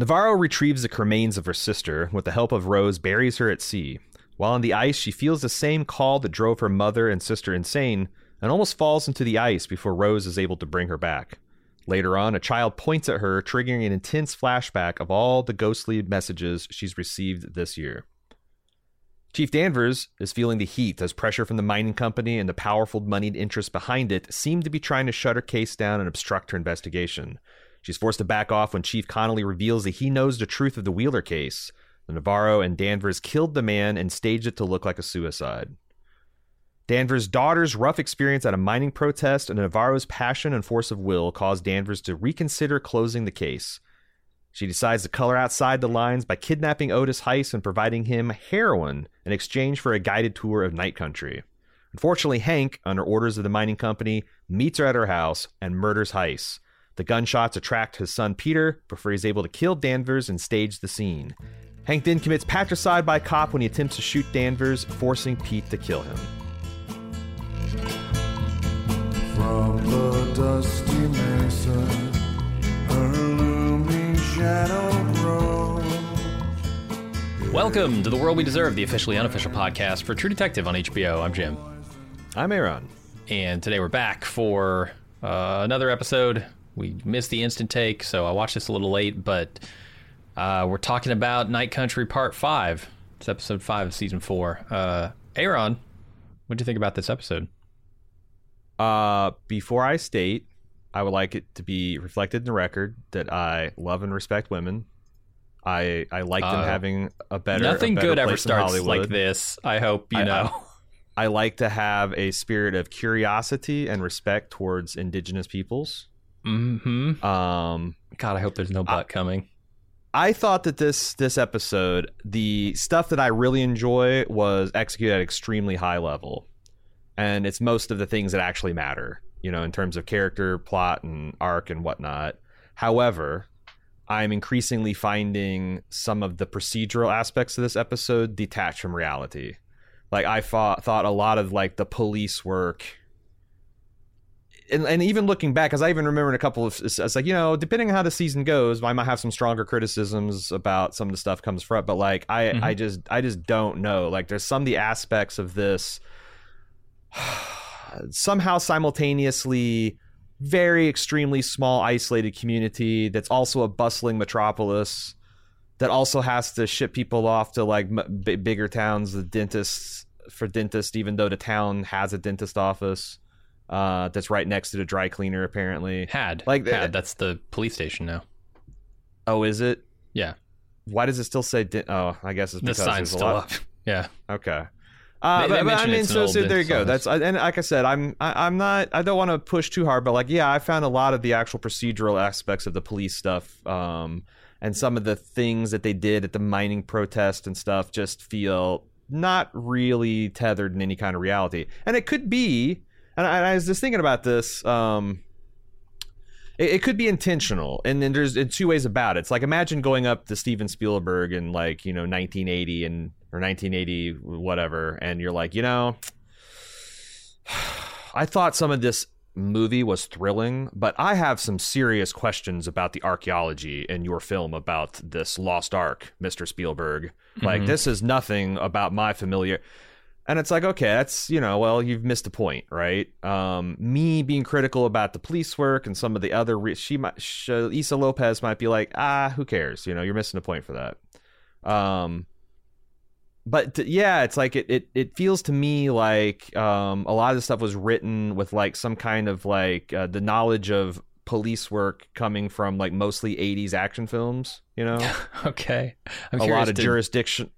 Navarro retrieves the cremains of her sister with the help of Rose, buries her at sea. While on the ice, she feels the same call that drove her mother and sister insane and almost falls into the ice before Rose is able to bring her back. Later on, a child points at her, triggering an intense flashback of all the ghostly messages she's received this year. Chief Danvers is feeling the heat as pressure from the mining company and the powerful moneyed interests behind it seem to be trying to shut her case down and obstruct her investigation. She's forced to back off when Chief Connolly reveals that he knows the truth of the Wheeler case. The Navarro and Danvers killed the man and staged it to look like a suicide. Danvers' daughter's rough experience at a mining protest and Navarro's passion and force of will caused Danvers to reconsider closing the case. She decides to color outside the lines by kidnapping Otis Heiss and providing him heroin in exchange for a guided tour of night country. Unfortunately, Hank, under orders of the mining company, meets her at her house and murders Heiss. The gunshots attract his son Peter before he's able to kill Danvers and stage the scene. Hank then commits patricide by cop when he attempts to shoot Danvers, forcing Pete to kill him. From the dusty mesa, her looming shadow grows. Welcome to the world we deserve, the officially unofficial podcast for True Detective on HBO. I'm Jim, I'm Aaron. and today we're back for uh, another episode. We missed the instant take, so I watched this a little late, but uh, we're talking about Night Country Part Five. It's episode five of season four. Uh, Aaron, what do you think about this episode? Uh, before I state, I would like it to be reflected in the record that I love and respect women. I I like them Uh, having a better Nothing a better good ever starts Hollywood. like this. I hope you I- know. I like to have a spirit of curiosity and respect towards indigenous peoples. Hmm Um, God, I hope there's no butt coming. I thought that this this episode, the stuff that I really enjoy was executed at extremely high level, and it's most of the things that actually matter, you know, in terms of character, plot, and arc and whatnot. However, I'm increasingly finding some of the procedural aspects of this episode detached from reality. Like I thought, thought a lot of like the police work and, and even looking back, because I even remember in a couple of, it's, it's like you know, depending on how the season goes, I might have some stronger criticisms about some of the stuff comes from. But like, I, Mhm. I just, I just don't know. Like, there's some of the aspects of this somehow simultaneously very extremely small, isolated community that's also a bustling metropolis that also has to ship people off to like m- b- bigger towns, the dentists for dentist, even though the town has a dentist office uh, that's right next to the dry cleaner, apparently. Had Like had. That's the police station now. Oh, is it? Yeah, Why does it still say? Den- oh, I guess it's because the sign's still up. Yeah. Okay. Uh, They- but, they but I mean, so, so there you go. That's and like I said, I'm I, I'm not. I don't want to push too hard, but like, yeah, I found a lot of the actual procedural aspects of the police stuff, um, and some of the things that they did at the mining protest and stuff just feel not really tethered in any kind of reality. And it could be. And I, I was just thinking about this. Um, it, it could be intentional, and then there's in two ways about it. It's like imagine going up to Steven Spielberg in like you know 1980 and or 1980 whatever, and you're like, you know, I thought some of this movie was thrilling, but I have some serious questions about the archaeology in your film about this lost ark, Mr. Spielberg. Like Mhm. this is nothing about my familiar and it's like, okay, that's, you know, well, you've missed a point, right? Um, me being critical about the police work and some of the other, re- she might, sh- Issa Lopez might be like, ah, who cares? You know, you're missing a point for that. Um, but yeah, it's like it, it, it feels to me like um, a lot of the stuff was written with like some kind of like uh, the knowledge of police work coming from like mostly 80s action films, you know? Okay. I'm a lot of to- jurisdiction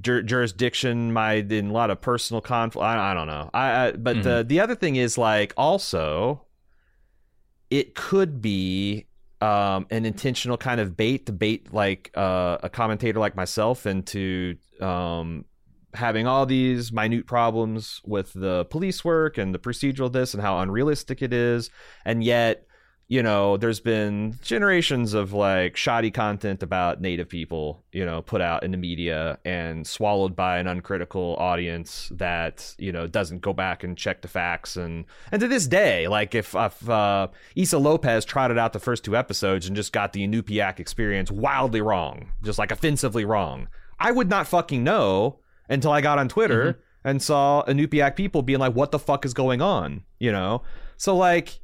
jur- jurisdiction my in a lot of personal conflict I, I don't know I, I but the the other thing is like also it could be um an intentional kind of bait to bait like uh, a commentator like myself into um having all these minute problems with the police work and the procedural this and how unrealistic it is and yet you know, there's been generations of like shoddy content about native people, you know, put out in the media and swallowed by an uncritical audience that, you know, doesn't go back and check the facts. And, and to this day, like if, if uh, Issa Lopez trotted out the first two episodes and just got the Inupiaq experience wildly wrong, just like offensively wrong, I would not fucking know until I got on Twitter Mm-hmm. and saw Inupiaq people being like, what the fuck is going on? You know? So like,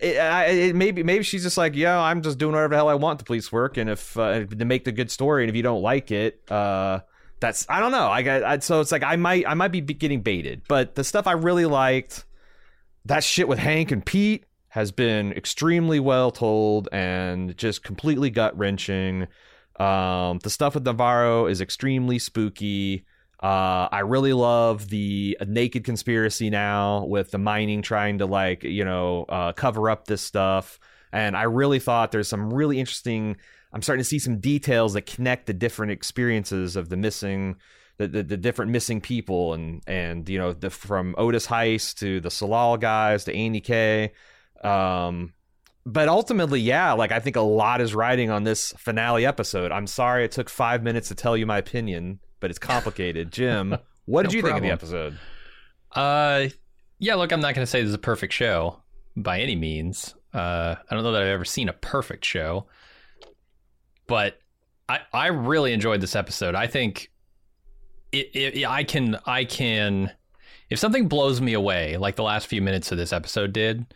it, it maybe maybe she's just like, yeah, I'm just doing whatever the hell I want to police work, and if uh, to make the good story, and if you don't like it, uh, that's I don't know. I got I, so it's like I might I might be getting baited, but the stuff I really liked, that shit with Hank and Pete has been extremely well told and just completely gut wrenching. Um, the stuff with Navarro is extremely spooky. Uh, I really love the naked conspiracy now with the mining trying to like you know uh, cover up this stuff, and I really thought there's some really interesting. I'm starting to see some details that connect the different experiences of the missing, the the, the different missing people, and and you know the from Otis Heiss to the Tsalal guys to Annie K. Um, but ultimately, yeah, like I think a lot is riding on this finale episode. I'm sorry it took five minutes to tell you my opinion, but it's complicated. Jim, what did No you think of the episode? Uh, yeah. Look, I'm not going to say this is a perfect show by any means. Uh, I don't know that I've ever seen a perfect show, but I I really enjoyed this episode. I think it, it I can I can if something blows me away like the last few minutes of this episode did,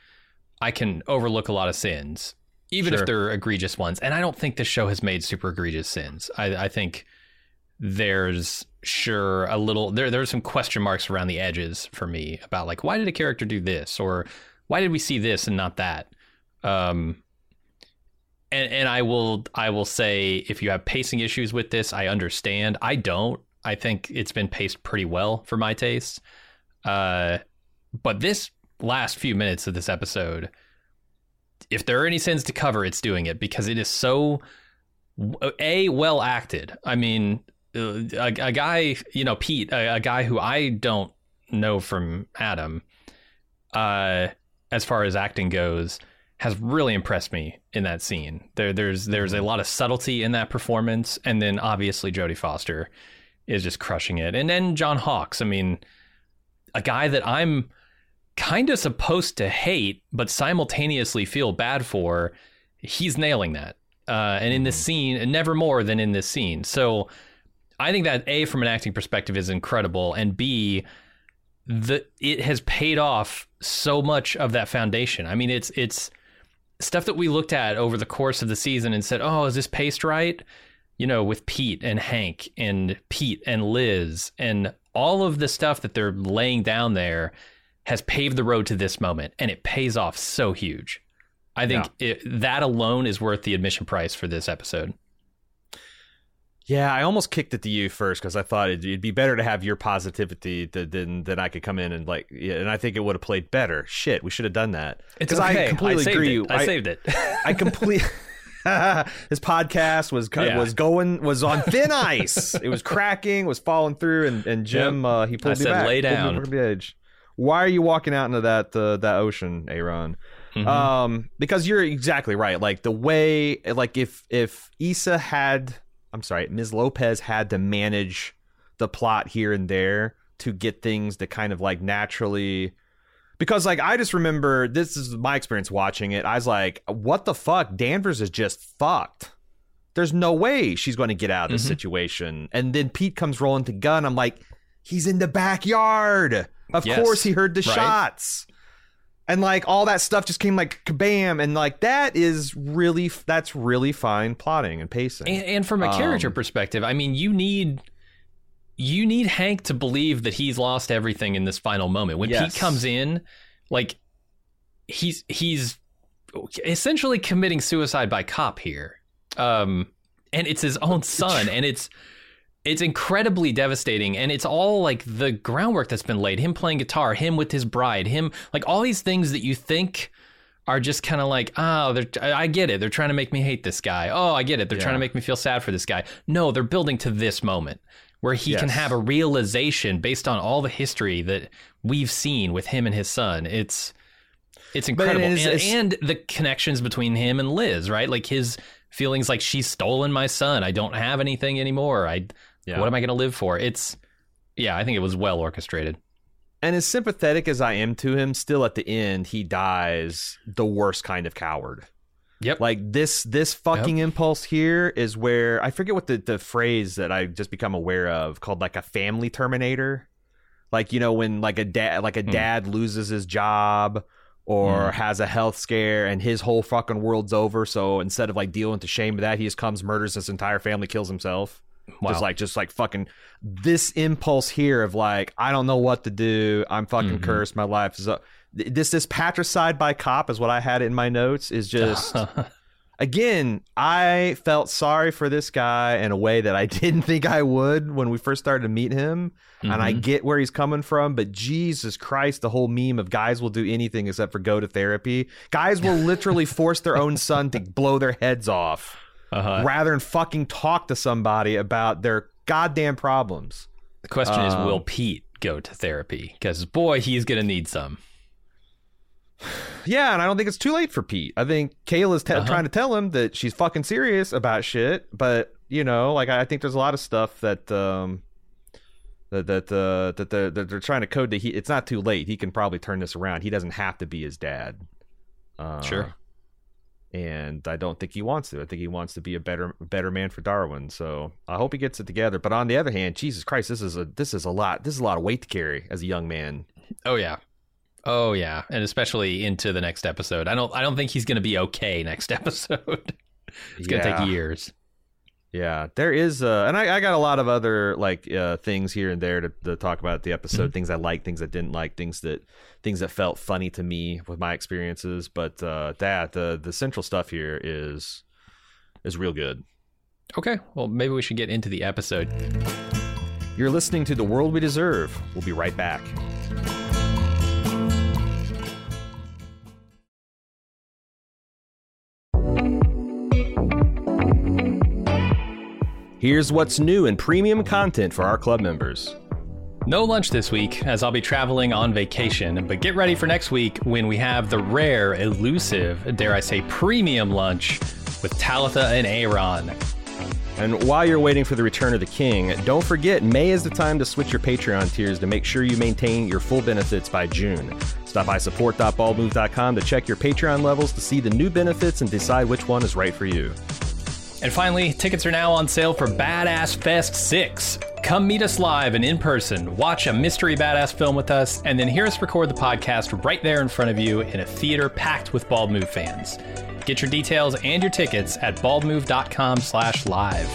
I can overlook a lot of sins, even Sure. if they're egregious ones. And I don't think this show has made super egregious sins. I, I think there's sure a little there there's some question marks around the edges for me about like why did a character do this? Or why did we see this and not that? Um and and I will I will say if you have pacing issues with this I understand. I don't. I think it's been paced pretty well for my taste. Uh but this last few minutes of this episode if there are any sins to cover it's doing it because it is so a well acted. I mean a, a guy you know pete a, a guy who i don't know from adam uh as far as acting goes has really impressed me in that scene. There there's there's a lot of subtlety in that performance and then obviously jodie foster is just crushing it. And then john hawkes. I mean a guy that i'm kind of supposed to hate but simultaneously feel bad for he's nailing that uh, and in this scene, never more than in this scene. So I think that A, from an acting perspective, is incredible, and B, the it has paid off so much of that foundation. I mean, it's it's stuff that we looked at over the course of the season and said, "Oh, is this paced right?" You know, with Pete and Hank and Pete and Liz and all of the stuff that they're laying down there has paved the road to this moment, and it pays off so huge. I think it, that alone is worth the admission price for this episode. Yeah, I almost kicked it to you first because I thought it'd, it'd be better to have your positivity th- than than I could come in and like, yeah, and I think it would have played better. Shit, we should have done that. It's 'Cause okay. I completely saved agree. It. I, saved it. I complete. His podcast was Yeah. was going was on thin ice. it was cracking, was falling through, and and Jim Yep. uh, he pulled I me said, back. "Lay pulled me down." the edge. Why are you walking out into that uh, that ocean, Aaron? Mhm. Um, because you're exactly right. Like the way, like if if Issa had, I'm sorry, Ms. Lopez had to manage the plot here and there to get things to kind of like naturally. Because like I just remember this is my experience watching it. I was like, what the fuck? Danvers is just fucked. There's no way she's going to get out of this Mhm. situation. And then Pete comes rolling to gun. I'm like, he's in the backyard. Of Yes. course he heard the Right. shots and like all that stuff just came like kabam and like that is really that's really fine plotting and pacing and, and from a character Um, perspective, I mean, you need you need Hank to believe that he's lost everything in this final moment. When Yes. Pete comes in, like he's he's essentially committing suicide by cop here. Um and it's his own son and it's it's incredibly devastating and it's all like the groundwork that's been laid him playing guitar him with his bride him like all these things that you think are just kind of like oh they're i get it they're trying to make me hate this guy oh i get it they're Yeah. trying to make me feel sad for this guy no they're building to this moment where he can have a realization based on all the history that we've seen with him and his son it's It's incredible, it is- and, it's- and the connections between him and Liz, right? Like his feelings, like she's stolen my son. I don't have anything anymore. I, Yeah. what am I going to live for? It's, yeah, I think it was well orchestrated. And as sympathetic as I am to him, still at the end he dies the worst kind of coward. Yep. Like this this fucking impulse here is where I forget what the, the phrase that I just become aware of called like a family terminator. Like, you know, when like a dad like a Hmm. dad loses his job or Hmm. has a health scare and his whole fucking world's over. So instead of like dealing with the shame of that, he just comes, murders his entire family, kills himself. Wow. Just like just like fucking this impulse here of like I don't know what to do. I'm fucking Mhm. cursed. My life is up. This this patricide by cop is what I had in my notes. Is just again I felt sorry for this guy in a way that I didn't think I would when we first started to meet him. And I Mhm. get where he's coming from, but Jesus Christ, the whole meme of guys will do anything except for go to therapy. Guys will literally force their own son to blow their heads off uh-huh. rather than fucking talk to somebody about their goddamn problems. The question is, Um, will Pete go to therapy? Because boy, he's going to need some. Yeah, and I don't think it's too late for Pete. I think Kayla's te- Uh-huh. trying to tell him that she's fucking serious about shit, but you know, like I I think there's a lot of stuff that um that that uh, that they're, that they're trying to code that he it's not too late. He can probably turn this around. He doesn't have to be his dad. Uh, Sure. And I don't think he wants to. I think he wants to be a better better man for Darwin. So I hope he gets it together. But on the other hand, Jesus Christ, this is a this is a lot. This is a lot of weight to carry as a young man. Oh yeah. Oh yeah, and especially into the next episode. I don't. I don't think he's going to be okay next episode. it's going to take years. Yeah, there is, uh, and I, I got a lot of other like uh, things here and there to, to talk about the episode. Things I liked, things I didn't like, things that things that felt funny to me with my experiences. But uh, that the the central stuff here is is real good. Okay. Well, maybe we should get into the episode. You're listening to the world we deserve. We'll be right back. Here's what's new in premium content for our club members. No lunch this week, as I'll be traveling on vacation, but get ready for next week when we have the rare, elusive, dare I say, premium lunch with Talitha and Aaron. And while you're waiting for the return of the king, don't forget May is the time to switch your Patreon tiers to make sure you maintain your full benefits by June. Stop by support.baldmove.com to check your Patreon levels to see the new benefits and decide which one is right for you. And finally, tickets are now on sale for Badass Fest 6. Come meet us live and in person, watch a mystery badass film with us, and then hear us record the podcast right there in front of you in a theater packed with Bald Move fans. Get your details and your tickets at baldmove.com slash live.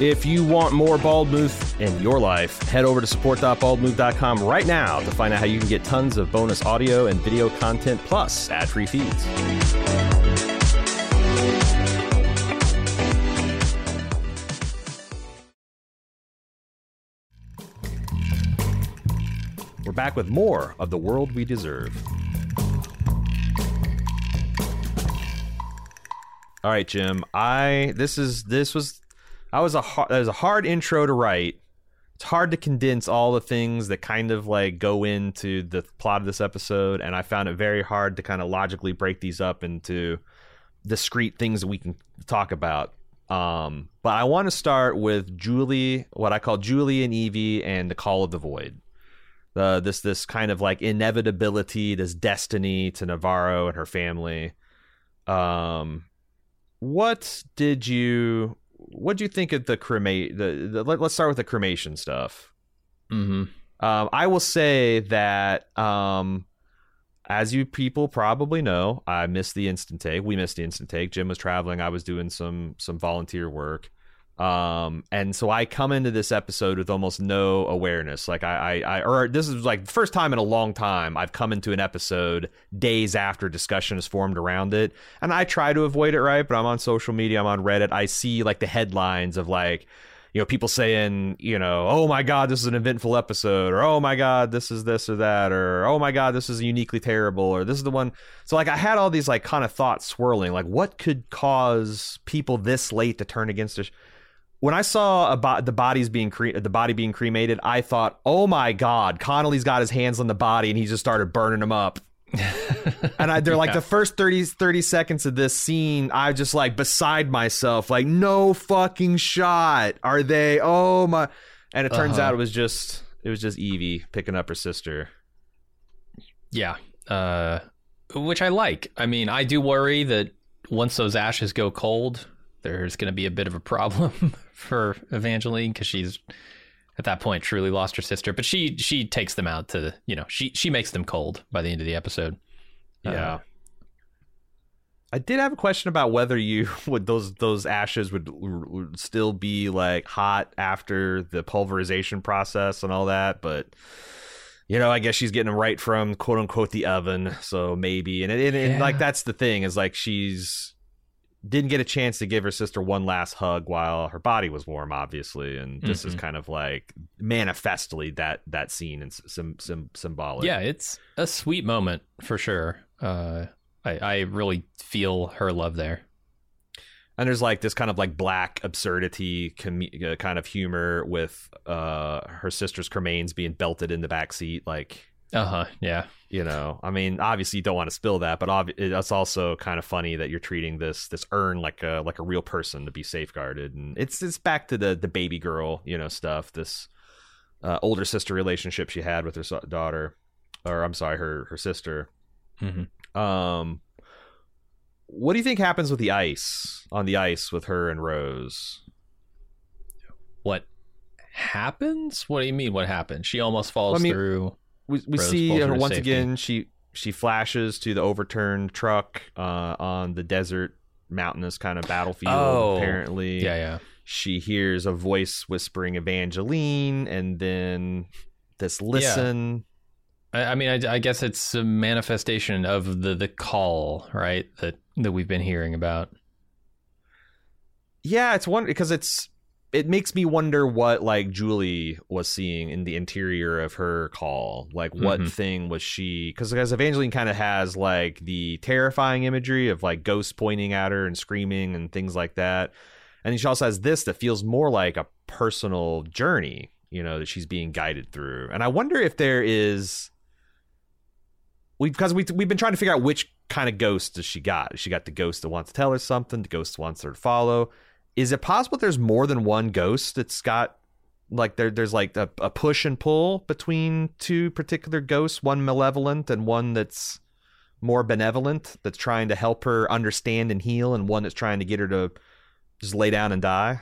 If you want more Bald Move in your life, head over to support.baldmove.com right now to find out how you can get tons of bonus audio and video content plus ad-free feeds. Back with more of the world we deserve. All right, Jim. I this is this was I was a hard, that was a hard intro to write. It's hard to condense all the things that kind of like go into the plot of this episode, and I found it very hard to kind of logically break these up into discrete things that we can talk about. Um, but I want to start with Julie, what I call Julie and Evie, and the Call of the Void. The this this kind of like inevitability, this destiny to Navarro and her family. Um, what did you what do you think of the cremate the, the let, us start with the cremation stuff. Mm-hmm. um, i will say that um, as you people probably know i missed the instant take. We missed the instant take. Jim was traveling. I was doing some some volunteer work um, and so i come into this episode with almost no awareness. Like I, I i or this is like the first time in a long time i've come into an episode days after discussion is formed around it. And i try to avoid it right? But i'm on social media i'm on reddit. I see like the headlines of like you know people saying you know oh my god this is an eventful episode or oh my god this is this or that or oh my god this is uniquely terrible or this is the one. So like i had all these like kind of thoughts swirling like what could cause people this late to turn against us when I saw a bo- the bodies being cre- the body being cremated, I thought, "Oh my God, Connolly's got his hands on the body and he just started burning them up." and I, they're like the first 30, 30 seconds of this scene i just like beside myself like no fucking shot are they oh my and it turns Uh-huh. out it was just it was just evie picking up her sister Yeah. Uh, which I like. I mean, I do worry that once those ashes go cold, there's going to be a bit of a problem for Evangeline because she's at that point truly lost her sister. But she she takes them out to you know she she makes them cold by the end of the episode. yeah Uh, I did have a question about whether you would those those ashes would, would still be like hot after the pulverization process and all that, but you know, I guess she's getting them right from quote unquote the oven, so maybe. And, and, and Yeah. like that's the thing is like she's didn't get a chance to give her sister one last hug while her body was warm, obviously, and this is Mhm. kind of like manifestly that that scene and some some symbolic. yeah, it's a sweet moment for sure. Uh, I I really feel her love there. and there's like this kind of like black absurdity com- uh, kind of humor with uh her sister's cremains being belted in the back seat like Uh huh. Yeah. you know i mean obviously you don't want to spill that but obvi- it's also kind of funny that you're treating this this urn like a like a real person to be safeguarded and it's it's back to the the baby girl you know stuff this uh, older sister relationship she had with her so- daughter or i'm sorry her her sister hmm um, what do you think happens with the ice on the ice with her and Rose? What happens? What do you mean? What happens? She almost falls I mean, through. We we Rose see her once safety. again. She she flashes to the overturned truck uh, on the desert mountainous kind of battlefield. Oh, apparently, Yeah, yeah. she hears a voice whispering Evangeline, and then this listen. I, I mean, I, I guess it's a manifestation of the the call, right? That that we've been hearing about. Yeah, it's one because it's it makes me wonder what like Julie was seeing in the interior of her call. Like what Mhm. thing was she because because Evangeline kind of has like the terrifying imagery of like ghosts pointing at her and screaming and things like that. And she also has this that feels more like a personal journey, you know, that she's being guided through. And I wonder if there is we because we we've been trying to figure out which kind of ghost does she got. She got the ghost that wants to tell her something, the ghost wants her to follow. Is it possible there's more than one ghost that's got like there there's like a, a push and pull between two particular ghosts, one malevolent and one that's more benevolent that's trying to help her understand and heal and one that's trying to get her to just lay down and die?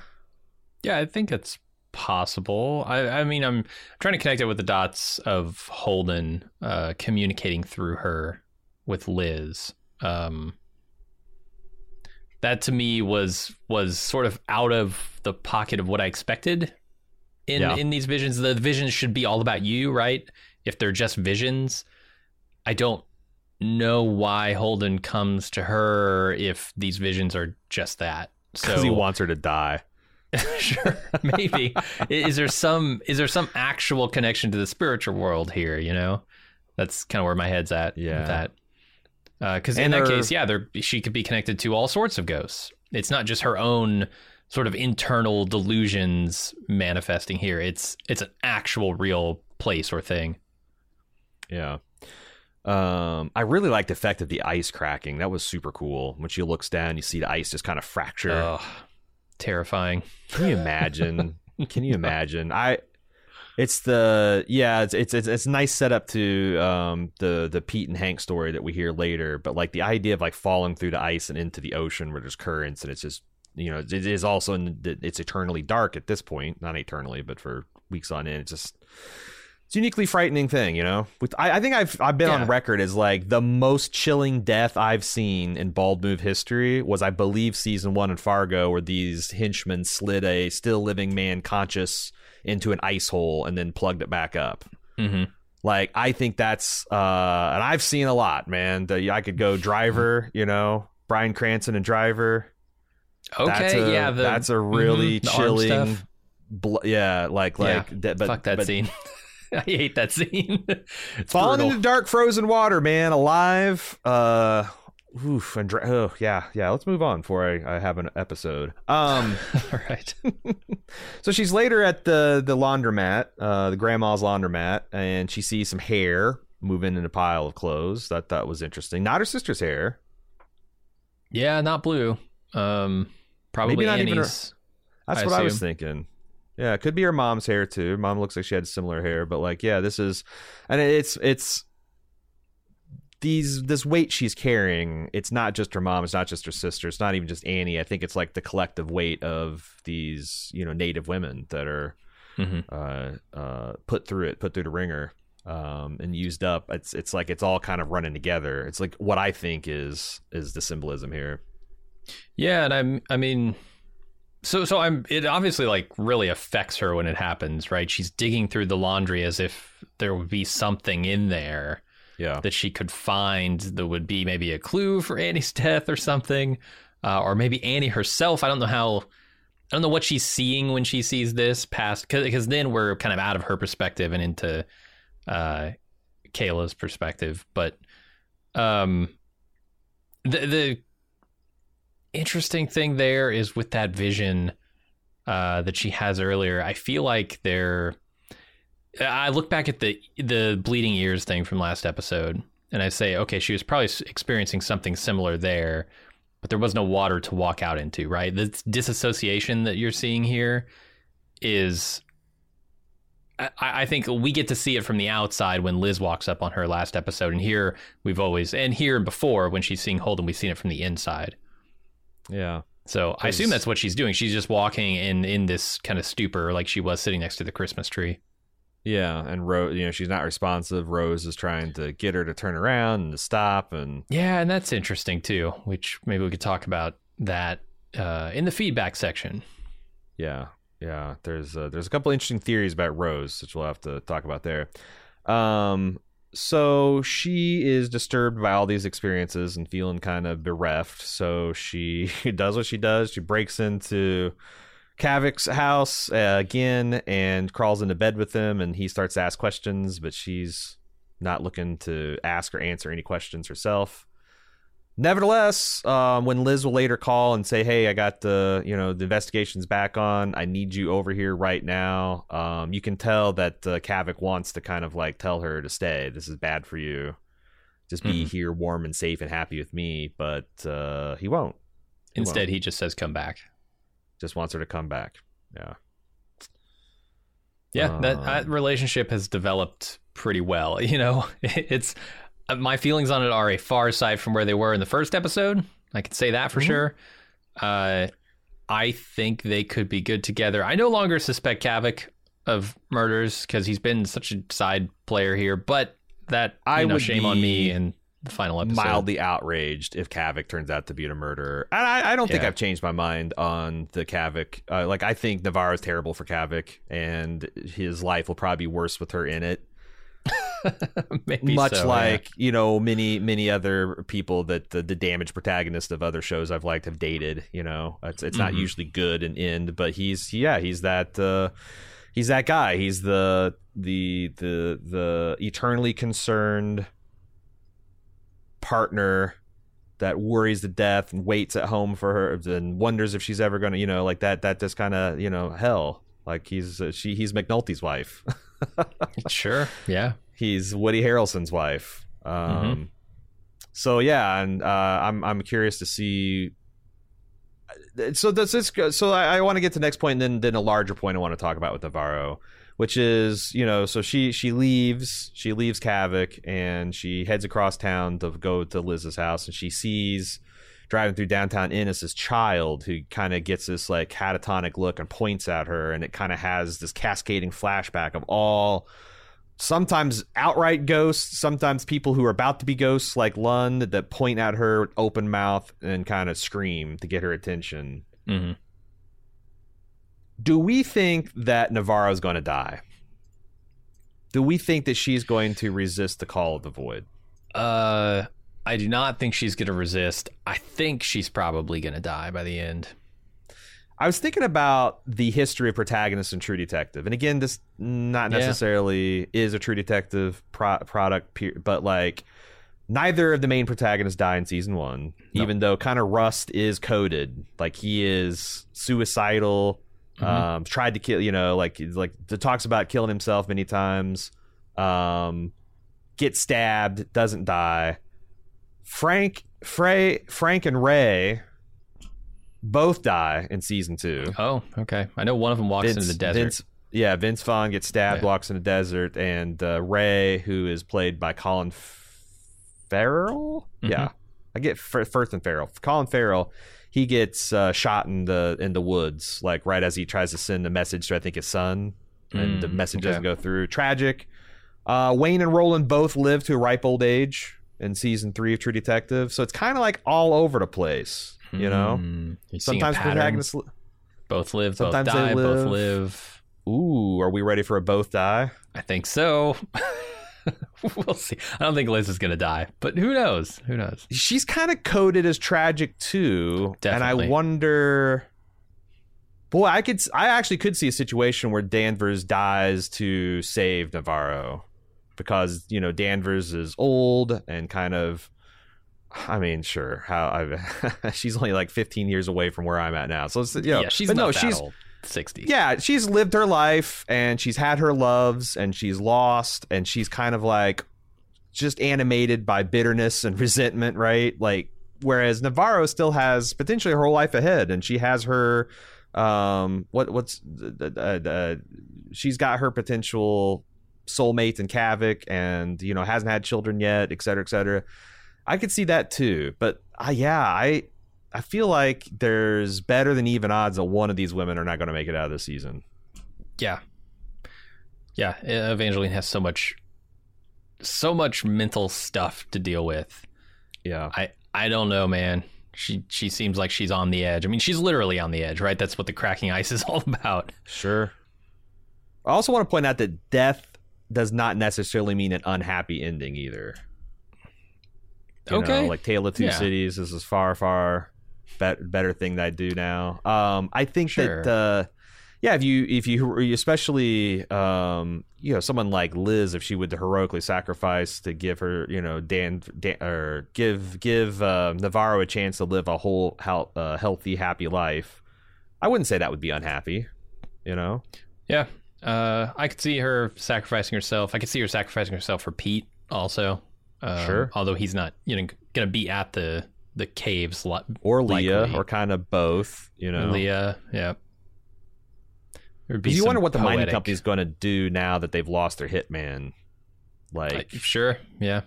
Yeah, I think it's possible. I, I mean, I'm trying to connect it with the dots of Holden uh, communicating through her with Liz. Um, that to me was was sort of out of the pocket of what I expected in Yeah. in these visions. The visions should be all about you, right? If they're just visions, I don't know why Holden comes to her if these visions are just that. Because So he wants her to die. sure maybe is there some is there some actual connection to the spiritual world here you know that's kind of where my head's at Yeah. with that because in And that case yeah she could be connected to all sorts of ghosts it's not just her own sort of internal delusions manifesting here it's it's an actual real place or thing Yeah. Um, I really liked the effect of the ice cracking. That was super cool. When she looks down, you see the ice just kind of fracture. Ugh, terrifying Can you imagine? Can you imagine? I. It's the yeah. It's it's it's, it's a nice setup to um the the Pete and Hank story that we hear later. But like the idea of like falling through the ice and into the ocean where there's currents and it's just you know it is also in the, it's eternally dark at this point. Not eternally, but for weeks on end. It's just it's a uniquely frightening thing, you know. With I, I think I've I've been Yeah. on record as like the most chilling death I've seen in bald move history was I believe season one in Fargo where these henchmen slid a still living man conscious into an ice hole and then plugged it back up. hmm Like I think that's uh and I've seen a lot, man. The, I could go Driver, you know, Bryan Cranston and Driver. okay that's a, yeah the, that's a really mhm, chilling. Bl- yeah, like Yeah, like that, but fuck that but scene i hate that scene falling into dark frozen water man alive uh oof and dra- oh yeah yeah let's move on before I, I have an episode um all right so she's later at the the laundromat uh the grandma's laundromat and she sees some hair moving in a pile of clothes. That that was interesting. Not her sister's hair. Yeah, not blue. Um, probably Maybe not even her- That's I what I was thinking. Yeah, it could be her mom's hair too. Her mom looks like she had similar hair, but like, yeah, this is, and it's it's these this weight she's carrying. It's not just her mom. It's not just her sister. It's not even just Annie. I think it's like the collective weight of these you know native women that are Mhm. uh, uh, put through it, put through the ringer, um, and used up. It's it's like it's all kind of running together. It's like what I think is is the symbolism here. Yeah, and I'm. I mean, so so I'm. It obviously like really affects her when it happens, right? She's digging through the laundry as if there would be something in there Yeah, that she could find that would be maybe a clue for Annie's death or something, uh, or maybe Annie herself. I don't know how. I don't know what she's seeing when she sees this past because then we're kind of out of her perspective and into uh, Kayla's perspective. But um, the the interesting thing there is with that vision uh, that she has earlier. I feel like they're. I look back at the the bleeding ears thing from last episode, and I say, okay, she was probably experiencing something similar there, but there was no water to walk out into, right? The disassociation that you're seeing here is. I, I think we get to see it from the outside when Liz walks up on her last episode, and here we've always, and here and before when she's seeing Holden, we've seen it from the inside. yeah. So I assume that's what she's doing. She's just walking in in this kind of stupor, like she was sitting next to the Christmas tree. Yeah, and Rose, you know, she's not responsive. Rose is trying to get her to turn around and to stop, and Yeah, and that's interesting too. Which maybe we could talk about that uh, in the feedback section. yeah, yeah. There's uh, there's a couple interesting theories about Rose, which we'll have to talk about there. Um, so she is disturbed by all these experiences and feeling kind of bereft. So she does what she does. She breaks into Kavik's house uh, again and crawls into bed with him, and he starts to ask questions, but she's not looking to ask or answer any questions herself. Nevertheless, um, when Liz will later call and say, "Hey, I got the you know the investigation's back on. I need you over here right now," um, you can tell that uh, Kavik wants to kind of like tell her to stay. This is bad for you. Just be Mhm. here, warm and safe and happy with me. But uh, he won't. He won't. Instead, he just says, "Come back." Just wants her to come back. Yeah. Yeah, that, Um, that relationship has developed pretty well. You know, it's uh, my feelings on it are a far side from where they were in the first episode. I can say that for Mhm. sure. Uh, I think they could be good together. I no longer suspect Kavik of murders because he's been such a side player here. But that you I know, would shame on me be in the final episode. mildly outraged if Kavik turns out to be a murderer. And I, I don't think Yeah. I've changed my mind on the Kavik. Uh, like I think Navarro's terrible for Kavik, and his life will probably be worse with her in it. Maybe Much so, yeah. like you know many many other people that the, the damaged protagonist of other shows I've liked have dated. You know, it's it's not Mhm. usually good and end, but he's yeah he's that. Uh, He's that guy. He's the the the the eternally concerned partner that worries to death and waits at home for her and wonders if she's ever gonna, you know, like that. That just kind of, you know, hell. Like he's uh, she he's McNulty's wife. sure, yeah. he's Woody Harrelson's wife. Um, So yeah, and uh, I'm I'm curious to see. So that's this so I, I want to get to the next point, and then then a larger point I want to talk about with Navarro, which is you know so she she leaves she leaves Kavik and she heads across town to go to Liz's house, and she sees driving through downtown Ennis this child who kind of gets this like catatonic look and points at her, and it kind of has this cascading flashback of all sometimes outright ghosts, sometimes people who are about to be ghosts like Lund that point at her open mouth and kind of scream to get her attention. hmm Do we think that Navarro's going to die? Do we think that she's going to resist the call of the void? Uh, I do not think she's going to resist. I think she's probably going to die by the end. I was thinking about the history of protagonists in True Detective, and again, this not Yeah. necessarily is a True Detective pro- product, but like neither of the main protagonists die in season one, No. even though kind of Rust is coded, like he is suicidal, Mhm. um, tried to kill, you know, like like talks about killing himself many times. Um, gets stabbed, doesn't die. Frank, Frey, Frank and Ray both die in season two. Oh, okay. I know one of them walks into the desert. Vince, yeah, Vince Vaughn gets stabbed, Yeah. walks in the desert, and uh, Ray, who is played by Colin Farrell, Mhm. yeah, I get F- Firth and Farrell. Colin Farrell, he gets uh, shot in the in the woods, like right as he tries to send a message to I think his son, and the Mm, message okay. doesn't go through. Tragic. Uh, Wayne and Roland both live to a ripe old age in season three of True Detective, so it's kind of like all over the place, you know. Mm, you're seeing a Sometimes protagonists. li- both live, sometimes both they die, both live. live. Ooh, are we ready for a both die? I think so. we'll see. I don't think Liz is gonna die, but who knows? Who knows? she's kind of coded as tragic too and i wonder boy i could i actually could see a situation where danvers dies to save navarro because you know danvers is old and kind of i mean sure how I've, she's only like 15 years away from where i'm at now so it's, you know, yeah, she's but no she's old. Sixty. yeah, she's lived her life and she's had her loves and she's lost and she's kind of like just animated by bitterness and resentment, right? Like whereas Navarro still has potentially her whole life ahead and she has her um what what's uh, uh, she's got her potential soulmate in Kavik and you know hasn't had children yet, et cetera, et cetera. I could see that too, but uh, yeah, I I feel like there's better than even odds that one of these women are not going to make it out of the season. Yeah. Yeah. Evangeline has so much, so much mental stuff to deal with. Yeah. I I don't know, man. She she seems like she's on the edge. I mean, she's literally on the edge, right? That's what the cracking ice is all about. Sure. I also want to point out that death does not necessarily mean an unhappy ending either. You Okay. know, like Tale of Two Yeah. Cities. This is far, far bet- better thing that I do now. Um, I think Sure. that, uh, yeah, if you, if you, especially, um, you know, someone like Liz, if she would heroically sacrifice to give her, you know, Dan, Dan or give, give uh, Navarro a chance to live a whole, uh, healthy, happy life, I wouldn't say that would be unhappy. You know, Yeah. Uh, I could see her sacrificing herself. I could see her sacrificing herself for Pete also. Um, Sure. Although he's not, you know, gonna be at the the caves. li- or Leah, likely. or kind of both. You know, Leah. Yeah. Be you wonder what the mining poetic- company's going to do now that they've lost their hitman. Like, Like, sure. Yeah.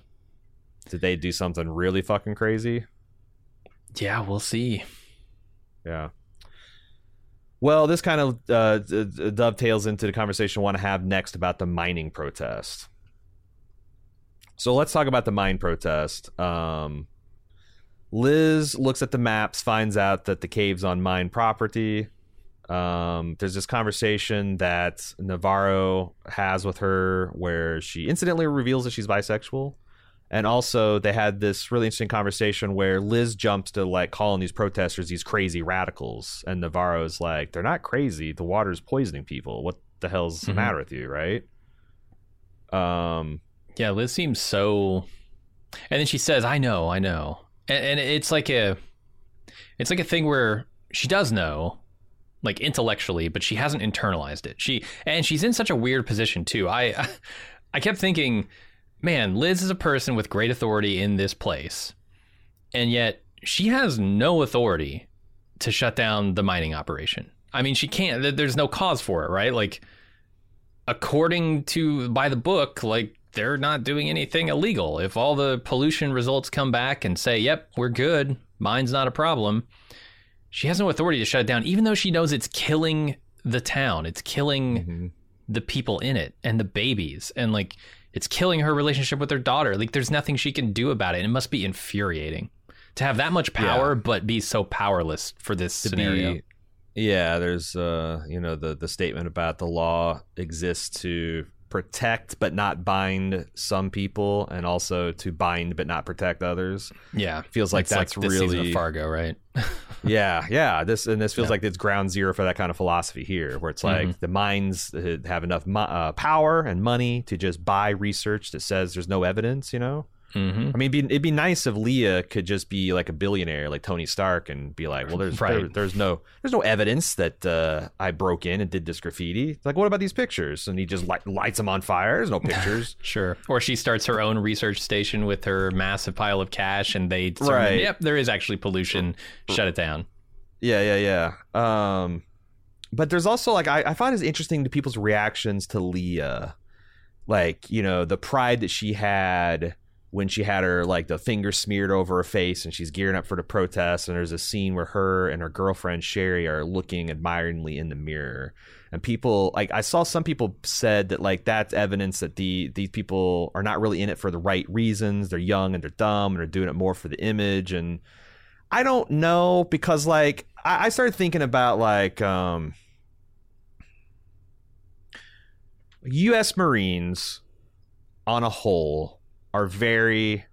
did they do something really fucking crazy? Yeah. We'll see. Yeah. Well, this kind of uh, dovetails into the conversation I want to have next about the mining protest. So let's talk about the mine protest. Um, Liz looks at the maps, finds out that the cave's on mine property. Um, there's this conversation that Navarro has with her where she incidentally reveals that she's bisexual. And also, they had this really interesting conversation where Liz jumps to like calling these protesters these crazy radicals, and Navarro's like, "They're not crazy. The water's poisoning people. What the hell's the Mhm. matter with you, right?" Um, Yeah, Liz seems so. And then she says, "I know, I know," and, and it's like a, it's like a thing where she does know, like intellectually, but she hasn't internalized it. She and she's in such a weird position too. I, I kept thinking, man, Liz is a person with great authority in this place, and yet she has no authority to shut down the mining operation. I mean, she can't. There's no cause for it, right? Like according to by the book, like they're not doing anything illegal. If all the pollution results come back and say, "Yep, we're good. Mine's not a problem." She has no authority to shut it down even though she knows it's killing the town. It's killing the people in it and the babies and like it's killing her relationship with her daughter. Like there's nothing she can do about it. And it must be infuriating to have that much power but be so powerless for this to scenario. be yeah there's uh you know the the statement about the law exists to protect but not bind some people and also to bind but not protect others yeah. feels like It's that's of really Fargo, right? yeah yeah this and this feels Yeah. like it's ground zero for that kind of philosophy here where it's like Mhm. the minds have enough mo- uh, power and money to just buy research that says there's no evidence you know Mm-hmm. I mean, it'd be, it'd be nice if Leah could just be like a billionaire, like Tony Stark, and be like, "Well, there's Right. there- there's no there's no evidence that uh, I broke in and did this graffiti." It's like, what about these pictures? And he just light, lights them on fire. There's no pictures. Sure. Or she starts her own research station with her massive pile of cash, and they determine, Right. yep, there is actually pollution. Shut it down. yeah, yeah, yeah. Um, but there's also like I, I find it interesting to people's reactions to Leah, like you know the pride that she had when she had her like the finger smeared over her face and she's gearing up for the protest and there's a scene where her and her girlfriend Sherry are looking admiringly in the mirror. And people like I saw some people said that like that's evidence that the these people are not really in it for the right reasons. They're young and they're dumb and they're doing it more for the image. And I don't know because like I, I started thinking about like um US Marines on a whole are very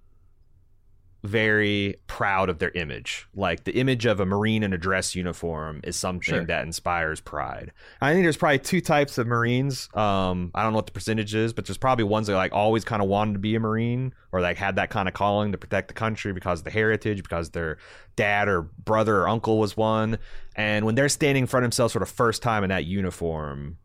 very proud of their image. Like the image of a Marine in a dress uniform is something Sure. that inspires pride. I think there's probably two types of Marines. Um, I don't know what the percentage is, but there's probably ones that like always kind of wanted to be a Marine or like had that kind of calling to protect the country because of the heritage, because their dad or brother or uncle was one. And when they're standing in front of themselves for the first time in that uniform,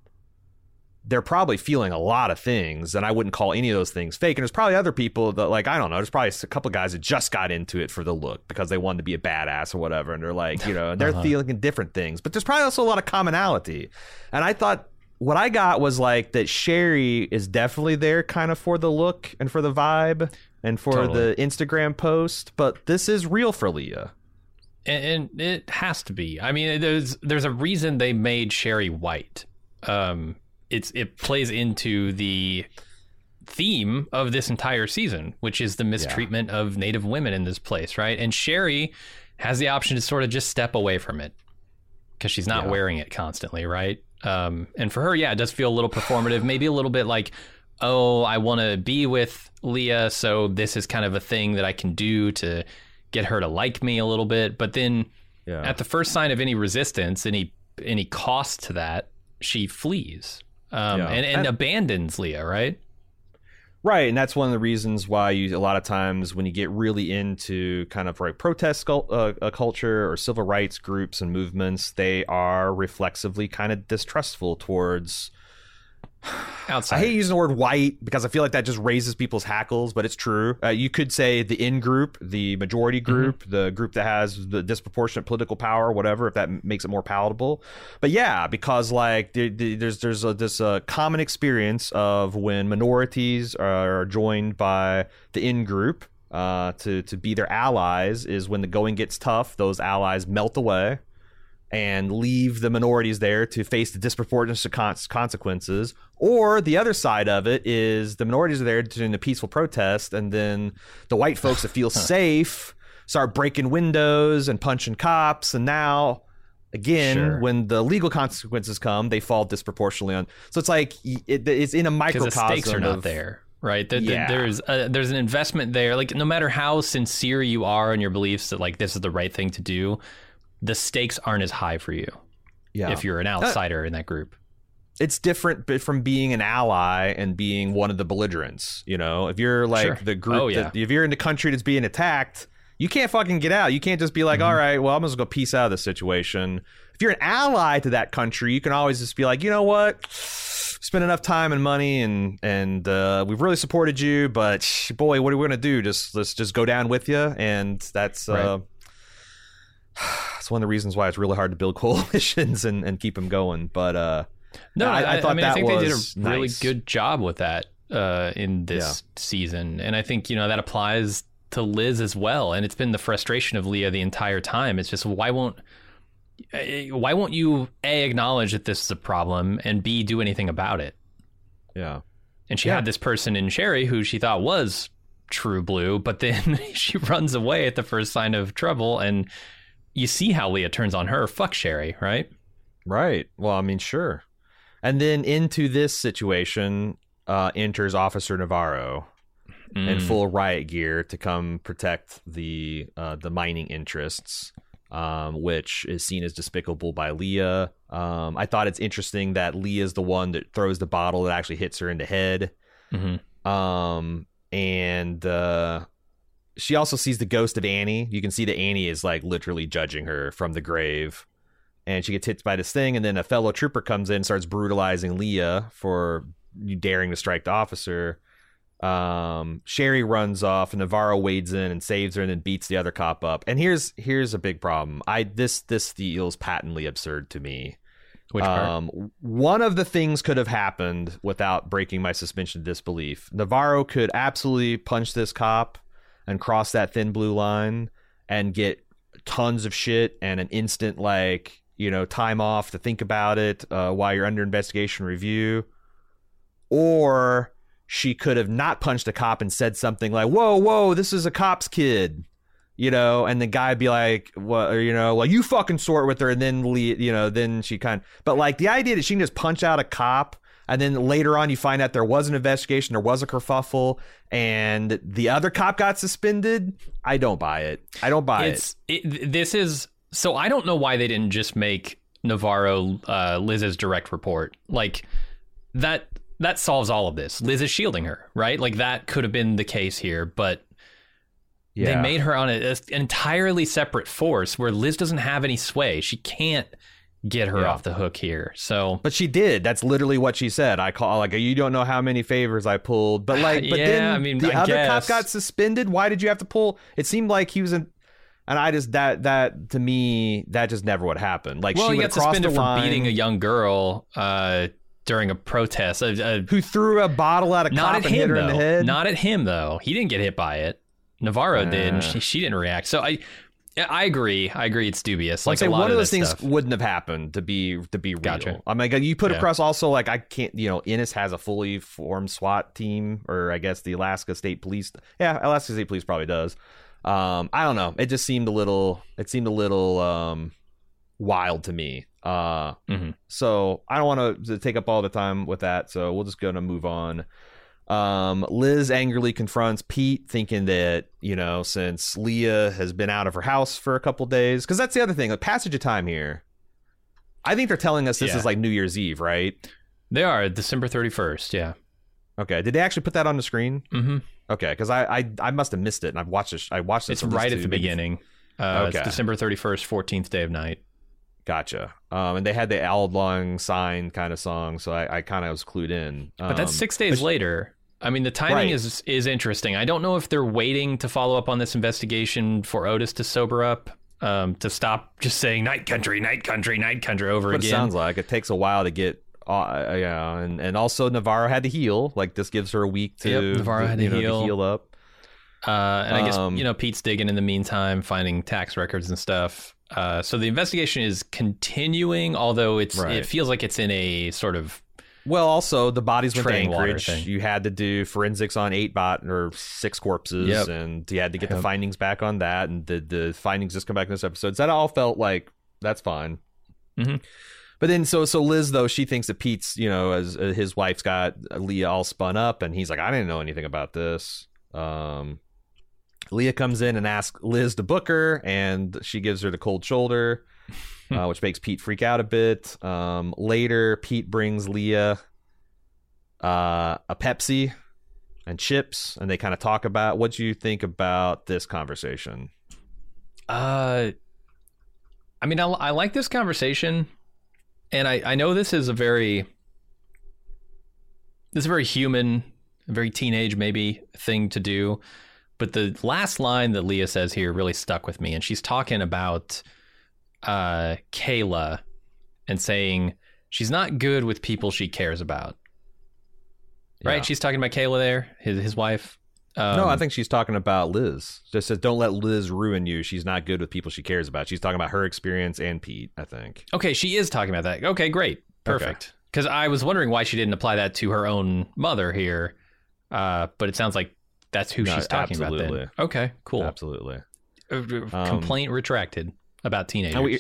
they're probably feeling a lot of things, and I wouldn't call any of those things fake. And there's probably other people that, like, I don't know, there's probably a couple guys that just got into it for the look because they wanted to be a badass or whatever, and they're like, you know, and they're Uh-huh. feeling different things. But there's probably also a lot of commonality. And I thought what I got was like that Sherry is definitely there kind of for the look and for the vibe and for Totally. the Instagram post, but this is real for Leah. and, and it has to be. I mean, there's there's a reason they made Sherry white. Um, it's it plays into the theme of this entire season, which is the mistreatment of Native women in this place, right? And Sherry has the option to sort of just step away from it because she's not Yeah. wearing it constantly, right? Um, and for her, yeah, it does feel a little performative, maybe a little bit like, oh, I want to be with Leah, so this is kind of a thing that I can do to get her to like me a little bit. But then Yeah. at the first sign of any resistance, any any cost to that, she flees um, Yeah. and, and And- abandons Leah, right? Right, and that's one of the reasons why you a lot of times when you get really into kind of like protest uh, uh, culture or civil rights groups and movements, they are reflexively kind of distrustful towards. Outside. I hate using the word white because I feel like that just raises people's hackles, but it's true. Uh, you could say the in group, the majority group, the group that has the disproportionate political power, whatever, if that makes it more palatable. But yeah, because like there, there- there's there's a, this uh, common experience of when minorities are joined by the in group uh, to to be their allies is when the going gets tough, those allies melt away and leave the minorities there to face the disproportionate con- consequences. Or the other side of it is the minorities are there doing the peaceful protest, and then the white folks that feel safe start breaking windows and punching cops, and now. Again, Sure. when the legal consequences come, they fall disproportionately on. So it's like it, it's in a microcosm. the stakes are not of- there, right? The- the- Yeah. there's a, uh, there's an investment there. Like no matter how sincere you are in your beliefs that like this is the right thing to do, the stakes aren't as high for you Yeah, if you're an outsider in that group. it's different from being an ally and being one of the belligerents. You know, if you're like Sure. the group, Oh, yeah. that, if you're in the country that's being attacked, you can't fucking get out. You can't just be like, Mm-hmm. "All right, well, I'm just gonna peace out of this situation. If you're an ally to that country, you can always just be like, you know what? Spend enough time and money, and and uh, we've really supported you, but boy, what are we gonna do? Just let's just go down with you, and that's. Uh, It's one of the reasons why it's really hard to build coalitions and, and keep them going. But uh, No, I- I, I I, thought mean, I that think they did a really nice. good job with that uh, in this season, and I think you know that applies to Liz as well. And it's been the frustration of Leah the entire time. It's just why won't eh, why won't you a acknowledge that this is a problem and b do anything about it? yeah. And she Yeah. had this person in Sherry who she thought was true blue, but then she runs away at the first sign of trouble, and you see how Leah turns on her. Fuck Sherry, right? Right. Well, I mean, sure. And then into this situation uh, enters Officer Navarro in Mm. full riot gear to come protect the uh, the mining interests, um, which is seen as despicable by Leah. Um, I thought it's interesting that Leah's the one that throws the bottle that actually hits her in the head. Mhm. Um, and uh, she also sees the ghost of Annie. You can see that Annie is like literally judging her from the grave. And she gets hit by this thing, and then a fellow trooper comes in starts brutalizing Leah for daring to strike the officer. Um, Sherry runs off, and Navarro wades in and saves her, and then beats the other cop up. And here's here's a big problem. I this this feels patently absurd to me. Which part? Um, one of the things could have happened without breaking my suspension of disbelief. Navarro could absolutely punch this cop and cross that thin blue line and get tons of shit and an instant like you know time off to think about it uh, while you're under investigation review. Or she could have not punched a cop and said something like whoa whoa this is a cop's kid you know and the guy be like or, you know well you fucking sort with her and then you know then she kind of, but like the idea that she can just punch out a cop and then later on you find out there was an investigation there was a kerfuffle and the other cop got suspended i don't buy it i don't buy it it's it, this is so I don't know why they didn't just make Navarro uh, Liz's direct report like that. That solves all of this. Liz is shielding her, right? Like that could have been the case here, but they made her on a, a- an entirely separate force where Liz doesn't have any sway. She can't get her Yeah. off the hook here. So But she did. That's literally what she said. I call like you don't know how many favors I pulled. But like, but Yeah, then I mean, the I other guess. cop got suspended. Why did you have to pull? It seemed like he was in. And I just that that to me that just never would happen. Like well, she he would got suspended for beating a young girl uh, during a protest. Uh, uh, who threw a bottle at a not cop at and hit him her though. in the head. Not at him though. He didn't get hit by it. Navarro did, and Uh. she, she didn't react. So I, yeah, I agree. I agree. It's dubious. I'm Like a lot one of those things stuff. wouldn't have happened to be to be real. Gotcha. I mean, you put Yeah. across also like I can't, you know, Ennis has a fully formed SWAT team, or I guess the Alaska State Police. Yeah, Alaska State Police probably does. Um, I don't know. It just seemed a little. It seemed a little um, wild to me. Uh, Mhm. so I don't want to take up all the time with that. So we'll just go to move on. Um, Liz angrily confronts Pete, thinking that you know since Leah has been out of her house for a couple days, because that's the other thing. Like passage of time here. I think they're telling us this Yeah. is like New Year's Eve, right? They are December thirty first. Yeah. Okay. Did they actually put that on the screen? Mm-hmm. Okay, because I, I I must have missed it, and I've watched this. I watched this. It's right at the maybe- beginning. Uh, Okay. It's December thirty first, fourteenth day of night. Gotcha. Um, and they had the Lang Syne kind of song, so I, I kind of was clued in. But that's Um, six days later. I mean, the timing Right. is is interesting. I don't know if they're waiting to follow up on this investigation for Otis to sober up, um, to stop just saying "night country, night country, night country" over what it again. sounds like. It takes a while to get. Uh, yeah, and and also Navarro had to heal. Like this gives her a week to Yep, Navarro had to know, heal. heal up. Uh, and I guess Um, you know Pete's digging in the meantime, finding tax records and stuff. Uh, so the investigation is continuing, although it's Right. it feels like it's in a sort of Well, also the bodies went to Anchorage. You had to do forensics on eight bot or six corpses, Yep. and you had to get the findings back on that. And the the findings just come back in this episode. So that all felt like that's fine. Mhm. But then, so so Liz though she thinks that Pete's you know as uh, his wife's got Leah all spun up, and he's like, I didn't know anything about this. Um, Leah comes in and asks Liz to book her, and she gives her the cold shoulder, uh, which makes Pete freak out a bit. Um, later, Pete brings Leah uh, a Pepsi and chips, and they kind of talk about what do you think about this conversation. Uh, I mean, I, I like this conversation, and I, I know this is a very this is a very human, very teenage maybe thing to do, but the last line that Leah says here really stuck with me, and she's talking about uh Kayla and saying she's not good with people she cares about. Right? Yeah. She's talking about Kayla there, his his wife. Um, no, I think she's talking about Liz. Just says, "Don't let Liz ruin you. She's not good with people she cares about." She's talking about her experience and Pete. I think. Okay, she is talking about that. Okay, great. Perfect. Because I was wondering why she didn't apply that to her own mother here. Uh, but it sounds like that's who No, she's talking about absolutely. then. Okay, cool. Absolutely. Uh, uh, Complaint retracted about teenagers. And we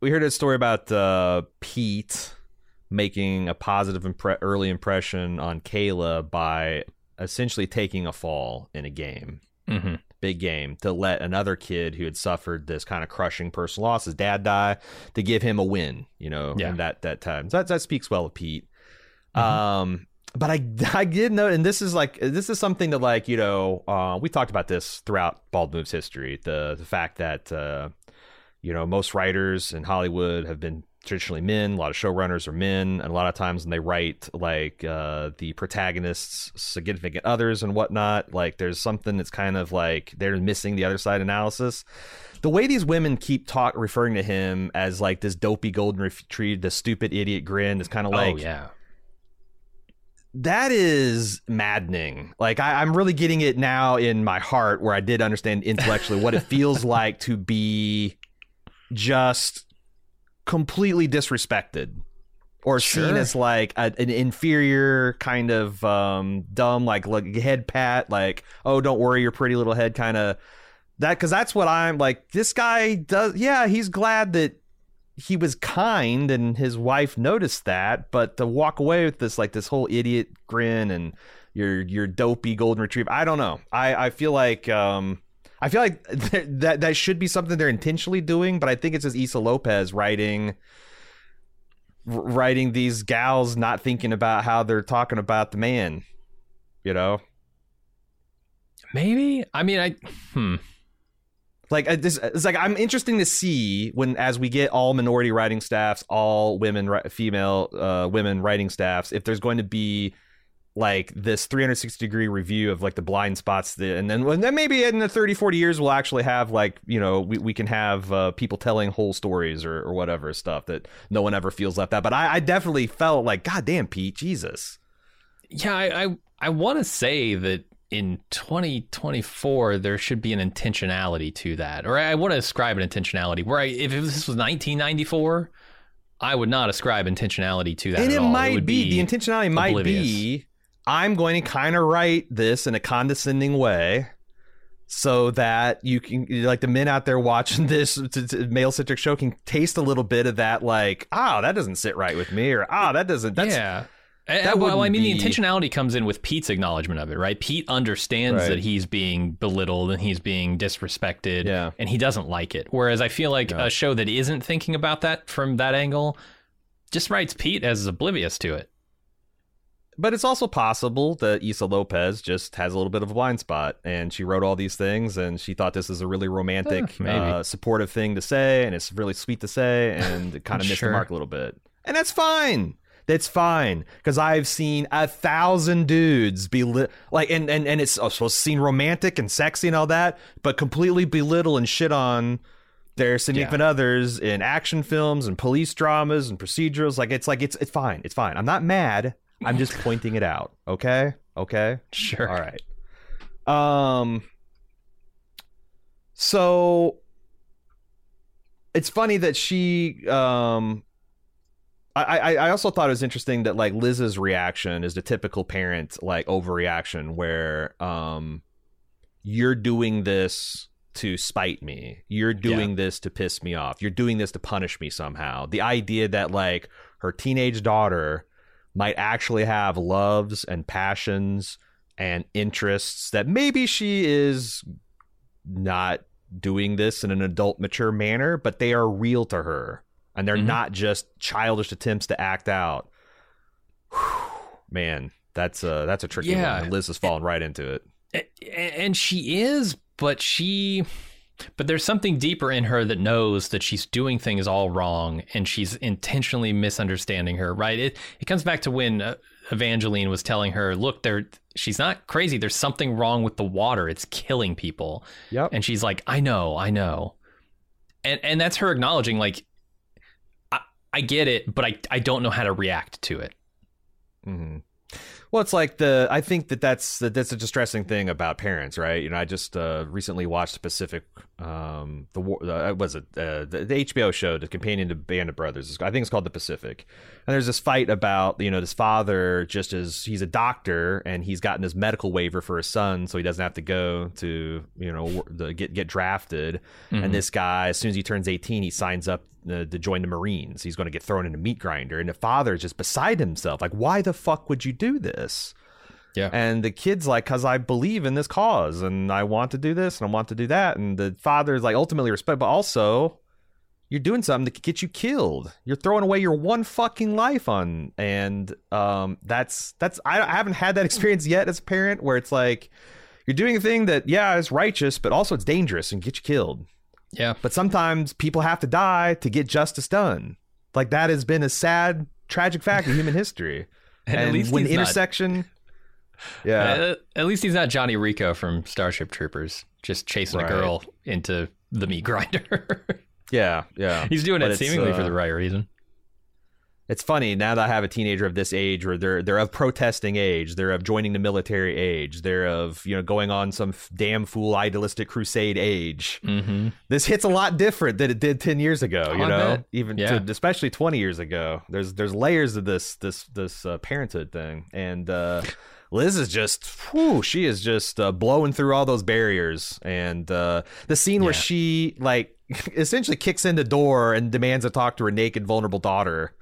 we heard a story about uh, Pete making a positive impre- early impression on Kayla by essentially taking a fall in a game, Mhm. big game, to let another kid who had suffered this kind of crushing personal loss, his dad die, to give him a win. You know, Yeah. in that that time. So that that speaks well of Pete. Mhm. Um, but I I did know, and this is like this is something that like you know uh, we talked about this throughout Bald Move's history. The the fact that uh, you know most writers in Hollywood have been traditionally men. A lot of showrunners are men, and a lot of times when they write like uh, the protagonists' significant others and whatnot, like there's something that's kind of like they're missing the other side analysis. The way these women keep talk referring to him as like this dopey golden retriever, the stupid idiot grin, is kind of like oh yeah. that is maddening. Like I, I'm really getting it now in my heart, where I did understand intellectually what it feels like to be just completely disrespected or seen as like a, an inferior kind of um, dumb, like like head pat, like oh don't worry your pretty little head kind of that because that's what I'm like. This guy does, yeah, he's glad that he was kind and his wife noticed that, but to walk away with this like this whole idiot grin and your your dopey golden retriever, I don't know. I I feel like um I feel like that that should be something they're intentionally doing, but I think it's just Issa Lopez writing writing these gals not thinking about how they're talking about the man, you know. Maybe. I mean, I. Hmm. like this it's like i'm interesting to see when as we get all minority writing staffs all women female uh women writing staffs if there's going to be like this 360 degree review of like the blind spots that, and then and then maybe in the 30 40 years we'll actually have like you know we, we can have uh, people telling whole stories or, or whatever stuff that no one ever feels left out but I, I definitely felt like god damn pete jesus Yeah, I I, I want to say that in 2024 there should be an intentionality to that, or I want to ascribe an intentionality. Where I, if this was 1994, I would not ascribe intentionality to that. and it might would be, the intentionality might oblivious. be i'm going to kind of write this in a condescending way so that you can like the men out there watching this male centric show can taste a little bit of that like ah that doesn't sit right with me or ah that doesn't that's yeah. That well, I mean, be- the intentionality comes in with Pete's acknowledgement of it, right? Pete understands Right. that he's being belittled and he's being disrespected, Yeah. and he doesn't like it. Whereas I feel like Yeah. a show that isn't thinking about that from that angle just writes Pete as oblivious to it. But it's also possible that Issa Lopez just has a little bit of a blind spot and she wrote all these things and she thought this is a really romantic, maybe. uh, supportive thing to say and it's really sweet to say and it kind of missed Sure. the mark a little bit. And that's fine. That's fine because I've seen a thousand dudes be li- like, and, and, and it's supposed to seem romantic and sexy and all that, but completely belittle and shit on their significant others in action films and police dramas and procedurals. Like it's like it's it's fine. It's fine. I'm not mad. I'm just pointing it out. Okay. Okay. Sure. All right. Um. So it's funny that she. Um. I, I I also thought it was interesting that like Liz's reaction is the typical parent like overreaction where um you're doing this to spite me. You're doing this to piss me off. You're doing this to punish me somehow. The idea that like her teenage daughter might actually have loves and passions and interests that maybe she is not doing this in an adult mature manner, but they are real to her and they're Mhm. not just childish attempts to act out. Whew, man, that's a that's a tricky Yeah. one. And Liz has fallen right into it. And she is but she but there's something deeper in her that knows that she's doing things all wrong and she's intentionally misunderstanding her right? It it comes back to when uh, Evangeline was telling her look there she's not crazy. There's something wrong with the water. It's killing people. Yep. and she's like I know I know. And and that's her acknowledging like I, I get it but I I don't know how to react to it. Hmm Well, it's like the I think that that's that that's a distressing thing about parents, right? You know, I just uh, recently watched the Pacific, um, the war, uh, was it uh, the, the HBO show, the companion to Band of Brothers. I think it's called The Pacific. And there's this fight about you know this father just as he's a doctor and he's gotten his medical waiver for his son, so he doesn't have to go to you know the, get get drafted. And this guy, as soon as he turns 18, he signs up uh, to join the Marines. He's going to get thrown in a meat grinder, and the father's just beside himself. Like, why the fuck would you do this? Yeah. And the kid's like, because I believe in this cause, and I want to do this, and I want to do that. And the father's like, ultimately respect, but also, you're doing something that could get you killed. You're throwing away your one fucking life on, and um, that's that's I, I haven't had that experience yet as a parent where it's like you're doing a thing that yeah is righteous, but also it's dangerous and get you killed. Yeah. But sometimes people have to die to get justice done. Like that has been a sad, tragic fact of human history. And and at least when he's not- intersection, yeah, Uh, at least he's not Johnny Rico from Starship Troopers, just chasing Right. a girl into the meat grinder. yeah, yeah. he's doing But it seemingly for uh, the right reason. It's funny now that I have a teenager of this age, where they're they're of protesting age, they're of joining the military age, they're of you know going on some f- damn fool idealistic crusade age. Mm-hmm. This hits a lot different than it did ten years ago. You I know, bet. even Yeah. to, especially twenty years ago. There's there's layers of this this this uh, parenthood thing, and uh, Liz is just, whew, she is just uh, blowing through all those barriers, and uh, the scene where she like essentially kicks in the door and demands to talk to her naked, vulnerable daughter.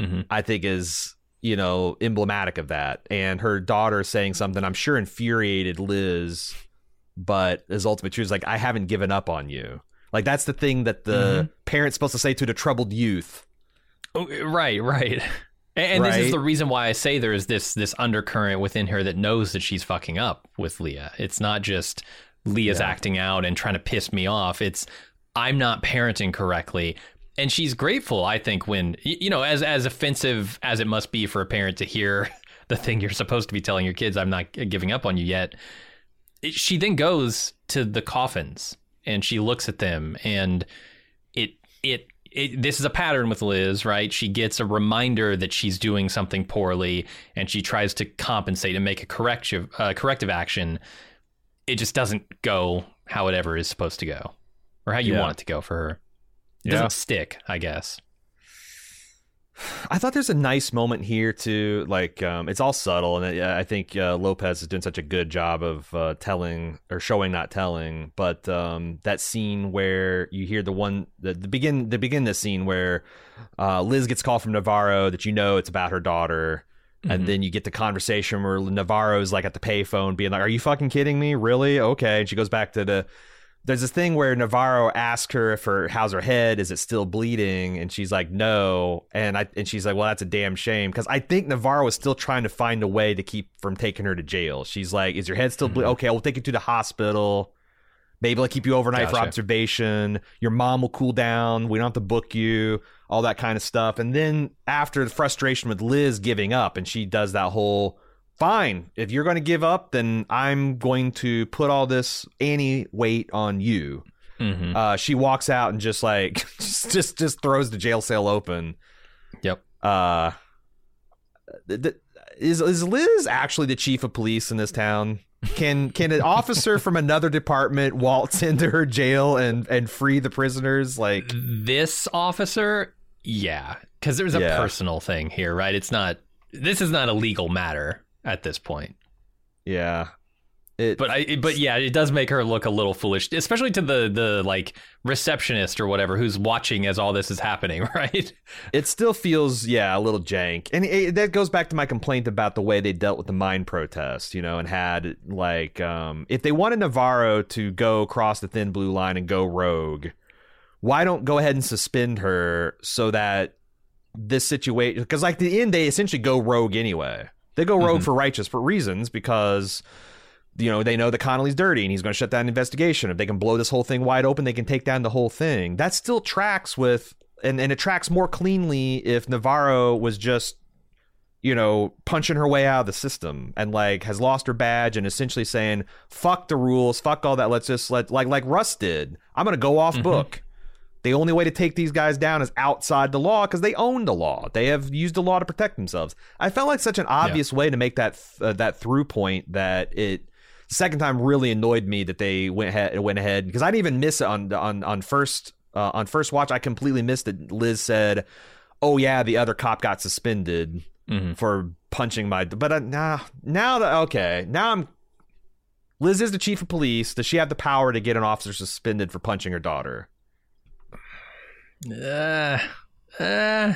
Mm-hmm. I think is you know emblematic of that. And her daughter saying something I'm sure infuriated Liz, but his ultimate truth is like I haven't given up on you. Like that's the thing that the Mm-hmm. parent's supposed to say to the troubled youth. Oh, right, right. And, and this is the reason why I say there is this this undercurrent within her that knows that she's fucking up with Leah. It's not just Leah's Yeah. acting out and trying to piss me off. It's I'm not parenting correctly. And she's grateful, I think, when you know, as as offensive as it must be for a parent to hear the thing you're supposed to be telling your kids, I'm not giving up on you yet. She then goes to the coffins and she looks at them and it it it, this is a pattern with Liz, right? She gets a reminder that she's doing something poorly, and she tries to compensate and make a corrective uh, corrective action. It just doesn't go how it ever is supposed to go, or how you Yeah. want it to go for her. It Yeah. doesn't stick, I guess. I thought there's a nice moment here too. Like um, it's all subtle, and I I think uh, Lopez is doing such a good job of uh, telling or showing, not telling. But um, that scene where you hear the one the, the begin the begin this scene where uh, Liz gets called from Navarro that you know it's about her daughter. And Mhm. then you get the conversation where Navarro's like at the payphone being like, Are you fucking kidding me? Really? Okay. And she goes back to the there's this thing where Navarro asks her if her how's her head, is it still bleeding? And she's like, no. And I and she's like, well, that's a damn shame because I think Navarro is still trying to find a way to keep from taking her to jail. She's like, is your head still bleeding? Mm-hmm. Okay, we'll take you to the hospital. Maybe I'll keep you overnight for observation. Your mom will cool down. We don't have to book you. All that kind of stuff. And then after the frustration with Liz giving up, and she does that whole fine if you're going to give up then i'm going to put all this annie weight on you Mhm. uh, she walks out and just like just just, just throws the jail cell open Yep. uh th- th- is is liz actually the chief of police in this town can can an officer from another department waltz into her jail and and free the prisoners like This officer, yeah, because there's a Yeah. personal thing here, right? It's not. This is not a legal matter at this point. yeah it But I, but yeah, it does make her look a little foolish, especially to the the like receptionist or whatever who's watching as all this is happening, right? it still feels yeah a little jank and it, that goes back to my complaint about the way they dealt with the mine protest you know and had like um if they wanted navarro to go across the thin blue line and go rogue why don't go ahead and suspend her so that this situation because like the end they essentially go rogue anyway they go rogue Mhm. for righteous for reasons because you know they know that Connelly's dirty and he's going to shut down an investigation. If they can blow this whole thing wide open, they can take down the whole thing. That still tracks with and and it tracks more cleanly if Navarro was just you know punching her way out of the system and like has lost her badge and essentially saying fuck the rules, fuck all that. Let's just let like like Russ did. I'm going to go off book. The only way to take these guys down is outside the law because they own the law. They have used the law to protect themselves. I felt like such an obvious way to make that uh, that through point that it second time really annoyed me that they went ahead went ahead because I didn't even miss it on on on first uh, on first watch. I completely missed that Liz said, "Oh yeah, the other cop got suspended Mhm. for punching my." But uh, now now that okay now I'm. Liz is the chief of police. Does she have the power to get an officer suspended for punching her daughter? Uh, uh,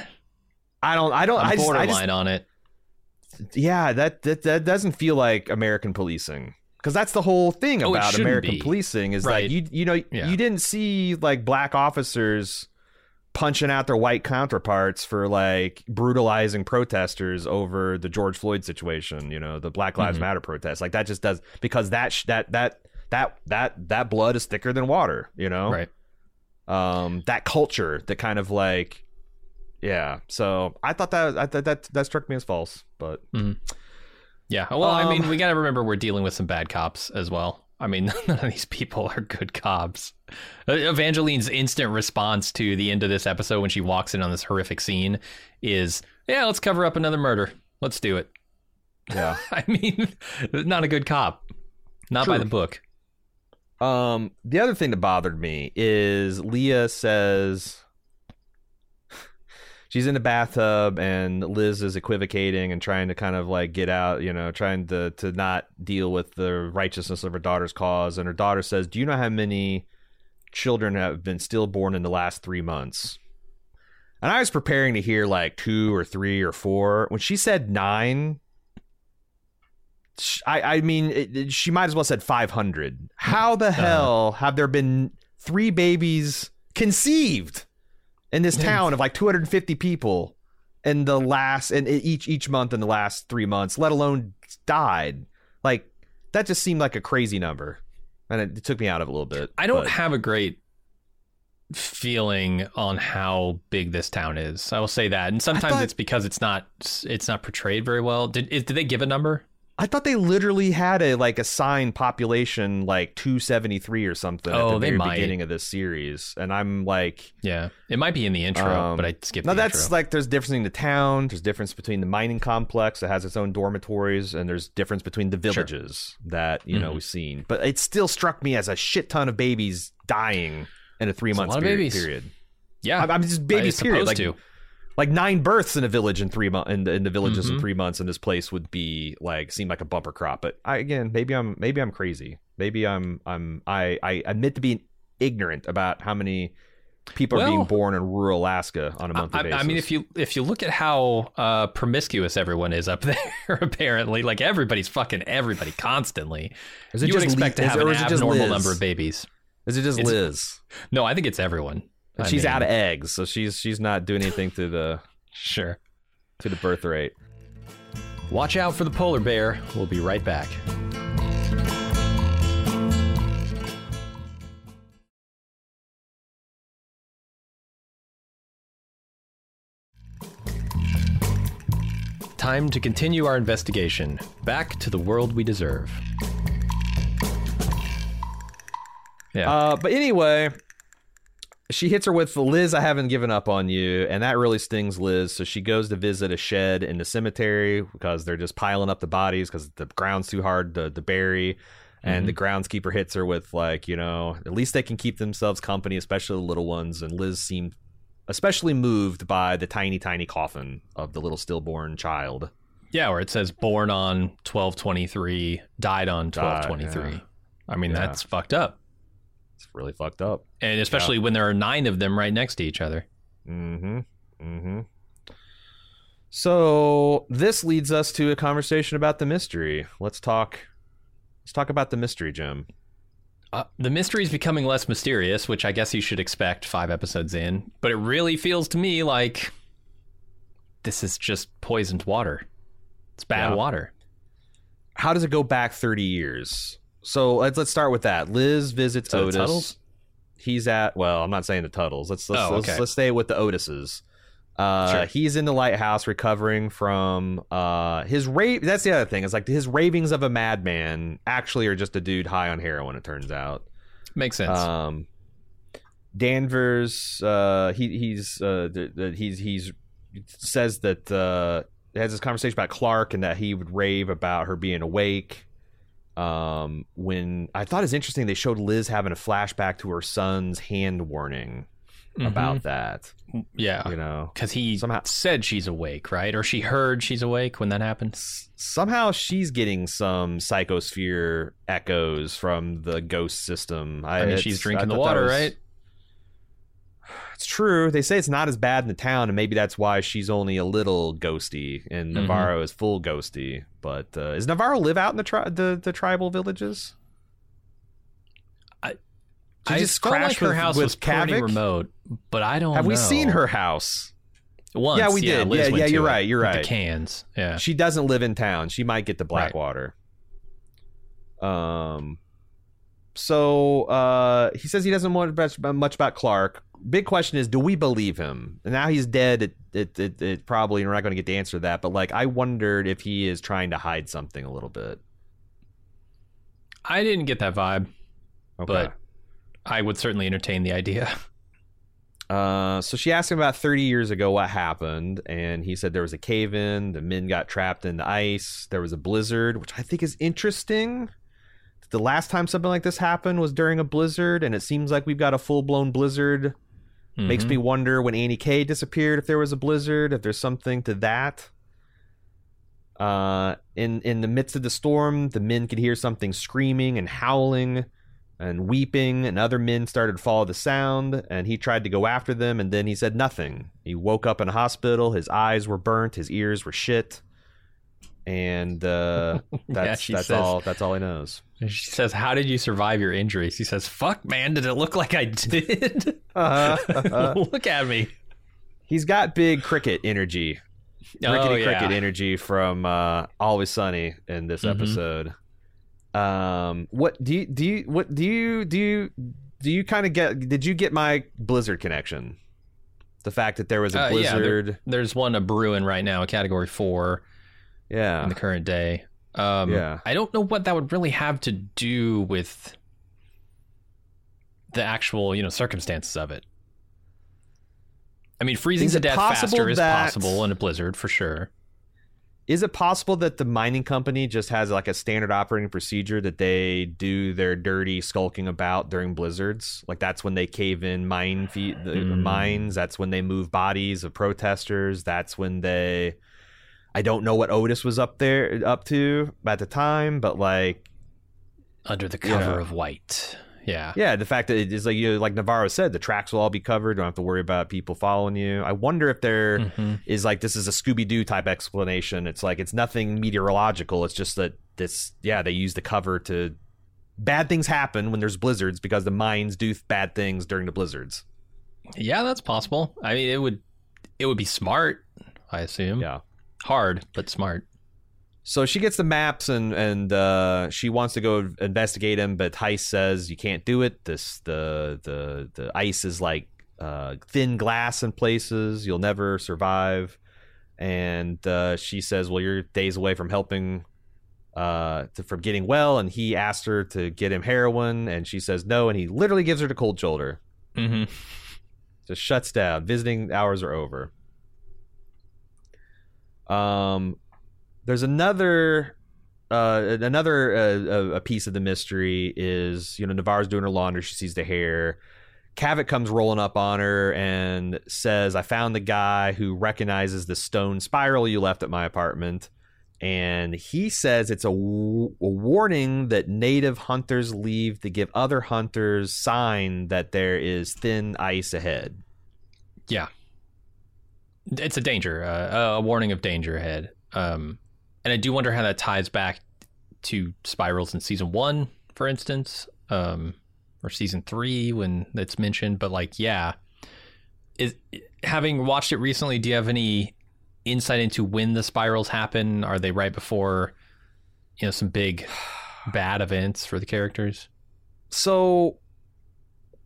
I don't. I don't. I'm I just, I borderline just. on it. Yeah, that, that that doesn't feel like American policing because that's the whole thing Oh, about American be. policing is Right. like you you know Yeah. you didn't see like black officers punching out their white counterparts for like brutalizing protesters over the George Floyd situation, you know, the Black Lives Mhm. Matter protests. Like that just does because that sh- that that that that that blood is thicker than water, you know. Right. Um that culture that kind of like yeah. So I thought that I thought that that struck me as false, but Yeah. Well, I mean, Um, we got to remember we're dealing with some bad cops as well. I mean, none of these people are good cops. Uh, Evangeline's instant response to the end of this episode when she walks in on this horrific scene is, "Yeah, let's cover up another murder. Let's do it." yeah. I mean, not a good cop. Not by the book. Um, the other thing that bothered me is Leah says she's in the bathtub and Liz is equivocating and trying to kind of like get out, you know, trying to to not deal with the righteousness of her daughter's cause. And her daughter says, "Do you know how many children have been stillborn in the last three months?" And I was preparing to hear like two or three or four. When she said nine, I, I mean, it, it- she might as well said 500. How the uh-huh. hell have there been three babies conceived in this town of like 250 people in the last, and each each month in the last three months, let alone died? Like that just seemed like a crazy number, and it, it took me out of it a little bit. I don't but- have a great feeling on how big this town is. I will say that, and sometimes thought- it's because it's not it's not portrayed very well. Did is, did they give a number? I thought they literally had a like a assigned population like 273 or something at Oh, the very might. beginning of this series, and I'm like. Yeah, it might be in the intro, Um, but I skipped. No, the that's intro. like there's difference in the town. There's difference between the mining complex that has its own dormitories, and there's difference between the villages that you know Mhm. we've seen. But it still struck me as a shit ton of babies dying in a three month period. period. yeah. I'm, I'm just I babies. Period. Like, to. Like nine births in a village in three months in the, in the villages in Mhm. three months in this place would be like seem like a bumper crop. But I again maybe I'm maybe I'm crazy. Maybe I'm I'm I I admit to being ignorant about how many people are being born in rural Alaska on a monthly I, basis. I mean, if you if you look at how uh, promiscuous everyone is up there, apparently, like everybody's fucking everybody constantly, Is it you would expect to have an is it just abnormal number of babies. Is it just It's- Liz? No, I think it's everyone. And I she's mean, out of eggs, so she's she's not doing anything to the Sure. to the birth rate. Watch out for the polar bear. We'll be right back. Time to continue our investigation. Back to the world we deserve. Yeah. Uh, but anyway, she hits her with Liz. I haven't given up on you, and that really stings Liz. So she goes to visit a shed in the cemetery because they're just piling up the bodies because the ground's too hard to, to bury. And the mm-hmm. groundskeeper hits her with like, you know, at least they can keep themselves company, especially the little ones. And Liz seemed especially moved by the tiny, tiny coffin of the little stillborn child. Yeah, where it says born on 1223, died on 1223. yeah. I mean, Yeah. that's fucked up. It's really fucked up. And especially when there are nine of them right next to each other. Mm-hmm. Mm-hmm. So this leads us to a conversation about the mystery. Let's talk. Let's talk about the mystery, Jim. Uh, the mystery is becoming less mysterious, which I guess you should expect five episodes in. But it really feels to me like this is just poisoned water. It's bad Yeah. water. How does it go back thirty years? So let's let's start with that. Liz visits To Otis. He's at well, I'm not saying the Tuttles. Let's let's Oh, let's, let's stay with the Otises. Uh, Sure. He's in the lighthouse recovering from uh, his rave. That's the other thing. It's like his ravings of a madman actually are just a dude high on heroin. It turns out. Makes sense. Um, Danvers, uh, he he's uh, th- th- he's he's says that uh, has this conversation about Clark and that he would rave about her being awake. Um, when I thought it's interesting, they showed Liz having a flashback to her son's hand warning about that. Yeah. You know, Because he somehow- said she's awake, right? Or she heard she's awake when that happened. somehow she's getting some psychosphere echoes from the ghost system. I mean, it's- she's I drinking the water, was- right? It's true. They say it's not as bad in the town, and maybe that's why she's only a little ghosty, and Mhm. Navarro is full ghosty. But uh, does Navarro live out in the tri- the, the tribal villages? I- She I just felt like crashed her with- house with was pretty Qavvik? remote, but I don't. Have we seen her house? Once, Yeah, we did. Liz Yeah, yeah, you're right, you're right. The cans. Yeah. She doesn't live in town. She might get to Right. Blackwater. Um. So uh, he says he doesn't want much about Clark. Big question is, do we believe him? And now he's dead. It it it, it probably we're not going to get the answer to that. But like, I wondered if he is trying to hide something a little bit. I didn't get that vibe, Okay. but I would certainly entertain the idea. Uh, so she asked him about 30 years ago what happened, and he said there was a cave in, the men got trapped in the ice, there was a blizzard, which I think is interesting. The last time something like this happened was during a blizzard, and it seems like we've got a full blown blizzard. Makes Mhm. me wonder when Annie K disappeared if there was a blizzard, if there's something to that. Uh, in in the midst of the storm, the men could hear something screaming and howling and weeping, and other men started to follow the sound. And he tried to go after them, and then he said nothing. He woke up in a hospital. His eyes were burnt. His ears were shit. And uh, that's she that's says- all. That's all he knows. She says, "How did you survive your injuries?" He says, "Fuck, man, did it look like I did? Uh-huh. look at me." He's got big cricket energy. Oh rickety yeah. cricket energy from uh, Always Sunny in this Mhm. episode. Um, what do you do? You what do you do? You do you kind of get? Did you get my Blizzard connection? The fact that there was a Uh, yeah, there- Blizzard, There's one a brewing right now, a category four yeah, in the current day. Um, Yeah. I don't know what that would really have to do with the actual, you know, circumstances of it. I mean, freezing Is to death faster is possible in a blizzard for sure. Is it possible that the mining company just has like a standard operating procedure that they do their dirty skulking about during blizzards? Like that's when they cave in mine feet, the Mm. mines. That's when they move bodies of protesters. That's when they. I don't know what Otis was up there up to at the time, but like, Under the cover Yeah. of white. Yeah. yeah, the fact that it is like you know, like Navarro said, the tracks will all be covered. Don't have to worry about people following you. I wonder if there Mhm. is like this is a Scooby Doo type explanation. It's like it's nothing meteorological. It's just that this, yeah, they use the cover to. Bad things happen when there's blizzards because the mines do bad things during the blizzards. Yeah, that's possible. I mean, it would it would be smart, I assume. Yeah. Hard, but smart. So she gets the maps and and uh, she wants to go investigate him, but Heiss says you can't do it. This the the the ice is like uh, thin glass in places. You'll never survive. And uh, she says, "Well, you're days away from helping, uh, to, from getting well." And he asked her to get him heroin, and she says no. And he literally gives her the cold shoulder. hmm Just shuts down. Visiting hours are over. Um, there's another, uh, another uh, a piece of the mystery is you know Navarro's doing her laundry. She sees the hair. Qavvik comes rolling up on her and says, "I found the guy who recognizes the stone spiral you left at my apartment." And he says it's a, w- a warning that native hunters leave to give other hunters sign that there is thin ice ahead. Yeah. It's a danger, uh, a warning of danger ahead. Um, and I do wonder how that ties back to spirals in season one, for instance, um, or season three when it's mentioned. But like, yeah, is having watched it recently. Do you have any insight into when the spirals happen? Are they right before, you know, some big bad events for the characters? So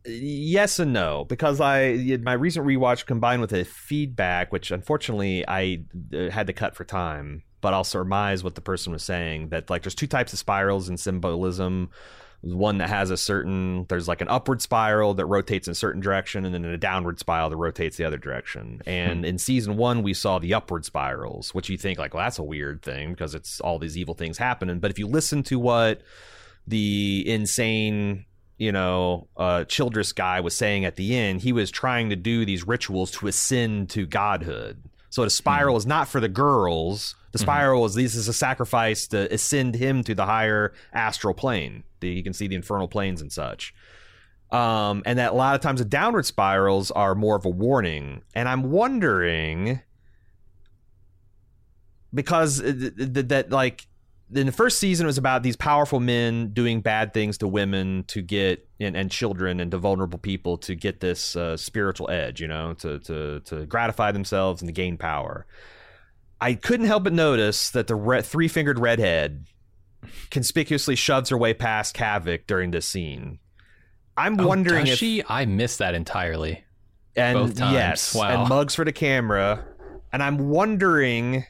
yes and no because I my recent rewatch combined with a feedback, which unfortunately I uh, had to cut for time, but I'll surmise what the person was saying that like there's two types of spirals in symbolism. One that has a certain there's like an upward spiral that rotates in a certain direction, and then a downward spiral that rotates the other direction. And in season one, we saw the upward spirals, which you think like, well, that's a weird thing because it's all these evil things happening. But if you listen to what the insane you know, uh, Childress guy was saying at the end, he was trying to do these rituals to ascend to godhood. So the spiral is not for the girls. The spiral is this is a sacrifice to ascend him to the higher astral plane. The, you can see the infernal planes and such. Um, and that a lot of times the downward spirals are more of a warning. And I'm wondering because uh, th- th- that like in the first season it was about these powerful men doing bad things to women to get and, and children and to vulnerable people to get this uh, spiritual edge you know to, to to gratify themselves and to gain power i couldn't help but notice that the re- three-fingered redhead conspicuously shoves her way past Qavvik during this scene i'm Oh, wondering if she? I missed that entirely. and both times. yes Wow. and mugs for the camera and i'm wondering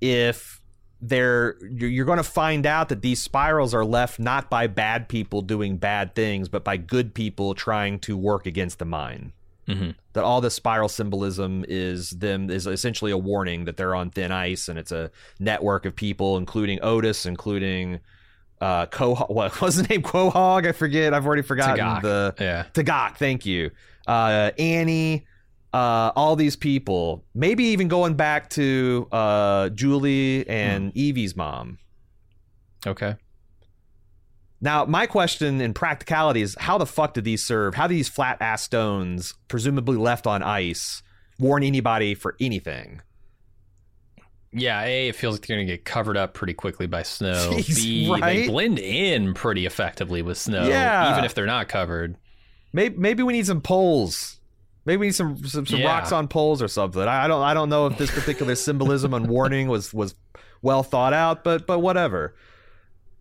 if they're you're, going to find out that these spirals are left not by bad people doing bad things but by good people trying to work against the mine Mhm. that all this spiral symbolism is them is essentially a warning that they're on thin ice and it's a network of people including otis including uh Quahog, what was the name quahog i forget i've already forgotten Tagak. the Yeah. Tagak, thank you. Uh, Annie, uh, all these people. Maybe even going back to uh, Julie and Evie's mom. Okay. Now, my question in practicality is how the fuck did these serve? How do these flat ass stones, presumably left on ice, warn anybody for anything? Yeah, A, it feels like they're going to get covered up pretty quickly by snow. Jeez, B, they blend in pretty effectively with snow, Yeah. even if they're not covered. Maybe, maybe we need some poles. Maybe need some some, some Yeah. rocks on poles or something. I, I don't I don't know if this particular symbolism and warning was was well thought out, but but whatever.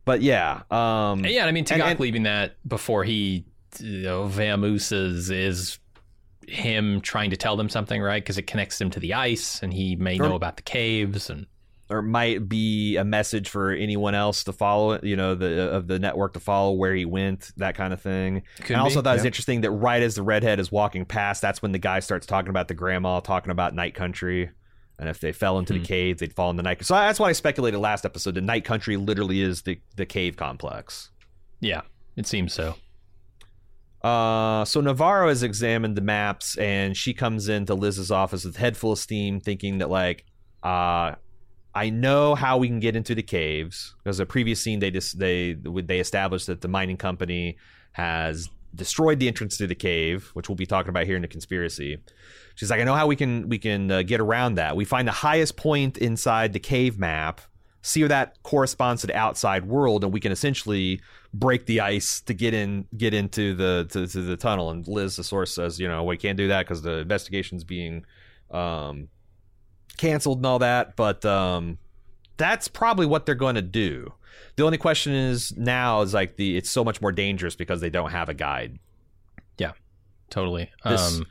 But yeah, um, Yeah, I mean, And- and- leaving that before he, you know, Vamooses is him trying to tell them something, right? Because it connects him to the ice, and he may Or- know about the caves. And or might be a message for anyone else to follow it, you know, the of the network to follow where he went, that kind of thing. Could I also be, thought it was interesting that right as the redhead is walking past, that's when the guy starts talking about the grandma, talking about night country. And if they fell into Hmm. the cave, they'd fall in the night. So that's why I speculated last episode. The night country literally is the, the cave complex. yeah, it seems so. Uh, so Navarro has examined the maps, and she comes into Liz's office with head full of steam, thinking that like, uh, I know how we can get into the caves because the previous scene they just they they established that the mining company has destroyed the entrance to the cave, which we'll be talking about here in the conspiracy. She's like, I know how we can we can uh, get around that. We find the highest point inside the cave map, see where that corresponds to the outside world, and we can essentially break the ice to get in get into the to, to the tunnel. And Liz, the source, says, you know, we can't do that because the investigation's being um, canceled and all that. But um, that's probably what they're going to do. The only question is now is like the it's so much more dangerous because they don't have a guide. Yeah, totally. This- um,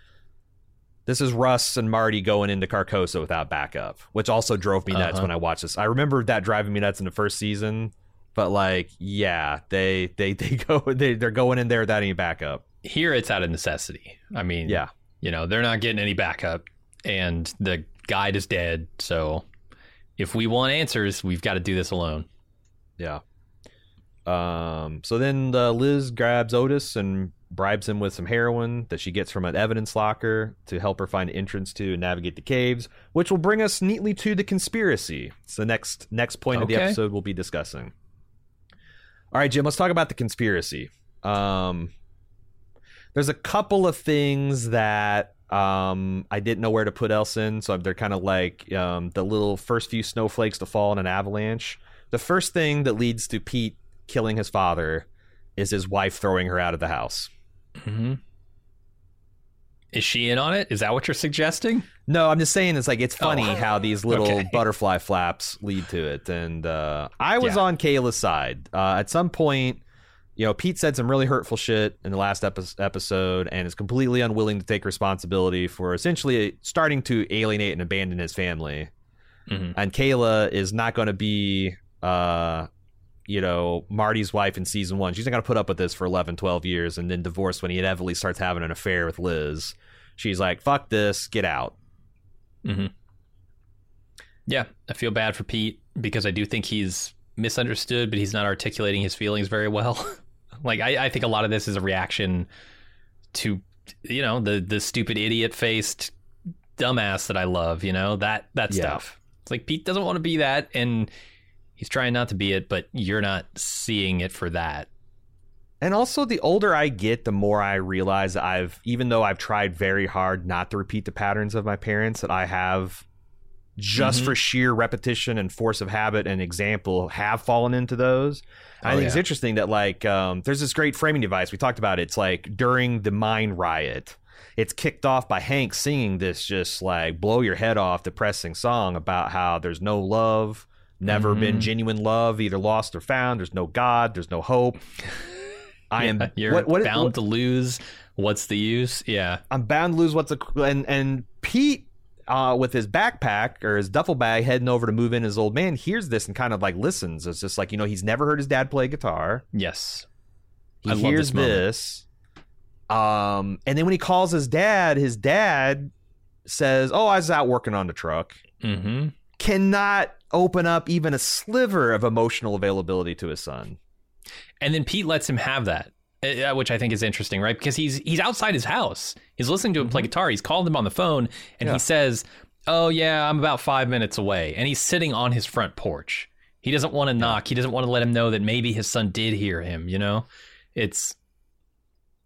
This is Rust and Marty going into Carcosa without backup, which also drove me nuts Uh-huh. when I watched this. I remember that driving me nuts in the first season, but like, yeah, they they they go they they're going in there without any backup. here, it's out of necessity. I mean, Yeah, you know, they're not getting any backup, and the guide is dead. So, if we want answers, we've got to do this alone. yeah. Um. So then uh, Liz grabs Otis and bribes him with some heroin that she gets from an evidence locker to help her find entrance to and navigate the caves, which will bring us neatly to the conspiracy. It's the next next point of the episode we'll be discussing. All right, Jim, let's talk about the conspiracy. Um, there's a couple of things that um, I didn't know where to put else in, so they're kind of like um, the little first few snowflakes to fall in an avalanche. The first thing that leads to Pete killing his father is his wife throwing her out of the house. Mm-hmm. Is she in on it? Is that what you're suggesting? No, I'm just saying it's like it's funny Oh. how these little Okay. butterfly flaps lead to it. And uh, I was Yeah. on Kayla's side. Uh, at some point, you know, Pete said some really hurtful shit in the last epi- episode and is completely unwilling to take responsibility for essentially starting to alienate and abandon his family. Mhm. And Kayla is not going to be, uh, you know, Marty's wife in season one. She's not going to put up with this for 11, 12 years and then divorce when he inevitably starts having an affair with Liz. She's like, fuck this, get out. Mm-hmm. Yeah, I feel bad for Pete because I do think he's misunderstood, but he's not articulating his feelings very well. like I, I think a lot of this is a reaction to you know the the stupid idiot faced dumbass that I love. You know that that Yeah. stuff. It's like Pete doesn't want to be that, and he's trying not to be it, but you're not seeing it for that. And also, the older I get, the more I realize I've, even though I've tried very hard not to repeat the patterns of my parents, that I have just mm-hmm. for sheer repetition and force of habit and example have fallen into those. I Oh, think it's interesting that like um, there's this great framing device we talked about. It's like during the mine riot, it's kicked off by Hank singing this just like blow your head off depressing song about how there's no love, never Mm-hmm. been genuine love, either lost or found. There's no God. There's no hope. I am You're what, what, bound what- to lose. What's the use? Yeah. I'm bound to lose what's a and and Pete uh, with his backpack or his duffel bag heading over to move in his old man hears this and kind of like listens. It's just like you know he's never heard his dad play guitar. Yes. He I hears this this, um, and then when he calls his dad, his dad says, "Oh, I was out working on the truck." Mm-hmm. Cannot open up even a sliver of emotional availability to his son. And then Pete lets him have that, Uh, uh, which I think is interesting, right? Because he's he's outside his house. He's listening to him play mm-hmm. guitar. He's called him on the phone, and Yeah. he says, "Oh yeah, I'm about five minutes away." And he's sitting on his front porch. He doesn't want to knock. He doesn't want to let him know that maybe his son did hear him. You know, it's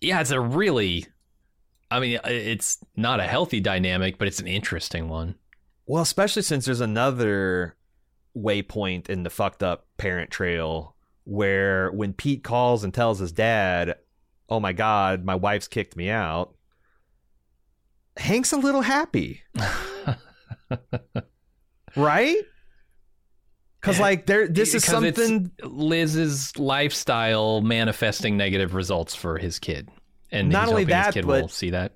yeah, it's a really, I mean, it's not a healthy dynamic, but it's an interesting one. Well, especially since there's another waypoint in the fucked up parent trail where when Pete calls and tells his dad, "Oh my god, my wife's kicked me out." Hank's a little happy. right? Cuz like there this is something Liz's lifestyle manifesting negative results for his kid, and Not he's only that, his kid but- will see that.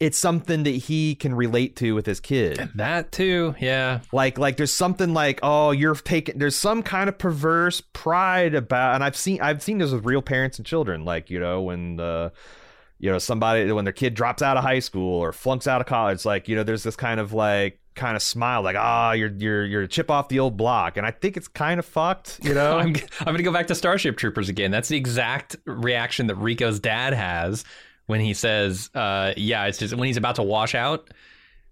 It's something that he can relate to with his kid. That too, yeah. like like there's something like oh you're taking there's some kind of perverse pride about and i've seen i've seen this with real parents and children like you know when the you know somebody when their kid drops out of high school or flunks out of college like you know there's this kind of like kind of smile like ah you're you're you're a chip off the old block and i think it's kind of fucked you know I'm I'm gonna go back to Starship Troopers again. That's the exact reaction that Rico's dad has when he says, uh, "Yeah, it's just when he's about to wash out."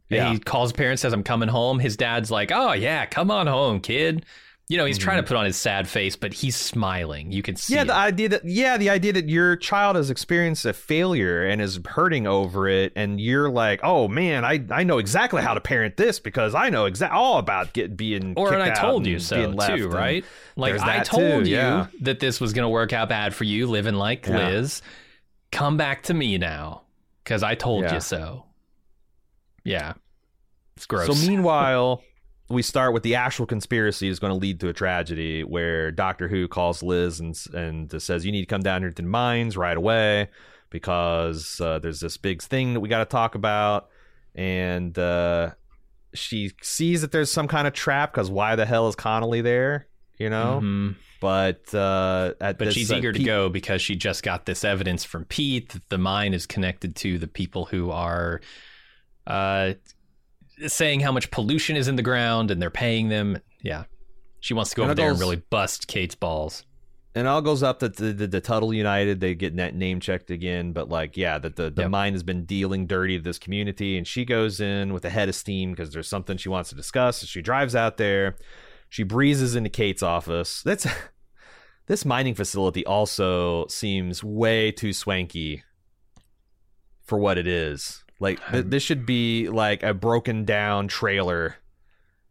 Yeah. He calls parents, says, "I'm coming home." His dad's like, "Oh yeah, come on home, kid." You know, he's trying to put on his sad face, but he's smiling. You can see. Mm-hmm. yeah it. the idea that yeah the idea that your child has experienced a failure and is hurting over it and you're like oh man i i know exactly how to parent this because i know exactly all about get being or and I told you so too, right? Like I told too, you yeah. that this was going to work out bad for you living like Yeah. Liz. Come back to me now cuz I told Yeah. you so. Yeah. It's gross. So meanwhile, we start with the actual conspiracy is going to lead to a tragedy where Doctor Who calls Liz and and says you need to come down here to the mines right away because uh, there's this big thing that we got to talk about, and uh, she sees that there's some kind of trap because why the hell is Connelly there? You know, Mhm. But uh, at But this, she's uh, eager to Pete- go because she just got this evidence from Pete that the mine is connected to the people who are uh, saying how much pollution is in the ground and they're paying them. Yeah. She wants to go And over there and really bust Kate's balls. and all goes up that the, the, the Tuttle United they get net name checked again, but like yeah, that the the Yep. mine has been dealing dirty to this community, and she goes in with a head of steam because there's something she wants to discuss. So she drives out there, she breezes into Kate's office. That's this mining facility also seems way too swanky for what it is. Like th- this should be like a broken down trailer.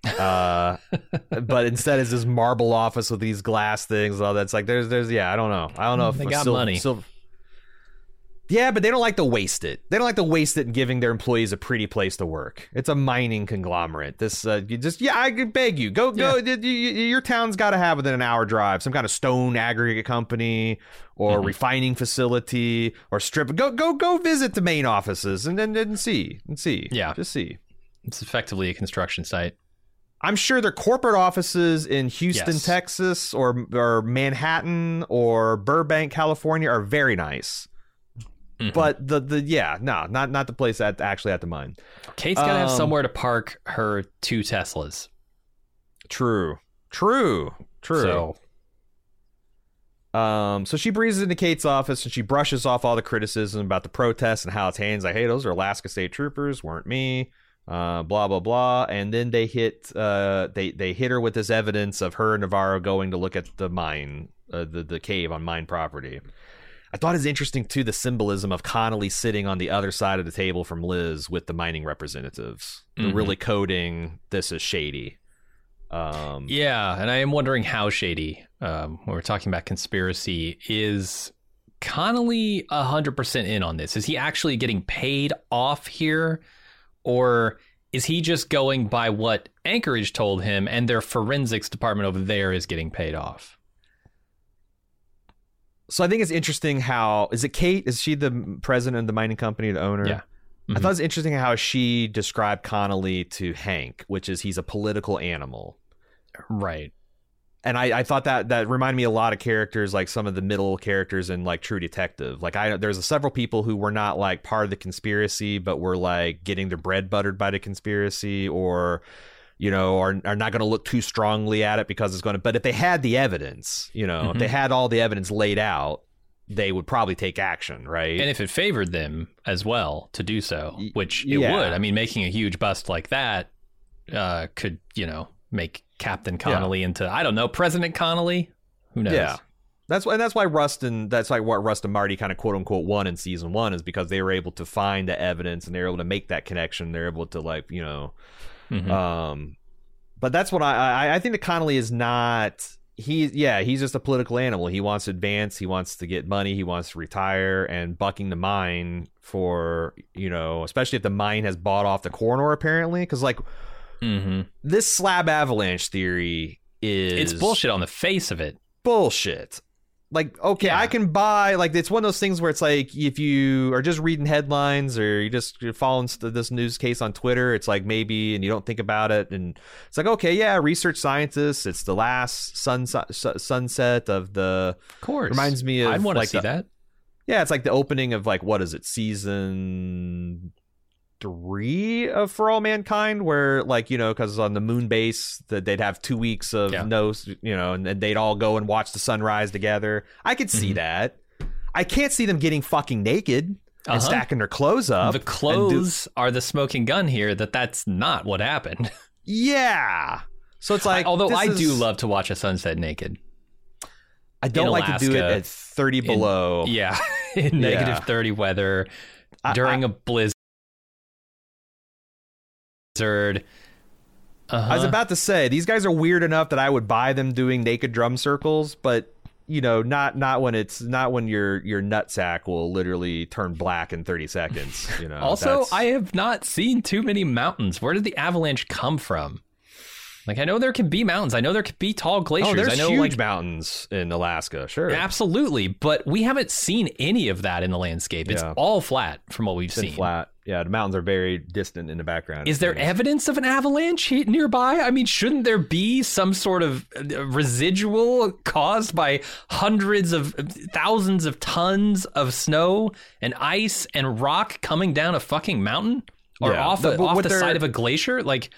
uh but instead it's this marble office with these glass things and all that. It's like there's there's yeah, I don't know. I don't know if They got Sil- money. Sil- yeah, but they don't like to waste it. They don't like to waste it in giving their employees a pretty place to work. It's a mining conglomerate. This uh, you just yeah, I beg you go go. y- y- y- your town's got to have within an hour drive some kind of stone aggregate company or Mhm. refining facility or strip. Go go go visit the main offices and and, and see and see. Yeah. just see. It's effectively a construction site. I'm sure their corporate offices in Houston, Yes. Texas, or or Manhattan or Burbank, California, are very nice. Mhm. But the the yeah, no, not not the place at actually at the mine. Kate's got to have Um, somewhere to park her two Teslas. True, true, true. So Um, so she breezes into Kate's office and she brushes off all the criticism about the protests and how it's hands like, hey, those are Alaska State Troopers, weren't me. Uh, blah blah blah, and then they hit uh they they hit her with this evidence of her and Navarro going to look at the mine, uh, the the cave on mine property. I thought it's interesting too the symbolism of Connelly sitting on the other side of the table from Liz with the mining representatives. They're Mhm. really coding this as shady. Um, Yeah, and I am wondering how shady, um, when we're talking about conspiracy, is Connelly 100% in on this? Is he actually getting paid off here? Or is he just going by what Anchorage told him and their forensics department over there is getting paid off? So I think it's interesting how is it Kate? Is she the president of the mining company, the owner? Yeah. I Mhm. thought it was interesting how she described Connelly to Hank, which is he's a political animal. Right. and I, I thought that that reminded me a lot of characters like some of the middle characters in like True Detective. Like I there's a, several people who were not like part of the conspiracy, but were like getting their bread buttered by the conspiracy, or you know, are are not going to look too strongly at it because it's going to. But if they had the evidence, you know, if they had all the evidence laid out, they would probably take action, right? And if it favored them as well to do so, which it yeah. would, I mean, making a huge bust like that uh, could, you know, make Captain Connelly into, I don't know, President Connelly? Who knows? Yeah. That's why, and that's why Rust and that's like what Rust and Marty kind of quote unquote won in season one is because they were able to find the evidence and they were able to make that connection. They're able to like you know, Mhm. um, but that's what I, I I think that Connelly is not. He yeah he's just a political animal. He wants to advance. He wants to get money. He wants to retire. And bucking the mine for you know, especially if the mine has bought off the coroner apparently, because like Mhm. this slab avalanche theory is It's bullshit on the face of it. bullshit. Like, okay, Yeah. I can buy. Like, it's one of those things where it's like, if you are just reading headlines or you just you're following this news case on Twitter, it's like maybe, and you don't think about it, and it's like, okay, yeah, research scientists. It's the last sunset sunset of the. Of course. Reminds me of, I'd want to like, see the- that. Yeah, it's like the opening of like what is it, season three of For All Mankind, where like you know, because on the moon base that they'd have two weeks of Yeah. no, you know, and, and they'd all go and watch the sunrise together. I could see Mhm. that. I can't see them getting fucking naked and Uh-huh. stacking their clothes up. The and do- clothes are the smoking gun here. That that's not what happened. yeah. So it's like, Although this I do love to watch a sunset naked. I don't in like to do it at thirty in- below. Yeah, in negative Yeah. thirty weather during a blizzard. Uh-huh. I was about to say these guys are weird enough that I would buy them doing naked drum circles, but you know, not not when it's not when your your nutsack will literally turn black in thirty seconds. You know. Also, That's- I have not seen too many mountains. Where did the avalanche come from? Like, I know there can be mountains. I know there could be tall glaciers. oh, there's I know, huge like, mountains in Alaska. Sure, absolutely, but we haven't seen any of that in the landscape. It's Yeah. all flat from what we've it's seen. flat. Yeah, the mountains are very distant in the background. Is there evidence of an avalanche nearby? I mean, shouldn't there be some sort of uh, residual caused by hundreds of thousands of tons of snow and ice and rock coming down a fucking mountain or Yeah. off, The- off the side of a glacier? Like,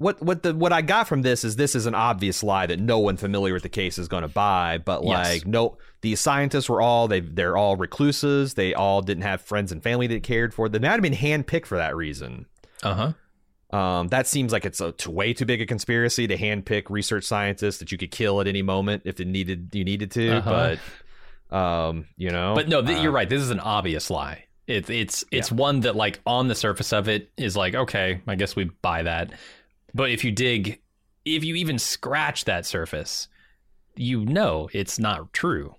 what what the what I got from this is this is an obvious lie that no one familiar with the case is going to buy. But Yes. like no, these scientists were all they they're all recluses. They all didn't have friends and family that cared for them. They might have been handpicked for that reason. uh huh. Um, that seems like it's a way too big a conspiracy to handpick research scientists that you could kill at any moment if it needed you needed to. Uh-huh. But um, you know, But no, th- uh, you're right. This is an obvious lie. It, it's it's one that like on the surface of it is like okay, I guess we buy that. But if you dig, if you even scratch that surface, you know it's not true.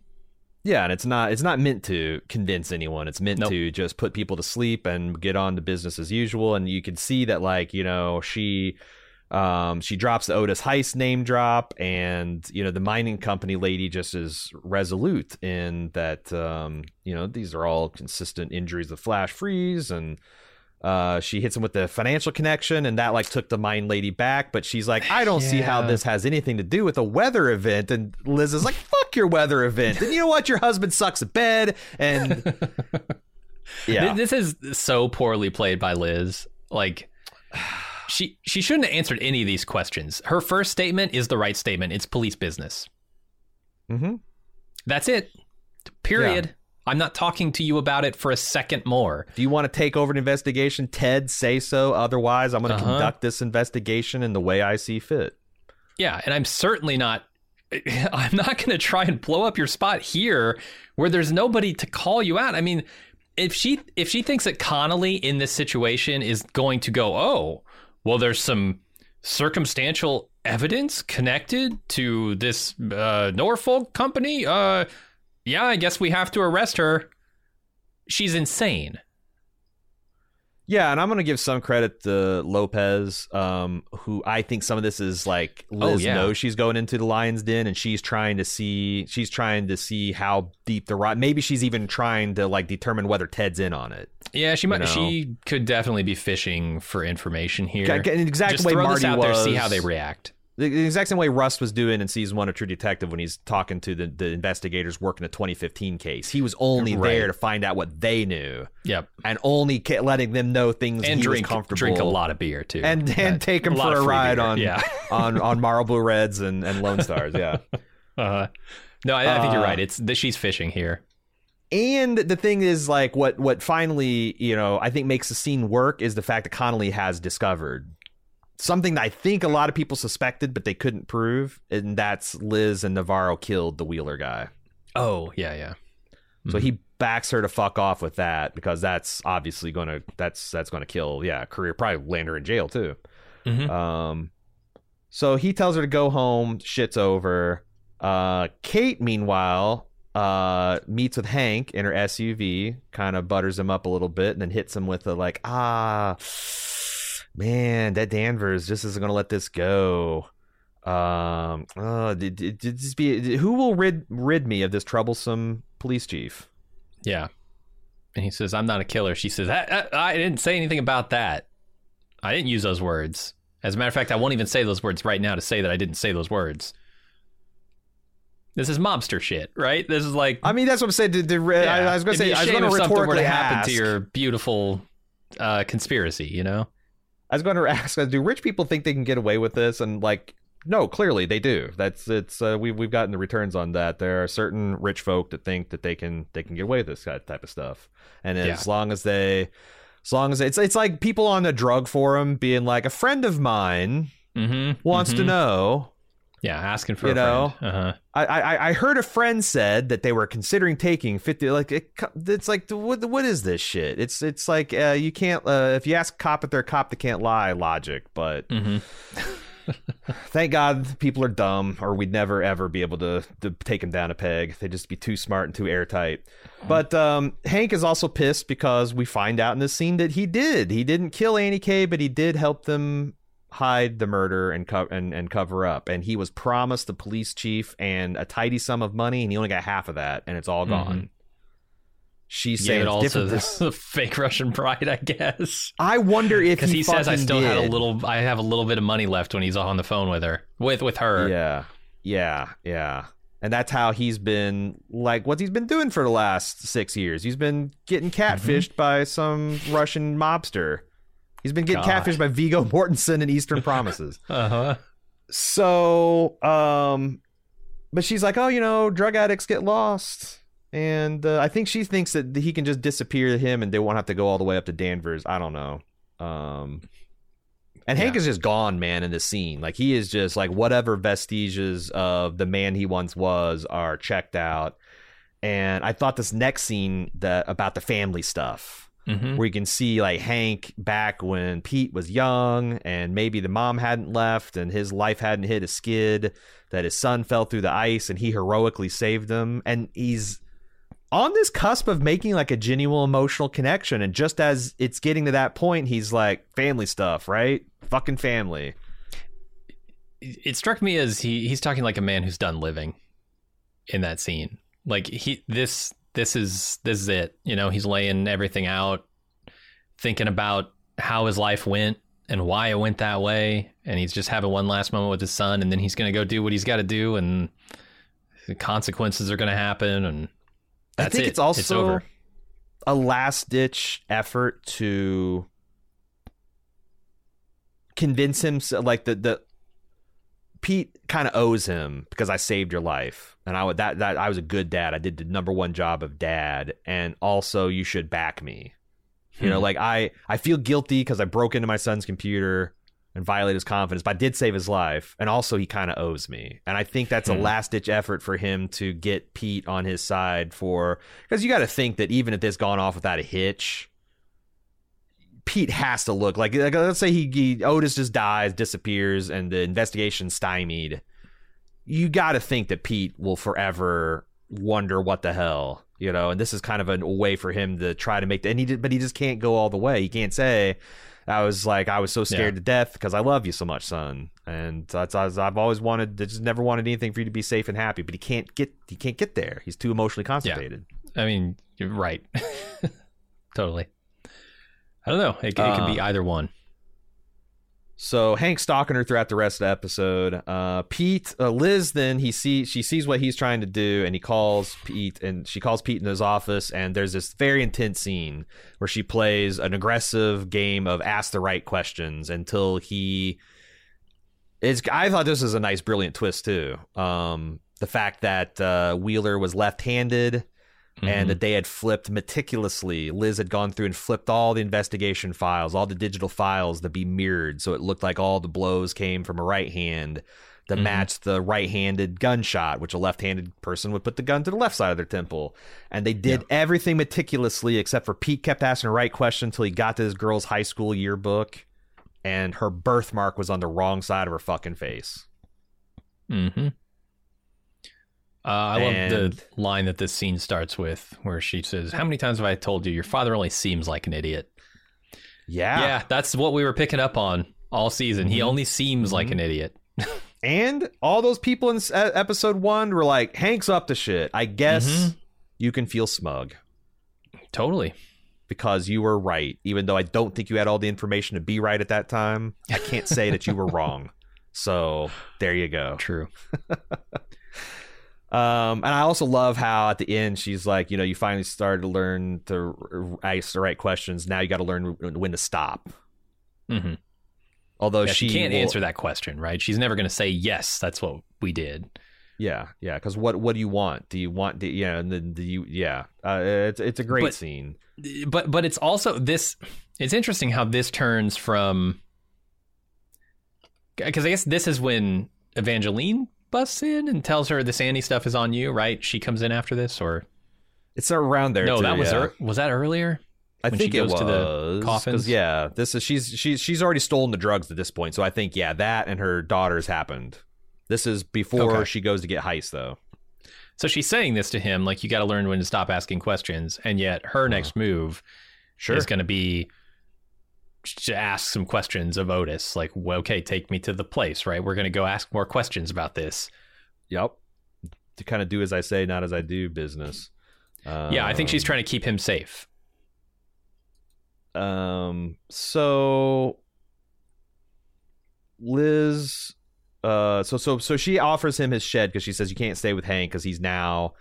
Yeah, and it's not it's not meant to convince anyone. It's meant Nope. to just put people to sleep and get on to business as usual. And you can see that like, you know, she um she drops the Otis Heiss name drop and you know the mining company lady just is resolute in that um you know these are all consistent injuries of flash freeze and uh, she hits him with the financial connection, and that like took the mind lady back. But she's like, I don't see how this has anything to do with a weather event. And Liz is like, Fuck your weather event. And you know what? Your husband sucks at bed. And yeah, This is so poorly played by Liz. Like she she shouldn't have answered any of these questions. Her first statement is the right statement. It's police business. hmm That's it. Period. I'm not talking to you about it for a second more. If you want to take over an investigation, Ted, say so. Otherwise, I'm going to Uh-huh. conduct this investigation in the way I see fit. Yeah, and I'm certainly not I'm not going to try and blow up your spot here where there's nobody to call you out. I mean, if she if she thinks that Connelly in this situation is going to go, "Oh, well there's some circumstantial evidence connected to this uh, Norfolk company, uh yeah, I guess we have to arrest her." She's insane. Yeah, and I'm gonna give some credit to Lopez, um, who I think some of this is like Liz Oh, yeah. knows she's going into the lion's den, and she's trying to see she's trying to see how deep the rot. Maybe she's even trying to like determine whether Ted's in on it. Yeah, she might. know. She could definitely be fishing for information here. Ga- Just way throw Marty this out there, see how they react. The the exact same way Rust was doing in season one of True Detective when he's talking to the, the investigators working a 2015 case. He was only Right. there to find out what they knew Yep, and only ca- letting them know things and he drink was comfortable drink a lot of beer too, and and take him a for a ride beer. on yeah. on on Marlboro Reds and and Lone Stars. Yeah. uh No, I, I think you're Uh, right. It's that she's fishing here. And the thing is, like, what what finally, you know, I think makes the scene work is the fact that Connelly has discovered something that I think a lot of people suspected, but they couldn't prove, and that's Liz and Navarro killed the Wheeler guy. Oh yeah, yeah. So Mm-hmm. he backs her to fuck off with that because that's obviously gonna that's that's gonna kill, yeah, career, probably land her in jail too. Mhm. Um, so he tells her to go home. Shit's over. Uh, Kate, meanwhile, uh, meets with Hank in her SUV, kind of butters him up a little bit, and then hits him with a like, ah, man, that Danvers just isn't gonna let this go. Um, oh, did, did, did this be who will rid rid me of this troublesome police chief? Yeah. And he says, "I'm not a killer." She says, I, I, "I didn't say anything about that. I didn't use those words. As a matter of fact, I won't even say those words right now to say that I didn't say those words." This is mobster shit, right? This is like I mean, that's what I'm saying. The, the, I, Yeah. I was going to say, I was going to something were to happen ask. to your beautiful uh, conspiracy. You know? I was going to ask, do rich people think they can get away with this? And like, no, clearly they do. That's it's uh, we we've gotten the returns on that. There are certain rich folk that think that they can they can get away with this kind type of stuff, and as long as they, as long as it's it's like people on the drug forum being like, a friend of mine Mm-hmm. wants to know. Yeah, asking for You a know? friend. Uh-huh. I, I I heard a friend said that they were considering taking fifty. Like it, it's like what what is this shit? It's it's like uh, you can't uh, if you ask a cop if they're a cop, they can't lie. Logic, but Mm-hmm. thank God people are dumb, or we'd never ever be able to to take them down a peg. They'd just be too smart and too airtight. But um, Hank is also pissed because we find out in this scene that he did. He didn't kill Annie K, but he did help them hide the murder and, co- and and cover up. And he was promised the police chief and a tidy sum of money, and he only got half of that, and it's all mm-hmm. gone. Gave saying it it's all to the, this- the fake Russian bride, I guess. I wonder if Because he, says I still had a little, I have a little bit of money left when he's on the phone with her, with with her. Yeah, yeah, yeah. And that's how he's been like what he's been doing for the last six years. He's been getting mm-hmm. catfished by some Russian mobster. He's been getting God. catfished by Viggo Mortensen and Eastern Promises. Uh huh. so, um, but she's like, oh, you know, drug addicts get lost. And uh, I think she thinks that he can just disappear him and they won't have to go all the way up to Danvers. I don't know. Um, and Hank is just gone, man, in this scene. Like he is just like whatever vestiges of the man he once was are checked out. And I thought this next scene that about the family stuff, hmm where you can see like Hank back when Pete was young, and maybe the mom hadn't left, and his life hadn't hit a skid, that his son fell through the ice, and he heroically saved him, and he's on this cusp of making like a genuine emotional connection. And just as it's getting to that point he's like family stuff right? Fucking family. It struck me as he he's talking like a man who's done living in that scene. Like he this this is this is it. You know, he's laying everything out, thinking about how his life went and why it went that way, and he's just having one last moment with his son, and then he's gonna go do what he's got to do, and the consequences are gonna happen, and that's i think it. it's also over. a last ditch effort to convince him like the the Pete kind of owes him because I saved your life and I would that that I was a good dad. I did the number one job of dad and also you should back me. You know, Hmm. like I I feel guilty because I broke into my son's computer and violate his confidence, but I did save his life. And also, he kind of owes me. And I think that's a Hmm. last ditch effort for him to get Pete on his side for because you got to think that even if this gone off without a hitch, Pete has to look like, like let's say he, he Otis just dies, disappears, and the investigation stymied. You got to think that Pete will forever wonder what the hell, you know. And this is kind of a way for him to try to make. The, And he did, but he just can't go all the way. He can't say, "I was like I was so scared Yeah. to death because I love you so much, son." And that's I've always wanted, just never wanted anything for you to be safe and happy. But he can't get he can't get there. He's too emotionally constipated. I mean, you're right. totally. I don't know. It, it could be Uh, either one. So Hank stalking her throughout the rest of the episode. Uh, Pete, uh, Liz, then he sees she sees what he's trying to do, and he calls Pete, and she calls Pete in his office, and there's this very intense scene where she plays an aggressive game of ask the right questions until he. It's. I thought this was a nice, brilliant twist too. Um, the fact that uh, Wheeler was left-handed and that they had flipped meticulously. Liz had gone through and flipped all the investigation files, all the digital files to be mirrored, so it looked like all the blows came from a right hand that Mhm. matched the right-handed gunshot, which a left-handed person would put the gun to the left side of their temple. And they did everything meticulously, except for Pete kept asking the right question until he got to this girl's high school yearbook, and her birthmark was on the wrong side of her fucking face. Mm-hmm. Uh, I love the line that this scene starts with, where she says, "How many times have I told you your father only seems like an idiot?" Yeah. Yeah, that's what we were picking up on all season. He Mhm. only seems like Mhm. an idiot. And all those people in episode one were like, Hank's up to shit. I guess Mhm. you can feel smug Totally. because you were right. Even though I don't think you had all the information to be right at that time, I can't say that you were wrong. So there you go. True. Um, and I also love how at the end she's like, you know, you finally started to learn to ask the right questions. Now you got to learn when to stop. hmm Although Yeah, she, she can't will- answer that question, right? She's never going to say yes. That's what we did. Yeah, yeah. Because what what do you want? Do you want? Do, yeah, and then do you? Yeah, uh, it's it's a great But- scene. but but it's also this it's interesting how this turns from because i guess this is when evangeline busts in and tells her the sandy stuff is on you right she comes in after this or It's around there. no too, that was yeah. ear- was that earlier I when she think it was to the coffins? yeah, this is she's she's she's already stolen the drugs at this point. So I think yeah, that and her daughters happened. This is before Okay. she goes to get Heiss though. so she's saying this to him like you got to learn when to stop asking questions and yet her next move Sure. is going to be to ask some questions of otis like well, okay take me to the place right we're going to go ask more questions about this Yep. To kind of do as I say, not as I do business. yeah i think she's Um, trying to keep him safe Um. So Liz, uh, so so so she offers him his shed because she says you can't stay with Hank because he's now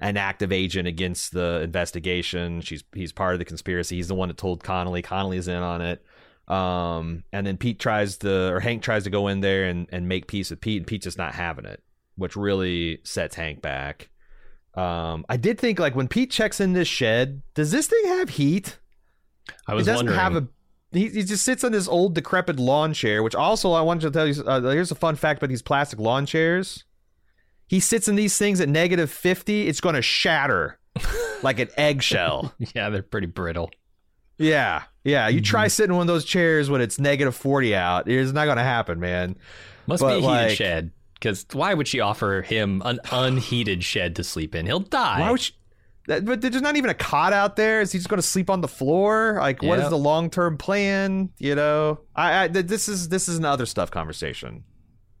an active agent against the investigation. She's he's part of the conspiracy. He's the one that told Connelly. Connelly's in on it. Um, and then Pete tries to, or Hank tries to go in there and, and make peace with Pete, and Pete's just not having it, which really sets Hank back. Um, I did think like when Pete checks in this shed, does this thing have heat? i was it doesn't wondering have a. He, he just sits on this old decrepit lawn chair, which also I wanted to tell you. Uh, here's a fun fact about these plastic lawn chairs. He sits in these things at negative fifty. It's going to shatter like an eggshell. Yeah, they're pretty brittle. Yeah, yeah. You try mhm. sitting in one of those chairs when it's negative forty out. It's not going to happen, man. Must But, be a heated like- shed. Because why would she offer him an unheated shed to sleep in? He'll die. Why would she? That, but there's not even a cot out there. Is he just going to sleep on the floor? Like, what is the long term plan? You know, I, I this is this is another stuff conversation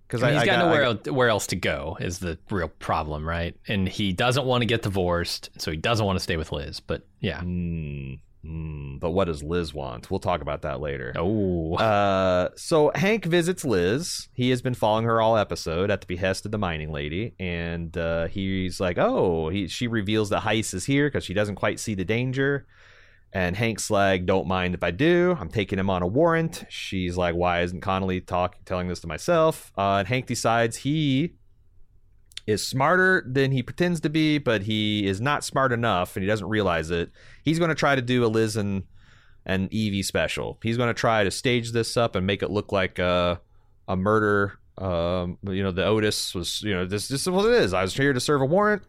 because I mean, he's got, I, nowhere I- el- where else to go is the real problem, right? And he doesn't want to get divorced, so he doesn't want to stay with Liz. But yeah. Mm, mm, but what does Liz want? We'll talk about that later. Oh, Uh, so Hank visits Liz. He has been following her all episode at the behest of the mining lady, and uh, he's like, "Oh," he she reveals that Heiss is here because she doesn't quite see the danger. And Hank's like, "Don't mind if I do. I'm taking him on a warrant." She's like, "Why isn't Connelly talking, telling this to myself?" Uh, and Hank decides he is smarter than he pretends to be, but he is not smart enough, and he doesn't realize it. He's going to try to do a Liz and and Evie special. He's going to try to stage this up and make it look like a a murder. Um, you know, the Otis was, you know, this this is what it is. I was here to serve a warrant,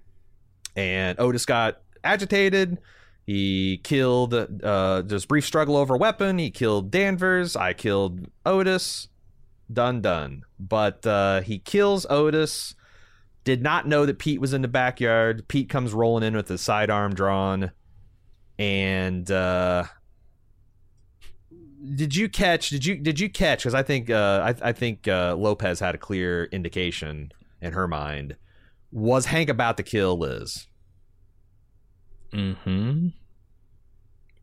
and Otis got agitated. He killed uh, this brief struggle over a weapon. He killed Danvers. I killed Otis. Done, done. But uh, he kills Otis. Did not know that Pete was in the backyard. Pete comes rolling in with his sidearm drawn, and uh, did you catch? Did you did you catch? Because I think uh, I, I think uh, Lopez had a clear indication in her mind. Was Hank about to kill Liz? Mm-hmm.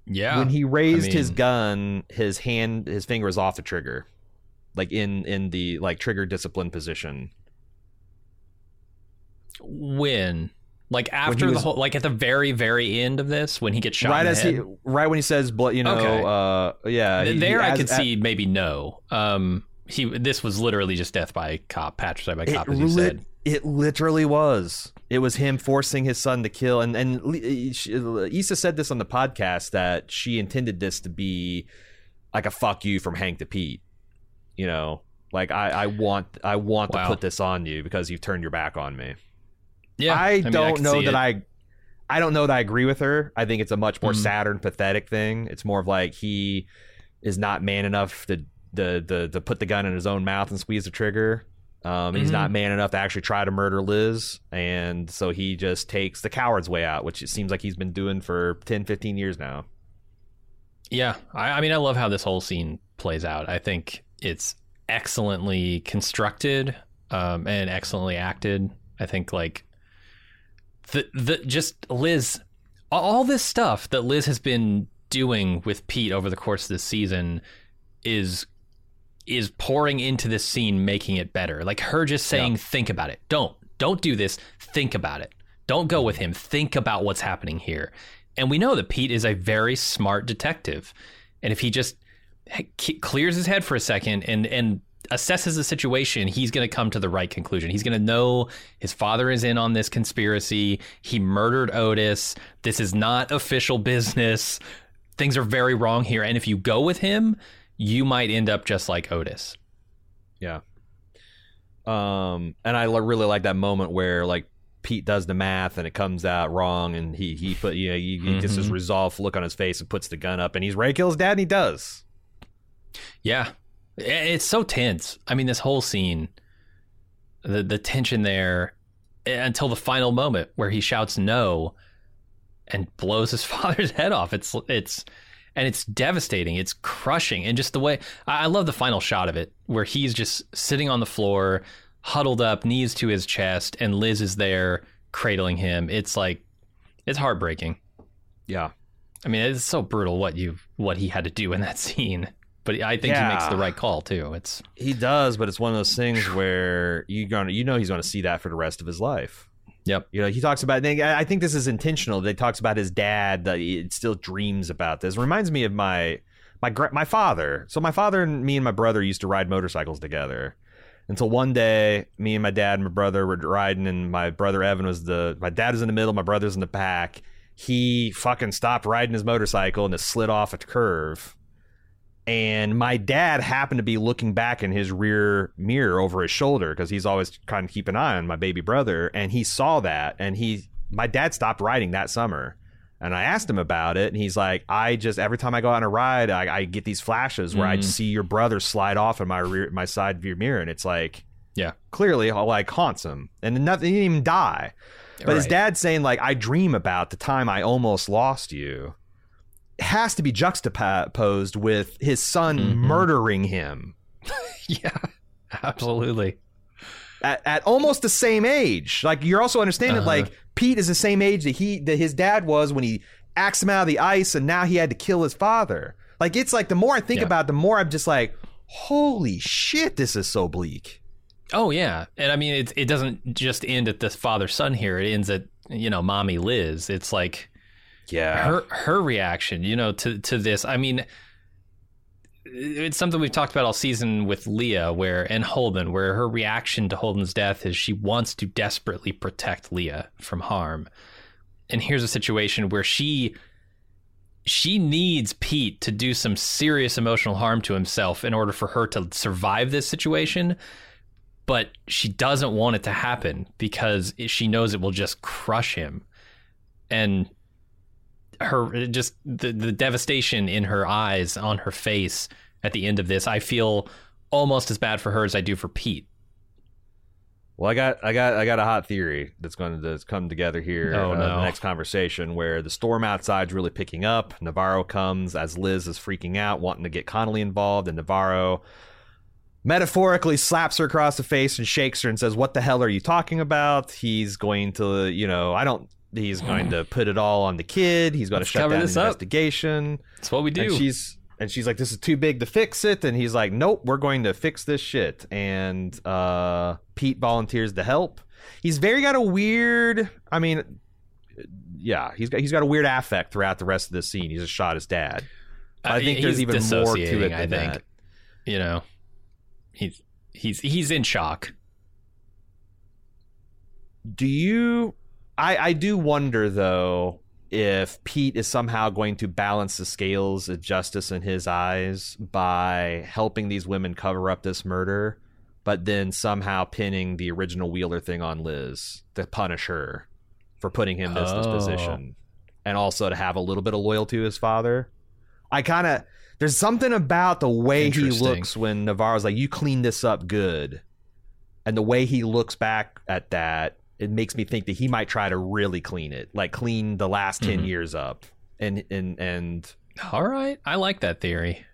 Yeah. when he raised his mean- gun, his hand, his finger was off the trigger, like in in the like trigger discipline position. when? Like after was- the whole, like at the very, very end of this, when he gets shot right as head? he, right when he says, "Blood," you know, Okay. uh, yeah. Th- he- there I as- could as- see maybe no. Um, he this was literally just death by cop, patricide by cop, as you lit- said. it literally was. It was him forcing his son to kill, and and Issa said this on the podcast that she intended this to be like a fuck you from Hank to Pete. You know, like I, I want I want Wow. to put this on you because you've turned your back on me. Yeah, I, mean, don't could know that it. I I don't know that I agree with her. I think it's a much more Mhm. Saturn pathetic thing. It's more of like he is not man enough to the the to put the gun in his own mouth and squeeze the trigger. Um, he's Mhm. not man enough to actually try to murder Liz, and so he just takes the coward's way out, which it seems like he's been doing for 10, 15 years now. Yeah, I, I mean, I love how this whole scene plays out. I think it's excellently constructed um, and excellently acted. I think like the the just Liz, all this stuff that Liz has been doing with Pete over the course of this season is is pouring into this scene, making it better. Like her just saying, "Think about it. Don't don't do this. Think about it. Don't go with him. Think about what's happening here." And we know that Pete is a very smart detective, and if he just clears his head for a second and and assesses the situation, he's going to come to the right conclusion. He's going to know his father is in on this conspiracy. He murdered Otis. This is not official business. Things are very wrong here. And if you go with him, you might end up just like Otis. Yeah. Um, and I really like that moment where like Pete does the math and it comes out wrong, and he he put you know he, he gets this Mhm. resolved look on his face and puts the gun up, and he's ready to kill his dad, and he does. Yeah. It's so tense. I mean, this whole scene, the the tension there eh, until the final moment where he shouts no and blows his father's head off. It's it's and it's devastating. It's crushing. And just the way I I love the final shot of it where he's just sitting on the floor, huddled up, knees to his chest, and Liz is there cradling him. It's like it's heartbreaking. Yeah. I mean, it's so brutal what you what he had to do in that scene. But I think he makes the right call too. It's He does, but it's one of those things where you gonna you know he's going to see that for the rest of his life. Yep. You know, he talks about. I think this is intentional. He talks about his dad. That he still dreams about this. Reminds me of my my my father. So my father and me and my brother used to ride motorcycles together. Until one day, me and my dad and my brother were riding, and my brother Evan was the my dad was in the middle, my brother's in the back. He fucking stopped riding his motorcycle and it slid off a curve and my dad happened to be looking back in his rear mirror over his shoulder because he's always kind of keep an eye on my baby brother and he saw that and he my dad stopped riding that summer and i asked him about it and he's like i just every time i go on a ride i, I get these flashes where i Mhm. see your brother slide off in my rear my side view mirror and it's like Yeah. clearly like haunts him and nothing he didn't even die but his Right. dad's saying like I dream about the time I almost lost you. Has to be juxtaposed with his son Mhm. murdering him yeah, absolutely. at, at almost the same age. Like you're also understanding Uh-huh. like Pete is the same age that he that his dad was when he axed him out of the ice and now he had to kill his father. Like it's like the more I think Yeah. about it, the more I'm just like, holy shit, this is so bleak. Oh yeah, and I mean it. It doesn't just end at this father son here. It ends at you know mommy Liz. It's like Yeah. her her reaction. You know to to this. I mean. It's something we've talked about all season with Leah, where and Holden, where her reaction to Holden's death is she wants to desperately protect Leah from harm. And here's a situation where she she needs Pete to do some serious emotional harm to himself in order for her to survive this situation. But she doesn't want it to happen because she knows it will just crush him. And her just the, the devastation in her eyes, on her face at the end of this, I feel almost as bad for her as I do for Pete. Well, I got, I got, I got a hot theory that's going to come together here. Oh, uh, no. The next conversation where the storm outside's really picking up. Navarro comes as Liz is freaking out, wanting to get Connelly involved, and Navarro metaphorically slaps her across the face and shakes her and says, "What the hell are you talking about?" He's going to, you know, I don't. He's going to put it all on the kid. He's going Let's to shut cover down this the up. investigation. That's what we do. And she's and she's like, "This is too big to fix it." And he's like, "Nope, we're going to fix this shit." And uh, Pete volunteers to help. He's very got a weird. I mean, yeah, he's got he's got a weird affect throughout the rest of this scene. He's just shot his dad. I Uh, think there's he's even more to it than I think. that. You know, he's he's he's in shock. Do you? I I do wonder though if Pete is somehow going to balance the scales of justice in his eyes by helping these women cover up this murder, but then somehow pinning the original Wheeler thing on Liz to punish her for putting him in this, this Oh. position, and also to have a little bit of loyalty to his father. I kind of there's something about the way he looks when Navarro's like, "You cleaned this up good," and the way he looks back at that, it makes me think that he might try to really clean it, like clean the last 10 Mhm. years up, and and and All right, I like that theory.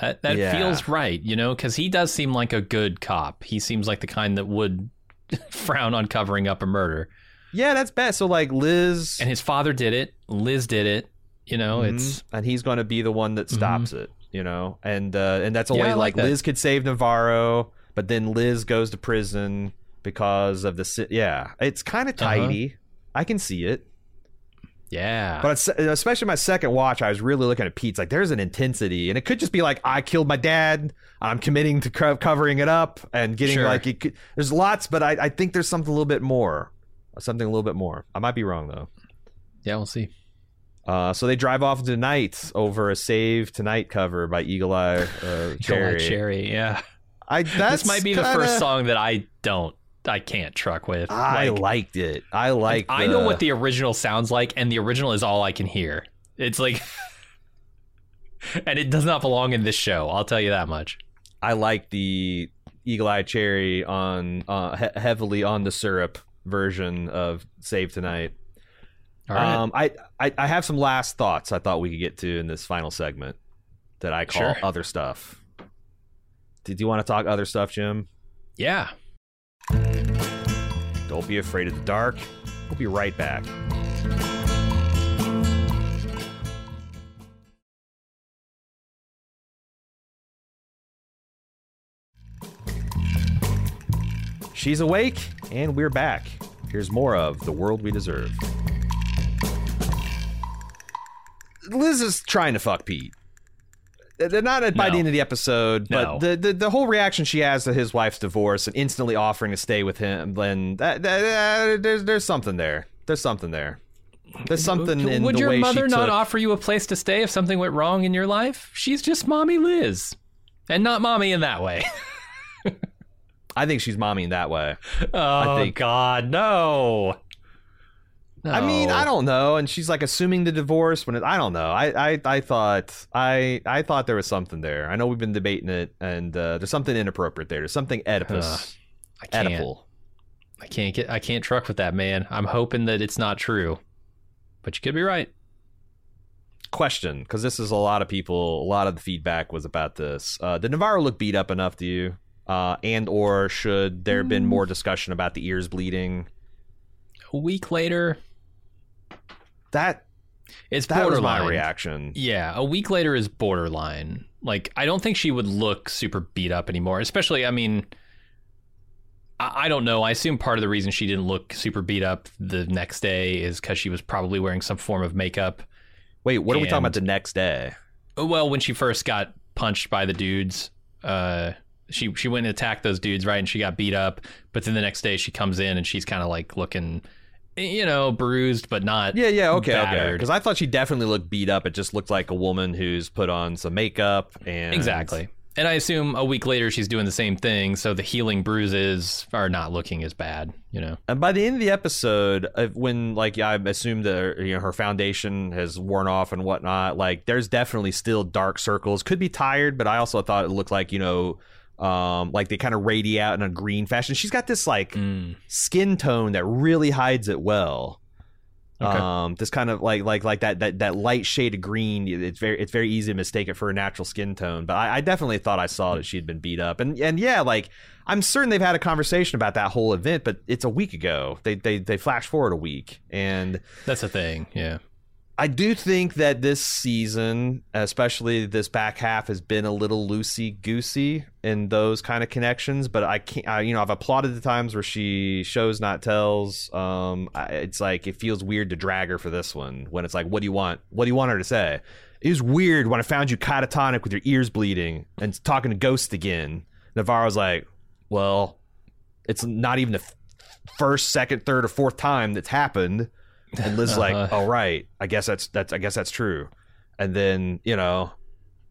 That that Yeah. feels right, you know, because he does seem like a good cop. He seems like the kind that would frown on covering up a murder. yeah, that's bad. So like Liz, And his father did it. Liz did it. You know, Mhm. it's and he's going to be the one that stops it, you know, and uh, and that's a Yeah, like like that. Liz could save Navarro, but then Liz goes to prison because of the si- yeah, it's kind of Uh-huh. tidy. I can see it. yeah. But it's, especially my second watch, I was really looking at Pete's like, there's an intensity, and it could just be like, I killed my dad. I'm committing to co- covering it up and getting Sure. like, it could, there's lots, but I, I think there's something a little bit more, something a little bit more. I might be wrong though. yeah, we'll see. Uh, so they drive off into night over a "Save Tonight" cover by Eagle Eye uh, Cherry. Cherry. Cherry, yeah. I that's this might be the kinda- first song that I don't, I can't truck with. I Like, liked it. I like. I know what the original sounds like, and the original is all I can hear. It's like, and it does not belong in this show. I'll tell you that much. I like the Eagle Eye Cherry on uh, he- heavily on the syrup version of "Save Tonight." Right. Um, I, I I have some last thoughts I thought we could get to in this final segment that I call Sure. other stuff. Did you want to talk other stuff, Jim? yeah. Don't be afraid of the dark. We'll be right back. She's awake, and we're back. Here's more of The World We Deserve. Liz is trying to fuck Pete. They're not at, by No. the end of the episode, but the, the the whole reaction she has to his wife's divorce and instantly offering to stay with him, then that, that, that- there's there's something there. There's something there. There's something in Would the your way mother not took- offer you a place to stay if something went wrong in your life? She's just mommy Liz, and not mommy in that way. I think she's mommy in that way. oh think- God, no. I mean, I don't know. And she's like assuming the divorce when it, I don't know. I, I, I thought I I thought there was something there. I know we've been debating it, and uh, there's something inappropriate there. There's something Oedipus, I can't. Oedipal. I can't get. I can't truck with that man. I'm hoping that it's not true, but you could be right. Question, because this is a lot of people. A lot of the feedback was about this. Uh, did Navarro look beat up enough to you? Uh, and or should there have been Mm. more discussion about the ears bleeding? A week later, That it's that was borderline. my reaction. Yeah, a week later is borderline. Like, I don't think she would look super beat up anymore. Especially, I mean, I, I don't know. I assume part of the reason she didn't look super beat up the next day is because she was probably wearing some form of makeup. Wait, what are we talking about the next day? Well, when she first got punched by the dudes, uh, she she went and attacked those dudes, right? And she got beat up. But then the next day she comes in and she's kind of like looking. You know, bruised but not. Yeah, yeah, okay, okay. Because I thought she definitely looked beat up. It just looked like a woman who's put on some makeup and Exactly. And I assume a week later she's doing the same thing, so the healing bruises are not looking as bad, you know. And by the end of the episode, uh, when like yeah, I assume that you know her foundation has worn off and whatnot, like there's definitely still dark circles. Could be tired, but I also thought it looked like you know, um, like they kind of radiate out in a green fashion. She's got this like Mm. skin tone that really hides it well. Okay. Um, this kind of like like like that that that light shade of green. It's very it's very easy to mistake it for a natural skin tone. But I, I definitely thought I saw that she'd been beat up, and and yeah, like I'm certain they've had a conversation about that whole event, but it's a week ago. They they they flash forward a week, and That's the thing, yeah. I do think that this season, especially this back half, has been a little loosey goosey in those kind of connections. But I can't, I, you know, I've applauded the times where she shows not tells. Um, I, it's like it feels weird to drag her for this one when it's like, what do you want? What do you want her to say? It was weird when I found you catatonic with your ears bleeding and talking to Ghost again. Navarro's like, well, it's not even the f- first, second, third, or fourth time that's happened. And Liz's like, Uh-huh. "Oh right, I guess that's that's I guess that's true." And then you know,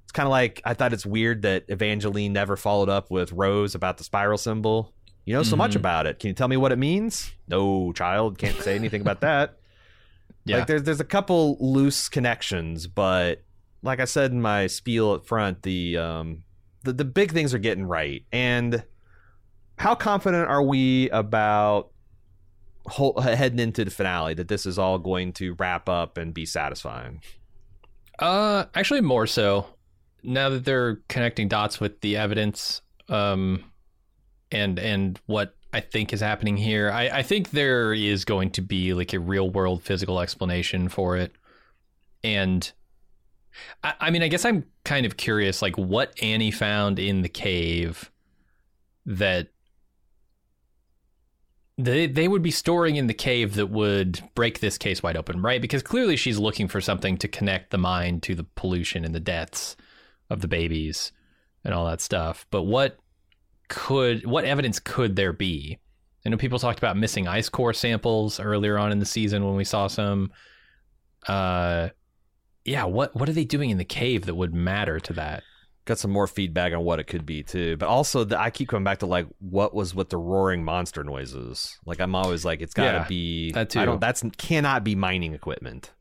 it's kind of like I thought it's weird that Evangeline never followed up with Rose about the spiral symbol. You know so much Mhm. about it. Can you tell me what it means? No, child, can't say anything about that. Yeah. Like there's there's a couple loose connections, but like I said in my spiel up front, the um the, the big things are getting right. And how confident are we about whole, heading into the finale that this is all going to wrap up and be satisfying? Uh, actually, more so now that they're connecting dots with the evidence, um, and and what I think is happening here. I, I think there is going to be like a real world physical explanation for it, and I, I mean, I guess I'm kind of curious, like what Annie found in the cave that they they would be storing in the cave that would break this case wide open, right? Because clearly she's looking for something to connect the mind to the pollution and the deaths of the babies and all that stuff. But what could what evidence could there be? I know people talked about missing ice core samples earlier on in the season when we saw some. Uh, yeah, what what are they doing in the cave that would matter to that? Got some more feedback on what it could be too, but also the, I keep coming back to like what was with the roaring monster noises. Like I'm always like it's got to Yeah, be that too. I don't that's cannot be mining equipment.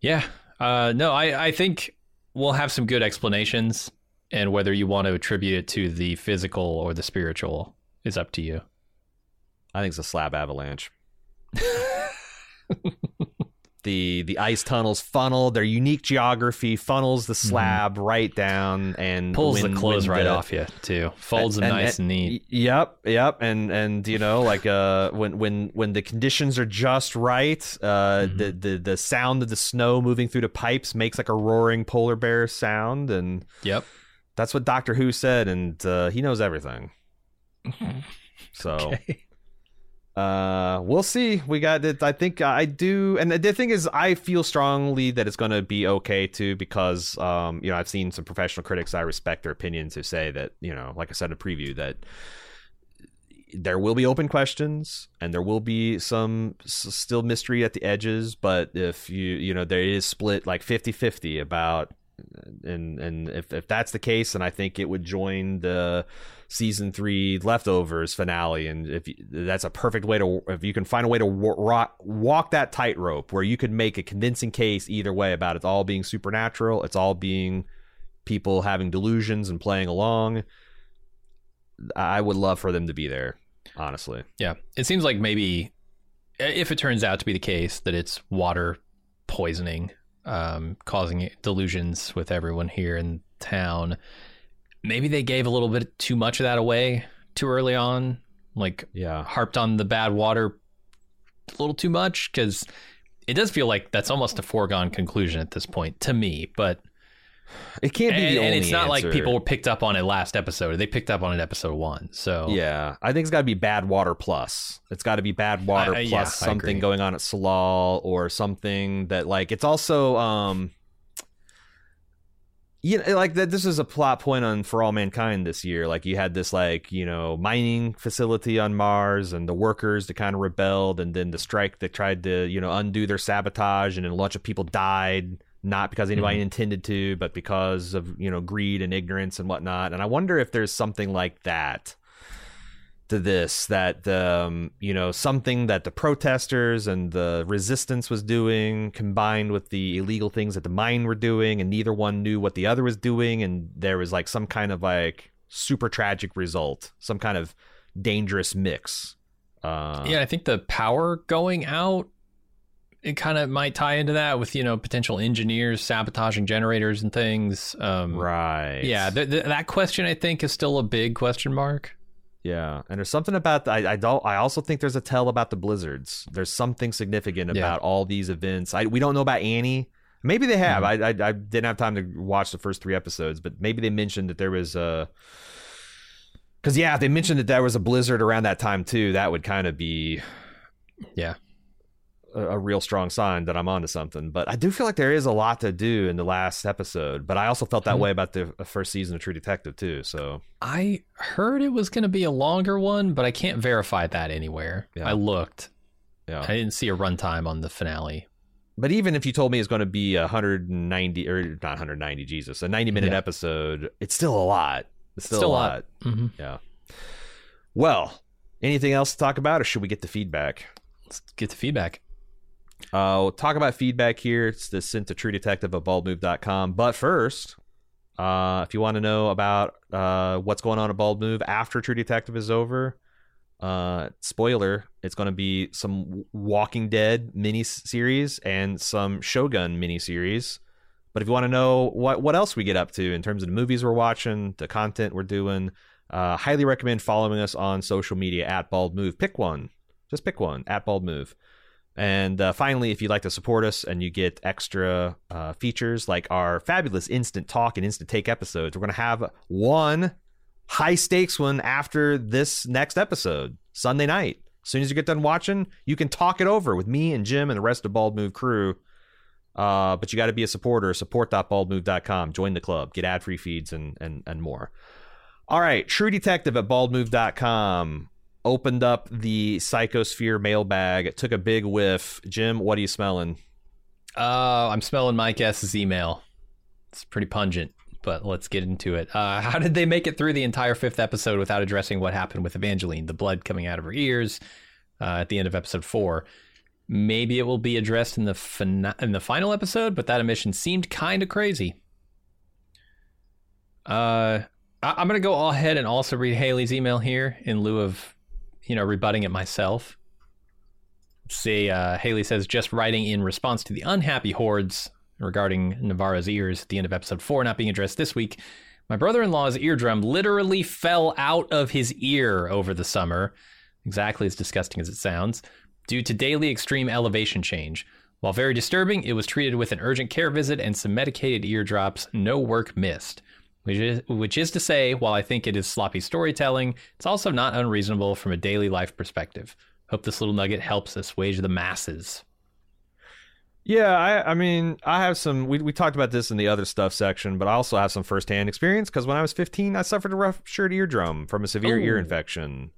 Yeah. Uh, no, I, I think we'll have some good explanations, and whether you want to attribute it to the physical or the spiritual is up to you. I think it's a slab avalanche. the the ice tunnels funnel their unique geography funnels the slab right down and Mm-hmm. Pulls the clothes right the- off you too. Folds them nice and, neat. Yep, yep, and and you know, like uh, when when when the conditions are just right, uh, Mm-hmm. the the the sound of the snow moving through the pipes makes like a roaring polar bear sound, and Yep. that's what Doctor Who said, and uh, he knows everything. So. Uh, we'll see. We got it. I think I do, and the thing is, I feel strongly that it's going to be okay too, because um, you know, I've seen some professional critics I respect their opinions who say that you know, like I said in a preview, that there will be open questions and there will be some s- still mystery at the edges, but if you you know, there is split like 50-50 about and and if if that's the case, and I think it would join the season three leftovers finale. And if you, that's a perfect way to, if you can find a way to rock, walk that tightrope where you could make a convincing case either way about it's all being supernatural, it's all being people having delusions and playing along. I would love for them to be there, honestly. Yeah. It seems like maybe if it turns out to be the case that it's water poisoning, um, causing delusions with everyone here in town, maybe they gave a little bit too much of that away too early on. Like Yeah. harped on the bad water a little too much because it does feel like that's almost a foregone conclusion at this point to me. But It can't be and, the only and it's not like answer. people picked up on it last episode; they picked up on it episode one. So Yeah, I think it's got to be bad water plus. It's got to be bad water I- plus yeah, something going on at Tsalal or something that like it's also um you know, like that this is a plot point on for all mankind this year like you had this like you know mining facility on mars and the workers that kind of rebelled and then the strike that tried to you know undo their sabotage and then a bunch of people died not because anybody Mhm. intended to but because of you know greed and ignorance and whatnot and i wonder if there's something like that to this that um, you know something that the protesters and the resistance was doing combined with the illegal things that the mine were doing and neither one knew what the other was doing and there was like some kind of like super tragic result some kind of dangerous mix uh, yeah, I think the power going out it kind of might tie into that with you know potential engineers sabotaging generators and things. Um, right Yeah, th- th- that question I think is still a big question mark. Yeah, and there's something about the, I I don't I also think there's a tell about the blizzards. There's something significant Yeah. about all these events. I we don't know about Annie. Maybe they have. Mm-hmm. I, I I didn't have time to watch the first three episodes, but maybe they mentioned that there was a. Because yeah, if they mentioned that there was a blizzard around that time too. That would kind of be Yeah. A, real strong sign that I'm onto something. But I do feel like there is a lot to do in the last episode. But I also felt that Mhm. way about the first season of True Detective too. So I heard it was going to be a longer one, but I can't verify that anywhere. Yeah. I looked. yeah. I didn't see a runtime on the finale. But even if you told me it's going to be a 190 or not 190, Jesus, a 90 minute Yeah. episode, it's still a lot. It's still, Still a lot. lot. hmm Yeah. Well, anything else to talk about, or should we get the feedback? Let's get the feedback. Uh, we'll talk about feedback here. It's the sent to True Detective at baldmove.com. But first, uh, if you want to know about uh, what's going on at Bald Move after True Detective is over, uh, spoiler, it's going to be some Walking Dead mini series and some Shogun mini series. But if you want to know what what else we get up to in terms of the movies we're watching, the content we're doing, uh, highly recommend following us on social media at Bald Move. Pick one, just pick one at Bald Move. And uh, finally, if you'd like to support us and you get extra uh, features like our fabulous instant talk and instant take episodes, we're going to have one high stakes one after this next episode, Sunday night. As soon as you get done watching, you can talk it over with me and Jim and the rest of Bald Move crew. Uh, but you got to be a supporter. Support.baldmove.com. Join the club. Get ad free feeds and, and, and more. All right. True Detective at baldmove.com opened up the Psychosphere mailbag. Took a big whiff. Jim, what are you smelling? Uh, I'm smelling Mike S's email. It's pretty pungent, but let's get into it. Uh, how did they make it through the entire fifth episode without addressing what happened with Evangeline? The blood coming out of her ears uh, at the end of episode four. Maybe it will be addressed in the fina- in the final episode, but that omission seemed kind of crazy. Uh, I- I'm gonna go all ahead and also read Haley's email here in lieu of, you know, rebutting it myself. See, uh, Haley says, just writing in response to the unhappy hordes regarding Navarro's ears at the end of episode four not being addressed this week. My brother in law's eardrum literally fell out of his ear over the summer, exactly as disgusting as it sounds, due to daily extreme elevation change. While very disturbing, it was treated with an urgent care visit and some medicated eardrops, no work missed. Which is, which is to say, while I think it is sloppy storytelling, it's also not unreasonable from a daily life perspective. Hope this little nugget helps assuage the masses. Yeah, I, I mean, I have some. We, we talked about this in the other stuff section, but I also have some firsthand experience because when I was 15, I suffered a ruptured eardrum from a severe ear Oh. infection,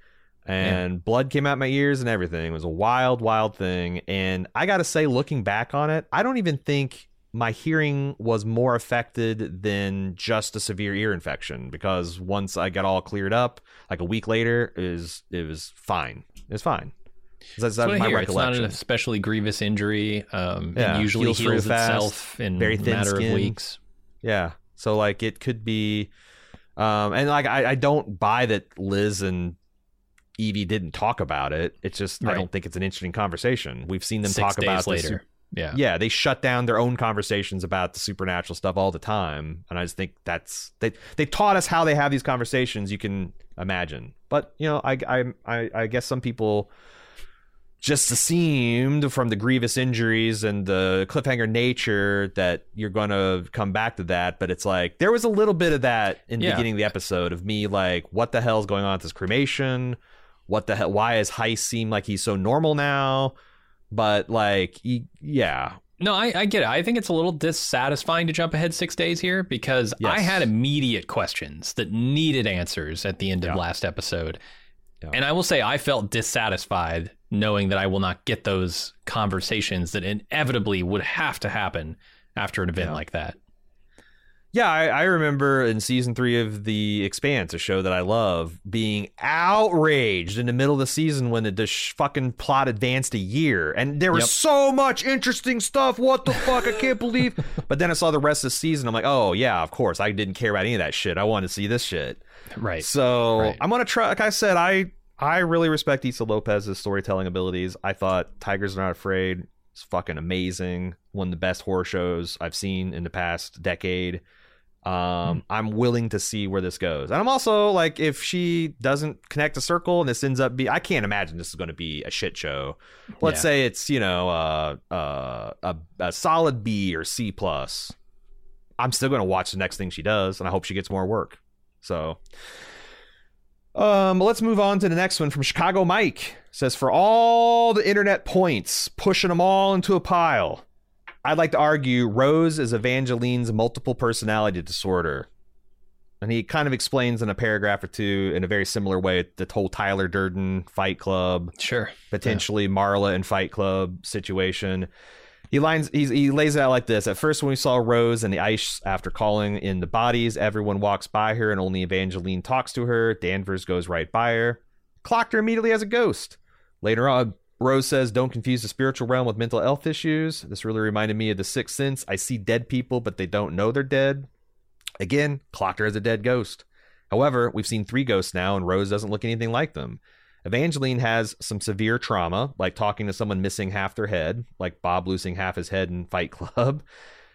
and blood came out my ears and everything. It was a wild, wild thing. And I got to say, looking back on it, I don't even think my hearing was more affected than just a severe ear infection because once I got all cleared up, like a week later, it was it was fine. It was fine. That's, That's my hear. It's not recollection. an especially grievous injury. Um, Yeah, it usually heals heals, fast, itself in very a thin matter skin. of weeks. Yeah. So like it could be um and like I, I don't buy that Liz and Evie didn't talk about it. It's just I don't think it's an interesting conversation. We've seen them Six talk about later. Yeah. yeah, they shut down their own conversations about the supernatural stuff all the time, and I just think that's they they taught us how they have these conversations. You can imagine, but you know, I I I, I guess some people just assumed from the grievous injuries and the cliffhanger nature that you're going to come back to that but it's like there was a little bit of that in the Yeah. beginning of the episode of me like what the hell's going on with this cremation what the hell why is Heiss seem like he's so normal now but like yeah No, I, I get it. I think it's a little dissatisfying to jump ahead six days here because I had immediate questions that needed answers at the end of Yeah. last episode. Yeah. And I will say I felt dissatisfied knowing that I will not get those conversations that inevitably would have to happen after an event Yeah. like that. Yeah, I, I remember in season three of The Expanse, a show that I love, being outraged in the middle of the season when the, the sh- fucking plot advanced a year, and there was Yep. so much interesting stuff. What the fuck? I can't believe. But then I saw the rest of the season. I'm like, oh yeah, of course. I didn't care about any of that shit. I wanted to see this shit. Right. So Right. I'm gonna try. Like I said, I I really respect Issa Lopez's storytelling abilities. I thought Tigers Are Not Afraid is fucking amazing. One of the best horror shows I've seen in the past decade. Um, I'm willing to see where this goes, and I'm also like, if she doesn't connect a circle and this ends up be, I can't imagine this is going to be a shit show. Let's Yeah. say it's you know uh, uh, a a solid B or C plus. I'm still going to watch the next thing she does, and I hope she gets more work. So, um, let's move on to the next one from Chicago Mike. Says for all the internet points, pushing them all into a pile. I'd like to argue Rose is Evangeline's multiple personality disorder. And he kind of explains in a paragraph or two in a very similar way the whole Tyler Durden Fight Club Sure. potentially Marla and Fight Club situation. He lines he lays it out like this. At first, when we saw Rose and the ice after calling in the bodies, everyone walks by her and only Evangeline talks to her. Danvers goes right by her, clocked her immediately as a ghost. Later on, Rose says, "Don't confuse the spiritual realm with mental health issues." This really reminded me of the Sixth Sense. I see dead people, but they don't know they're dead. Again, clocked her as a dead ghost. However, we've seen three ghosts now, and Rose doesn't look anything like them. Evangeline has some severe trauma, like talking to someone missing half their head, like Bob losing half his head in Fight Club,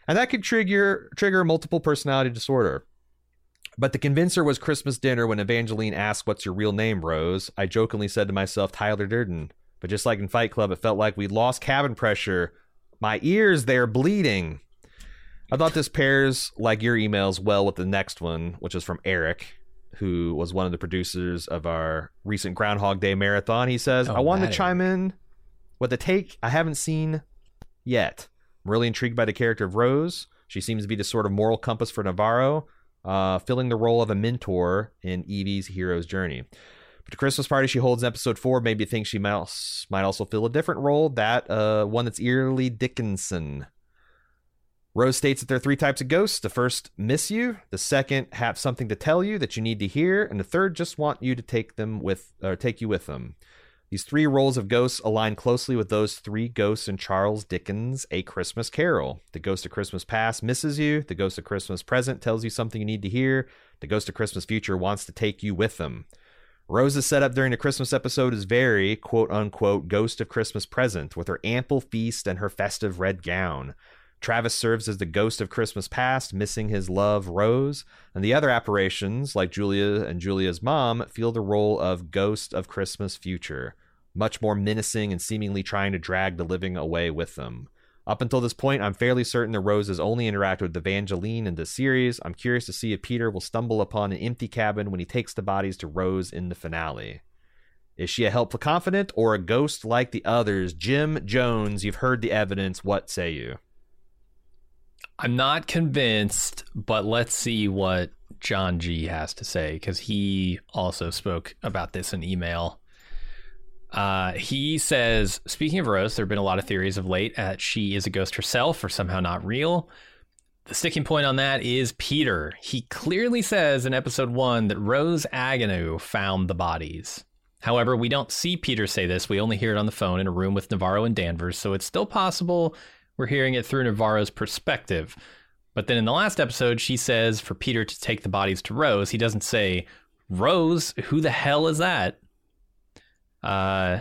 and that could trigger trigger multiple personality disorder. But the convincer was Christmas dinner when Evangeline asked, "What's your real name, Rose?" I jokingly said to myself, "Tyler Durden." But just like in Fight Club, it felt like we lost cabin pressure. My ears, they're bleeding. I thought this pairs like your emails well with the next one, which is from Eric, who was one of the producers of our recent Groundhog Day marathon. He says, Oh, I wanted to chime in with a take I haven't seen yet. I'm really intrigued by the character of Rose. She seems to be the sort of moral compass for Navarro, uh, filling the role of a mentor in Evie's hero's journey. But the Christmas party she holds in episode four made me think she might, might also fill a different role, that uh, one that's eerily Dickensian. Rose states that there are three types of ghosts. The first miss you, the second have something to tell you that you need to hear, and the third just want you to take them with or take you with them. These three roles of ghosts align closely with those three ghosts in Charles Dickens' A Christmas Carol. The ghost of Christmas past misses you, the ghost of Christmas present tells you something you need to hear, the ghost of Christmas future wants to take you with them. Rose's setup during the Christmas episode is very quote unquote ghost of Christmas present with her ample feast and her festive red gown. Travis serves as the ghost of Christmas past, missing his love, Rose, and the other apparitions, like Julia and Julia's mom, feel the role of ghost of Christmas future, much more menacing and seemingly trying to drag the living away with them. Up until this point, I'm fairly certain that Rose has only interacted with Evangeline in this series. I'm curious to see if Peter will stumble upon an empty cabin when he takes the bodies to Rose in the finale. Is she a helpful confidant or a ghost like the others? Jim Jones, you've heard the evidence. What say you? I'm not convinced, but let's see what John G has to say because he also spoke about this in email. Uh, he says, speaking of Rose, there have been a lot of theories of late that she is a ghost herself or somehow not real. The sticking point on that is Peter. He clearly says in episode one that Rose Agnew found the bodies. However, we don't see Peter say this. We only hear it on the phone in a room with Navarro and Danvers, so it's still possible we're hearing it through Navarro's perspective. But then in the last episode, she says for Peter to take the bodies to Rose. He doesn't say, Rose, who the hell is that? Uh,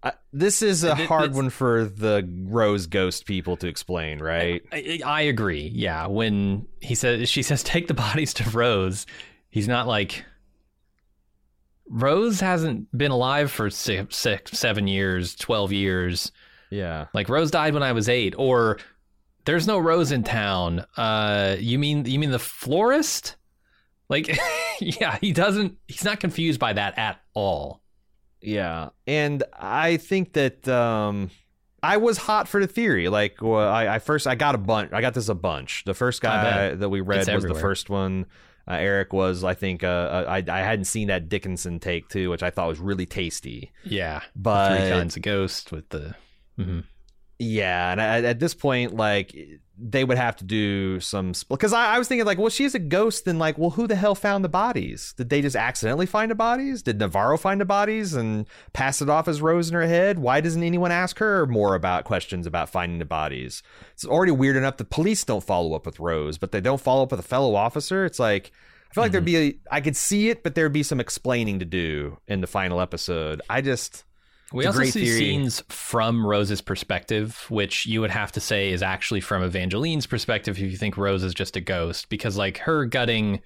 Uh, this is a Th- hard one for the Rose Ghost people to explain, right? I, I agree. Yeah, when he says she says take the bodies to Rose, he's not like Rose hasn't been alive for six, six seven years, twelve years. Yeah. Like Rose died when I was eight, or there's no Rose in town. Uh, you mean you mean the florist? Like, yeah, he doesn't. He's not confused by that at all. Yeah. And I think that um I was hot for the theory. Like well, I, I first I got a bunch. I got this a bunch. The first guy that we read It's was the first one. Uh, Eric was, I think, uh, uh, I I hadn't seen that Dickensian take too, which I thought was really tasty. Yeah, But three kinds of ghost with the. Mhm. Yeah, and at, at this point, like they would have to do some because I, I was thinking like, well, she's a ghost, then like, well, who the hell found the bodies? Did they just accidentally find the bodies? Did Navarro find the bodies and pass it off as Rose in her head? Why doesn't anyone ask her more about questions about finding the bodies? It's already weird enough the police don't follow up with Rose, but they don't follow up with a fellow officer. It's like I feel like there'd mm-hmm. be a, I could see it, but there'd be some explaining to do in the final episode. I just We also see theory. scenes from Rose's perspective, which you would have to say is actually from Evangeline's perspective if you think Rose is just a ghost, because like her gutting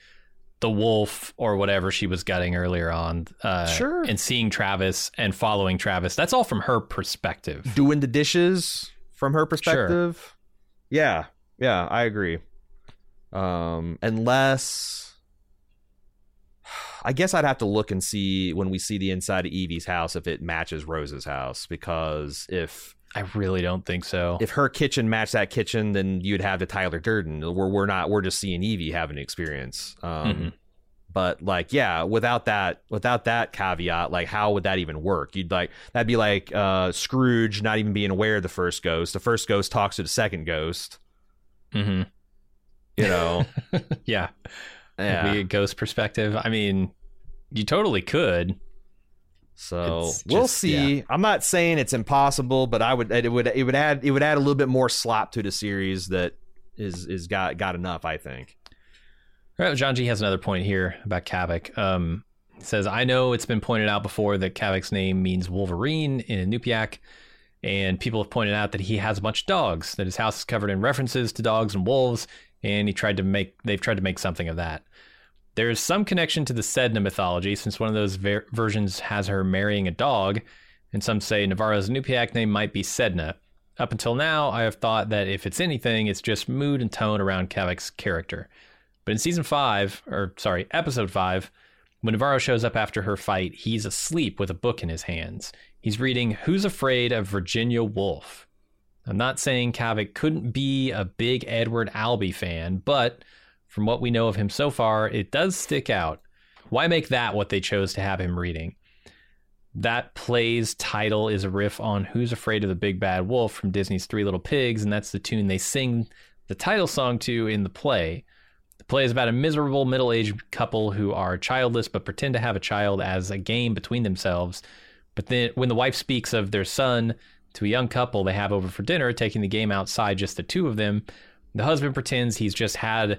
the wolf or whatever she was gutting earlier on, uh, Sure. and seeing Travis and following Travis, that's all from her perspective. doing the dishes from her perspective. Yeah, yeah, I agree. Um, unless I guess I'd have to look and see when we see the inside of Evie's house if it matches Rose's house because if I really don't think so. if her kitchen matched that kitchen, then you'd have the Tyler Durden. Where we're not, we're just seeing Evie having an experience. Um, Mhm. But like, yeah, without that, without that caveat, like, how would that even work? You'd like that'd be like uh, Scrooge not even being aware of the first ghost. The first ghost talks to the second ghost. Mm-hmm. You know, yeah, yeah. Be a ghost perspective. I mean, you totally could. So It's we'll just- see. I'm not saying it's impossible, but I would it would it would add it would add a little bit more slop to the series that is is got got enough. I think. All right, John G has another point here about Qavvik. Um, says, I know it's been pointed out before that Qavvik's name means Wolverine in Inupiaq, and people have pointed out that he has a bunch of dogs, that his house is covered in references to dogs and wolves, and he tried to make they've tried to make something of that. There's some connection to the Sedna mythology, since one of those ver- versions has her marrying a dog, and some say Navarro's Inupiaq name might be Sedna. Up until now, I have thought that if it's anything, it's just mood and tone around Qavvik's character. But in season five, or sorry, episode five, when Navarro shows up after her fight, he's asleep with a book in his hands. He's reading Who's Afraid of Virginia Woolf? I'm not saying Qavvik couldn't be a big Edward Albee fan, but from what we know of him so far, it does stick out. Why make that what they chose to have him reading? That play's title is a riff on Who's Afraid of the Big Bad Wolf from Disney's Three Little Pigs, and that's the tune they sing the title song to in the play. The play is about a miserable middle aged couple who are childless but pretend to have a child as a game between themselves. But then, when the wife speaks of their son to a young couple they have over for dinner, taking the game outside, just the two of them, the husband pretends he's just had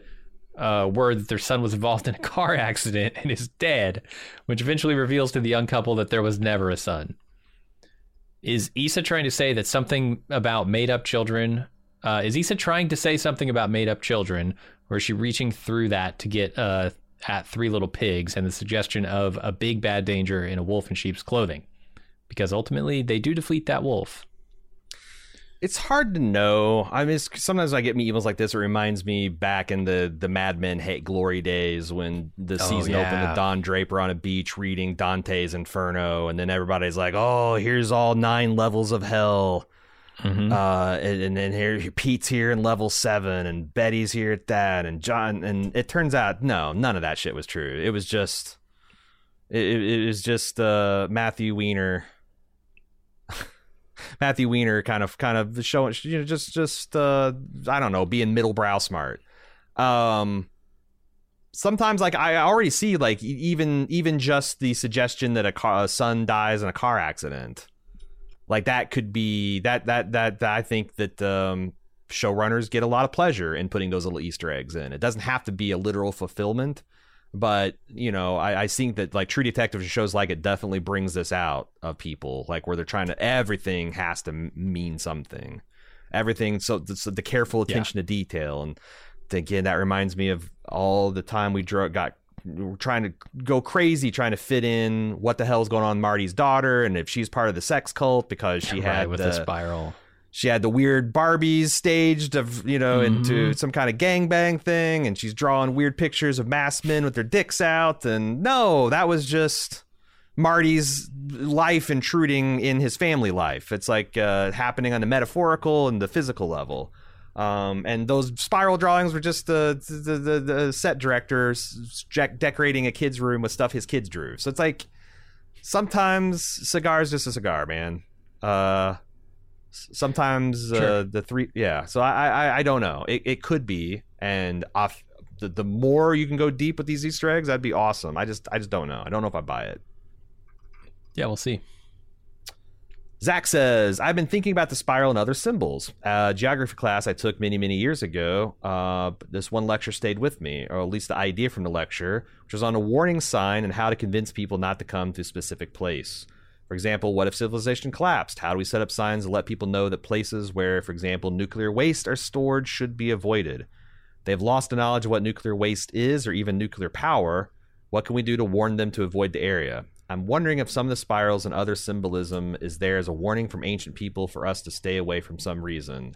uh, word that their son was involved in a car accident and is dead, which eventually reveals to the young couple that there was never a son. Is Issa trying to say that something about made up children? Uh, is Issa trying to say something about made up children, or is she reaching through that to get uh, at Three Little Pigs and the suggestion of a big bad danger in a wolf in sheep's clothing? Because ultimately, they do defeat that wolf. It's hard to know. I mean, sometimes I get me emails like this. It reminds me back in the the Mad Men hate glory days when the Oh, season opened yeah. with Don Draper on a beach reading Dante's Inferno, and then everybody's like, "Oh, here's all nine levels of hell." Mhm. Uh, and, and then here Pete's here in level seven, and Betty's here at that, and John. And it turns out, no, none of that shit was true. It was just, it, it it was just uh, Matthew Weiner. Matthew Weiner kind of kind of showing you know just just uh I don't know being middlebrow smart. Um sometimes like I already see like even even just the suggestion that a, car, a son dies in a car accident. Like that could be that that that, that I think that um showrunners get a lot of pleasure in putting those little Easter eggs in. It doesn't have to be a literal fulfillment, but you know, I, I think that like True Detective shows like it definitely brings this out of people, like where they're trying to everything has to mean something, everything. So the, so the careful attention to detail, and again, that reminds me of all the time we dro- got. Trying to go crazy, trying to fit in what the hell's going on with Marty's daughter, and if she's part of the sex cult because she Right, had with the, the spiral. She had the weird Barbies staged of you know into some kind of gangbang thing, and she's drawing weird pictures of masked men with their dicks out. And no, that was just Marty's life intruding in his family life. It's like uh, happening on the metaphorical and the physical level. Um, and those spiral drawings were just the the, the, the set directors decorating a kid's room with stuff his kids drew. So it's like sometimes cigar's just a cigar, man. Uh, sometimes uh, Sure. the three, yeah. So I, I I don't know. It it could be, and off the the more you can go deep with these Easter eggs, that'd be awesome. I just I just don't know. I don't know if I buy it. Yeah, we'll see. Zach says, I've been thinking about the spiral and other symbols. Uh, geography class I took many, many years ago. Uh, this one lecture stayed with me, or at least the idea from the lecture, which was on a warning sign and how to convince people not to come to a specific place. For example, what if civilization collapsed? How do we set up signs to let people know that places where, for example, nuclear waste are stored should be avoided? They've lost the knowledge of what nuclear waste is or even nuclear power. What can we do to warn them to avoid the area? I'm wondering if some of the spirals and other symbolism is there as a warning from ancient people for us to stay away from some reason.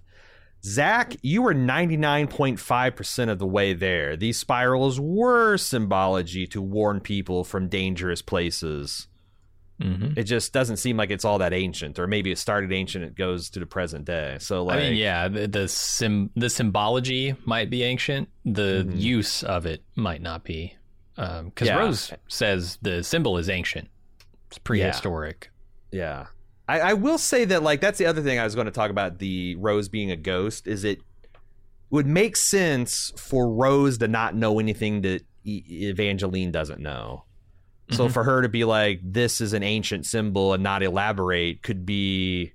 Zach, you were 99.5% of the way there. These spirals were symbology to warn people from dangerous places. Mm-hmm. It just doesn't seem like it's all that ancient, or maybe it started ancient, it goes to the present day. So, like, I mean, yeah, the the, sim- the symbology might be ancient. The Mhm. use of it might not be. Because Yeah. Rose says the symbol is ancient. It's prehistoric. Yeah. I, I will say that like that's the other thing I was going to talk about the Rose being a ghost is it would make sense for Rose to not know anything that Evangeline doesn't know. So Mhm. for her to be like this is an ancient symbol and not elaborate could be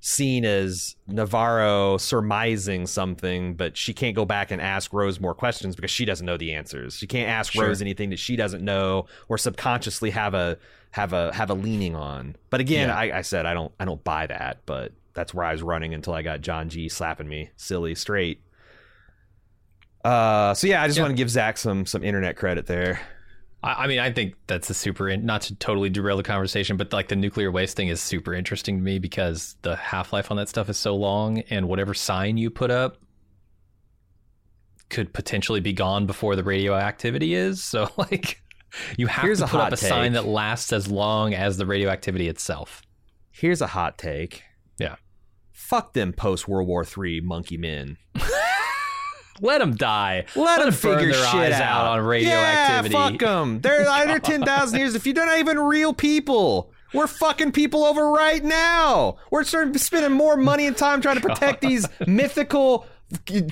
seen as Navarro surmising something, but she can't go back and ask Rose more questions because she doesn't know the answers. She can't ask Sure. Rose anything that she doesn't know or subconsciously have a have a have a leaning on. But again, Yeah. I, I said I don't I don't buy that, but that's where I was running until I got John G slapping me silly straight. Uh, so yeah, I just Yeah. want to give Zach some some internet credit there. I, I mean, I think that's a super. In- not to totally derail the conversation, but like the nuclear waste thing is super interesting to me because the half life on that stuff is so long, and whatever sign you put up could potentially be gone before the radioactivity is. So like, you have Here's to a put up hot a sign that lasts as long as the radioactivity itself. Here's a hot take. Yeah. Fuck them post World War III monkey men. Let them die. Let them burn figure their shit eyes out on radioactivity. Yeah, fuck them. They're either ten thousand years. If you don't even real people, we're fucking people over right now. We're starting spending more money and time trying to protect these mythical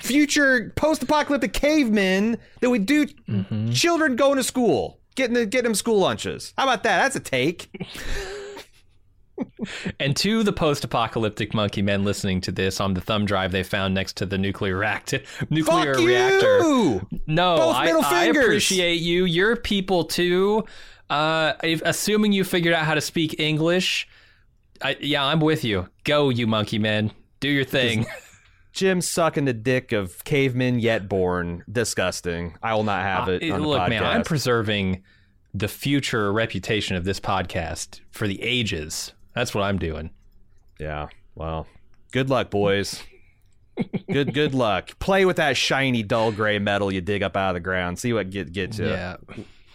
future post-apocalyptic cavemen than we do Mm-hmm. children going to school, getting the, getting them school lunches. How about that? That's a take. And to the post-apocalyptic monkey men listening to this on the thumb drive they found next to the nuclear reactor, nuclear Fuck reactor. you. No, Both I, middle I fingers. appreciate you. You're people too. Uh, if, assuming you figured out how to speak English, I, yeah, I'm with you. Go, you monkey men. Do your thing. Jim sucking the dick of cavemen yet born. Disgusting. I will not have it. Uh, on the look, man, I'm preserving the future reputation of this podcast for the ages. That's what I'm doing. Yeah. Well, good luck, boys. good good luck. Play with that shiny dull gray metal you dig up out of the ground. See what get gets you. Yeah.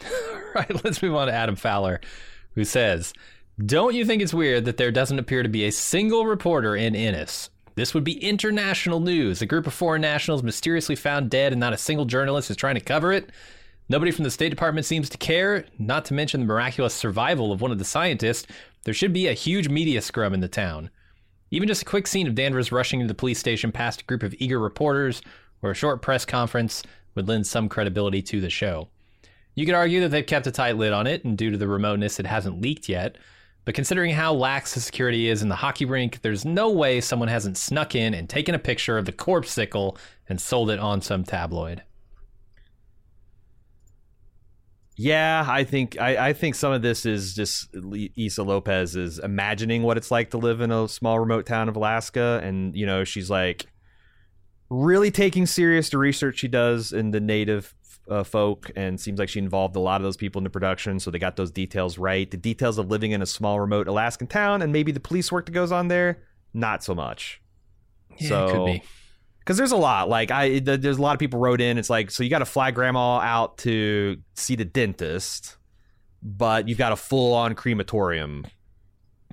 right. Let's move on to Adam Fowler, who says, Don't you think it's weird that there doesn't appear to be a single reporter in Ennis? This would be international news. A group of foreign nationals mysteriously found dead, and not a single journalist is trying to cover it. Nobody from the State Department seems to care, not to mention the miraculous survival of one of the scientists. There should be a huge media scrum in the town. Even just a quick scene of Danvers rushing into the police station past a group of eager reporters or a short press conference would lend some credibility to the show. You could argue that they've kept a tight lid on it, and due to the remoteness, it hasn't leaked yet. But considering how lax the security is in the hockey rink, there's no way someone hasn't snuck in and taken a picture of the corpse sickle and sold it on some tabloid. Yeah, I think I, I think some of this is just Issa Lopez is imagining what it's like to live in a small remote town of Alaska, and you know she's like really taking serious the research she does in the native uh, folk, and seems like she involved a lot of those people in the production, so they got those details right. The details of living in a small remote Alaskan town, and maybe the police work that goes on there, not so much. so it could be. Because there's a lot like i th- there's a lot of people wrote in it's like so you got to fly grandma out to see the dentist but you've got a full on crematorium.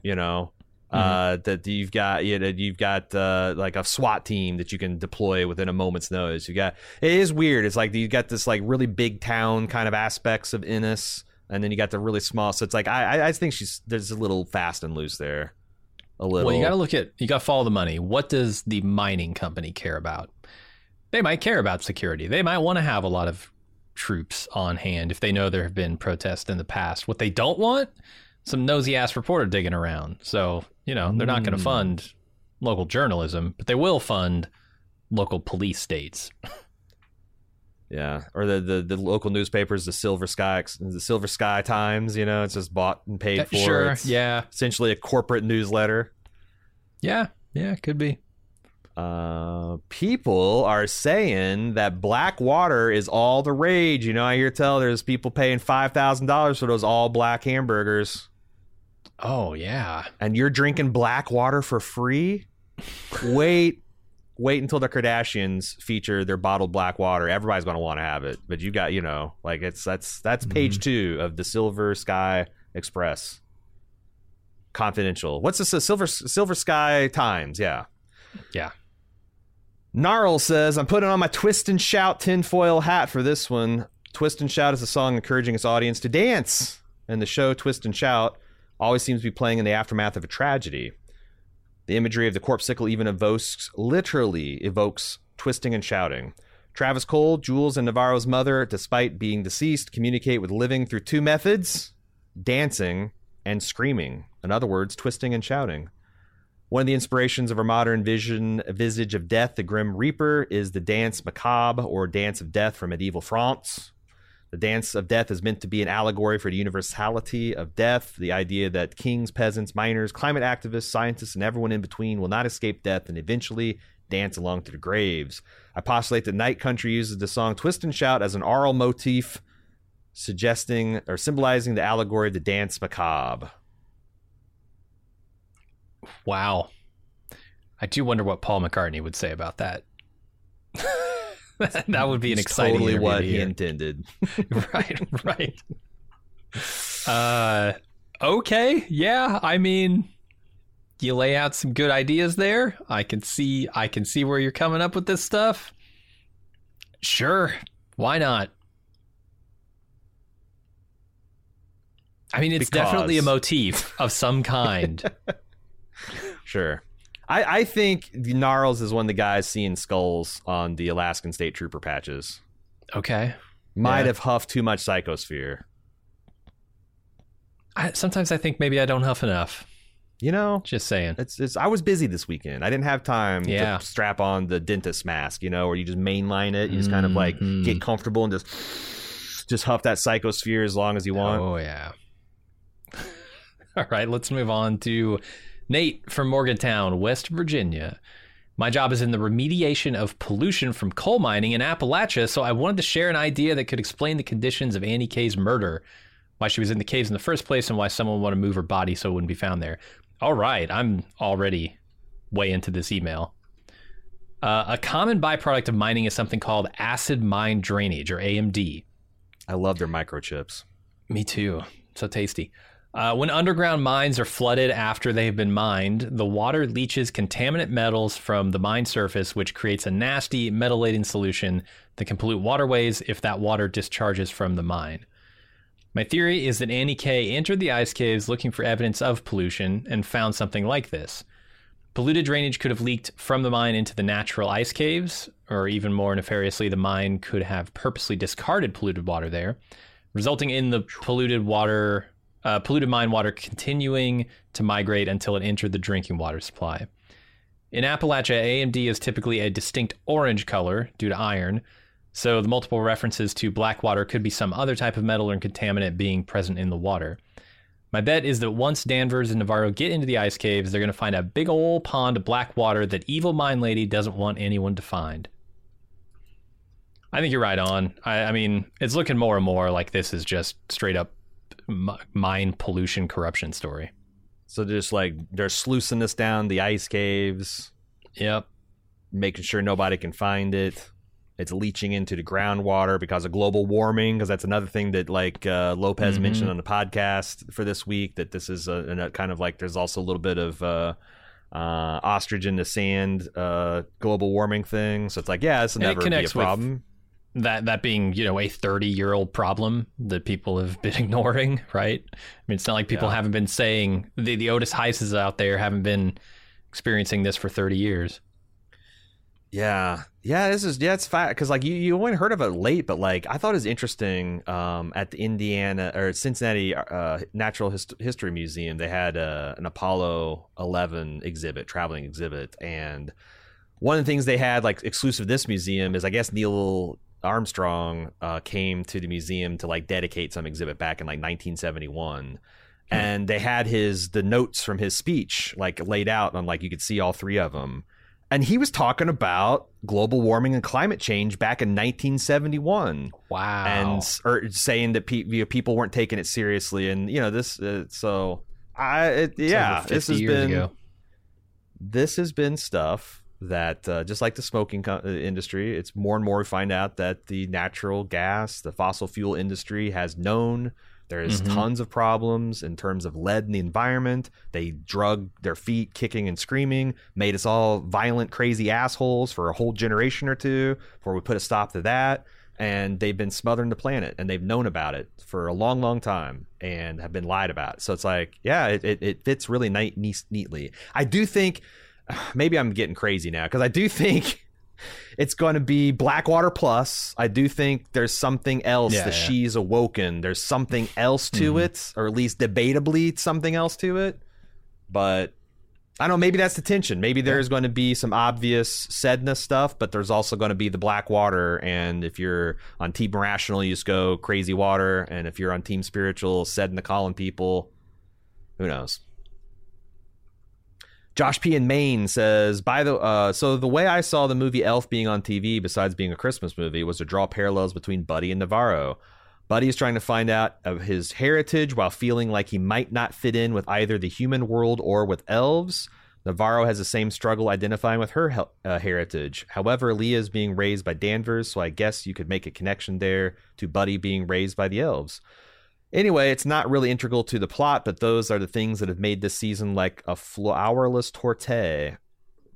You know, uh, that you've got you know, you've got uh, like a SWAT team that you can deploy within a moment's notice. You got it is weird. It's like you got this like really big town kind of aspects of Ennis, and then you got the really small. So it's like I I- I think she's there's a little fast and loose there. A little. Well, you got to look at you got to follow the money. What does the mining company care about? They might care about security. They might want to have a lot of troops on hand if they know there have been protests in the past. What they don't want, some nosy ass reporter digging around. So you know they're not going to Mm. fund local journalism, but they will fund local police states. Yeah, or the, the the local newspapers, the Silver Sky, the Silver Sky Times. You know, it's just bought and paid for. sure, It's yeah, essentially a corporate newsletter. yeah, yeah, could be. Uh, people are saying that black water is all the rage. You know, I hear tell there's people paying five thousand dollars for those all black hamburgers, Oh yeah, and you're drinking black water for free. Wait, wait until the Kardashians feature their bottled black water. Everybody's going to want to have it, but you got you know, like it's that's that's page two of the Silver Sky Express. Confidential. What's this? uh, Silver Silver Sky Times? Yeah. yeah. Gnarl says, I'm putting on my twist and shout tinfoil hat for this one. Twist and Shout is a song encouraging its audience to dance. And the show Twist and Shout always seems to be playing in the aftermath of a tragedy. The imagery of the corpsicle even evokes, literally evokes twisting and shouting. Travis Cole, Jules, and Navarro's mother, despite being deceased, communicate with living through two methods dancing and screaming. In other words, twisting and shouting. One of the inspirations of our modern vision visage of death, the Grim Reaper, is the dance macabre or dance of death from medieval France. The dance of death is meant to be an allegory for the universality of death, the idea that kings, peasants, miners, climate activists, scientists, and everyone in between will not escape death and eventually dance along to the graves. I postulate that Night Country uses the song Twist and Shout as an aural motif, suggesting or symbolizing the allegory of the dance macabre. Wow. I do wonder what Paul McCartney would say about that. that would be an It's exciting totally what he intended. right, right. Uh, okay, yeah. I mean, you lay out some good ideas there. I can see, I can see where you're coming up with this stuff. Sure, why not? I mean, it's definitely a motif of some kind. Sure. I, I think the Gnarls is one of the guys seeing skulls on the Alaskan State Trooper patches. okay. Might Yeah. have huffed too much psychosphere. I, sometimes I think maybe I don't huff enough. You know, Just saying. it's, it's I was busy this weekend. I didn't have time Yeah. to strap on the dentist mask, you know, where you just mainline it. You just kind of like Mhm. get comfortable and just just huff that psychosphere as long as you want. Oh yeah. All right, let's move on to Nate from Morgantown, West Virginia. My job is in the remediation of pollution from coal mining in Appalachia, so I wanted to share an idea that could explain the conditions of Annie K's murder, why she was in the caves in the first place, and why someone would want to move her body so it wouldn't be found there. All right, I'm already way into this email. Uh, a common byproduct of mining is something called acid mine drainage, or AMD. I love their microchips. Me too. So tasty. Uh, when underground mines are flooded after they have been mined, the water leaches contaminant metals from the mine surface, which creates a nasty metal laden solution that can pollute waterways if that water discharges from the mine. My theory is that Annie K entered the ice caves looking for evidence of pollution and found something like this. Polluted drainage could have leaked from the mine into the natural ice caves, or even more nefariously, the mine could have purposely discarded polluted water there resulting in the polluted water, uh, polluted mine water continuing to migrate until it entered the drinking water supply. In Appalachia, AMD is typically a distinct orange color due to iron, so the multiple references to black water could be some other type of metal or contaminant being present in the water. My bet is that once Danvers and Navarro get into the ice caves, they're going to find a big old pond of black water that evil mine lady doesn't want anyone to find. I think you're right on. I, I mean, it's looking more and more like this is just straight up mine pollution corruption story. So just like they're sluicing this down the ice caves, Yep. making sure nobody can find it. It's leaching into the groundwater because of global warming. Because that's another thing that like uh, Lopez Mhm. mentioned on the podcast for this week. That this is a, a kind of like there's also a little bit of uh, uh, ostrich in the sand, uh, global warming thing. So it's like, yeah, this will And never be a connects with- problem. That that being you know a 30 year old problem that people have been ignoring right i mean it's not like people Yeah. haven't been saying the, the Otis Heisses out there haven't been experiencing this for 30 years Yeah, yeah, this is yeah, it's fact because like you you only heard of it late, but like I thought it was interesting. Um, at the Indiana or Cincinnati uh, Natural Hist- History Museum, they had uh, an Apollo Eleven exhibit, traveling exhibit, and one of the things they had like exclusive to this museum is I guess Neil Armstrong uh, came to the museum to like dedicate some exhibit back in like 1971. And they had his the notes from his speech like laid out on like you could see all three of them. And he was talking about global warming and climate change back in 1971 wow. And or saying that pe- you know, people weren't taking it seriously. And you know this uh, so i it, yeah over this has been ago. this has been stuff that uh, just like the smoking co- uh, industry it's more and more we find out that the natural gas the fossil fuel industry has known there's Mhm. tons of problems in terms of lead in the environment. They drug their feet kicking and screaming made us all violent crazy assholes for a whole generation or two before we put a stop to that. And they've been smothering the planet and they've known about it for a long long time and have been lied about. So it's like yeah it, it, it fits really nice, neatly. I do think maybe i'm getting crazy now because i do think it's going to be blackwater plus i do think there's something else Yeah, that yeah. she's awoken there's something else to Mhm. it or at least debatably something else to it but I don't know. Maybe that's the tension. Maybe there's going to be some obvious Sedna stuff, but there's also going to be the black water. And if you're on Team Rational, you just go crazy water. And if you're on Team Spiritual, Sedna calling people, who knows? Josh P in Maine says, "By the uh, so the way I saw the movie Elf being on TV, besides being a Christmas movie, was to draw parallels between Buddy and Navarro. Buddy is trying to find out of his heritage while feeling like he might not fit in with either the human world or with elves. Navarro has the same struggle identifying with her uh, heritage. However, Leah is being raised by Danvers, so I guess you could make a connection there to Buddy being raised by the elves." Anyway, it's not really integral to the plot, but those are the things that have made this season like a flourless torte.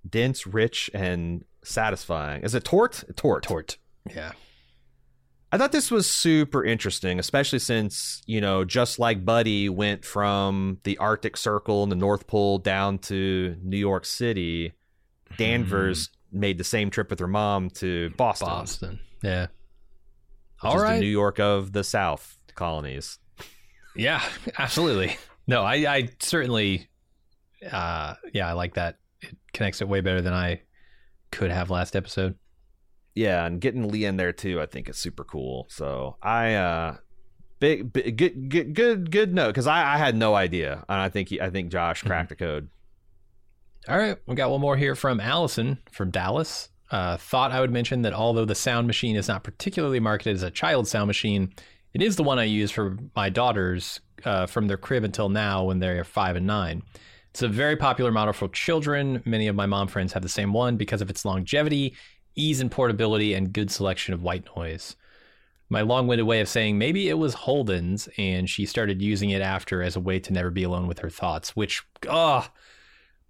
Dense, rich, and satisfying. Is it tort? Tort. Tort. Yeah. I thought this was super interesting, especially since, you know, just like Buddy went from the Arctic Circle and the North Pole down to New York City, Danvers hmm. made the same trip with her mom to Boston. Boston. Yeah. Which All is the New York of the South colonies. Yeah, absolutely. No, I, I certainly, uh, yeah, I like that. It connects it way better than I could have last episode. Yeah, and getting Lee in there too, I think is super cool. So I uh big, big good good good good note because I, I had no idea, and I think he, I think Josh cracked the code. All right, we got one more here from Allison from Dallas. Uh, thought I would mention that although the sound machine is not particularly marketed as a child sound machine, it is the one I use for my daughters uh, from their crib until now when they're five and nine. It's a very popular model for children. Many of my mom friends have the same one because of its longevity, ease and portability, and good selection of white noise. My long winded way of saying maybe it was Holden's and she started using it after as a way to never be alone with her thoughts, which, oh,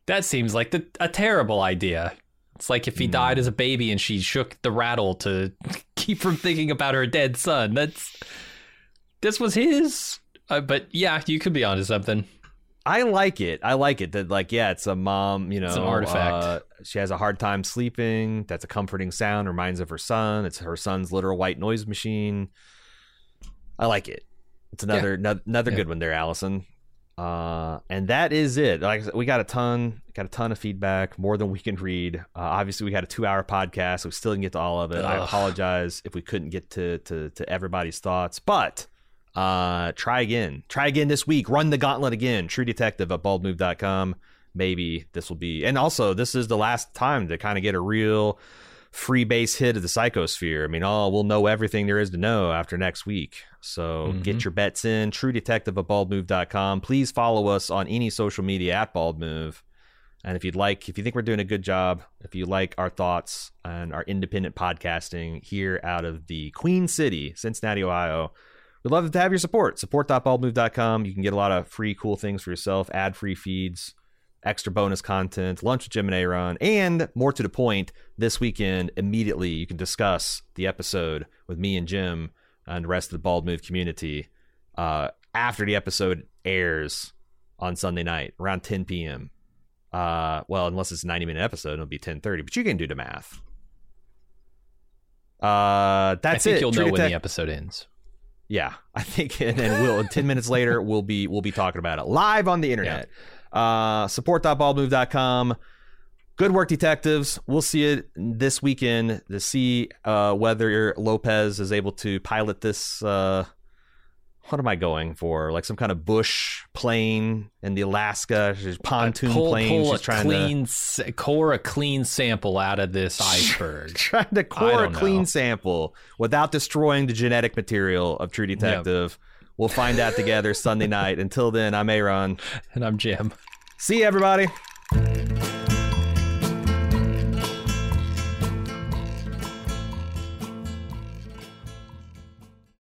that seems like the, a terrible idea. It's like if he Hmm. died as a baby and she shook the rattle to keep from thinking about her dead son. That's this was his. Uh, but yeah, you could be onto something. I like it. I like it that like yeah, it's a mom. You know, It's an artifact. uh, she has a hard time sleeping. That's a comforting sound. Reminds of her son. It's her son's literal white noise machine. I like it. It's another no- another Yeah. good one there, Allison. Uh, and that is it. Like I said, we got a ton, got a ton of feedback, more than we can read. Uh, obviously, we had a two-hour podcast, so we still didn't get to all of it. I apologize if we couldn't get to to, to everybody's thoughts, but uh, try again. Try again this week. Run the gauntlet again. True Detective at baldmove.com. Maybe this will be, and also this is the last time to kind of get a real free base hit of the psychosphere. I mean, oh, we'll know everything there is to know after next week. So Mhm. get your bets in. True Detective at baldmove.com. Please follow us on any social media at baldmove. And if you'd like, if you think we're doing a good job, if you like our thoughts and our independent podcasting here out of the Queen City, Cincinnati, Ohio, we'd love to have your support. Support.baldmove.com. You can get a lot of free, cool things for yourself, ad free feeds, extra bonus content, lunch with Jim and Aaron, and more to the point, this weekend, immediately you can discuss the episode with me and Jim and the rest of the Bald Move community uh, after the episode airs on Sunday night around 10 p.m. Uh, well, unless it's a 90 minute episode, it'll be 10:30. But you can do the math. Uh, that's I think it. you'll True know when the episode ends. Yeah, I think, and then we'll ten minutes later we'll be we'll be talking about it live on the internet. Uh, support.baldmove.com. Good work, detectives. We'll see it this weekend to see uh, whether Lopez is able to pilot this. Uh, what am I going for? Like some kind of bush plane in the Alaska she's pontoon pull, plane. pull She's trying clean, s core a clean sample out of this iceberg. trying to core a clean know. sample without destroying the genetic material of True Detective. We'll find out together Sunday night. Until then, I'm Aaron. and I'm Jim. See you, everybody.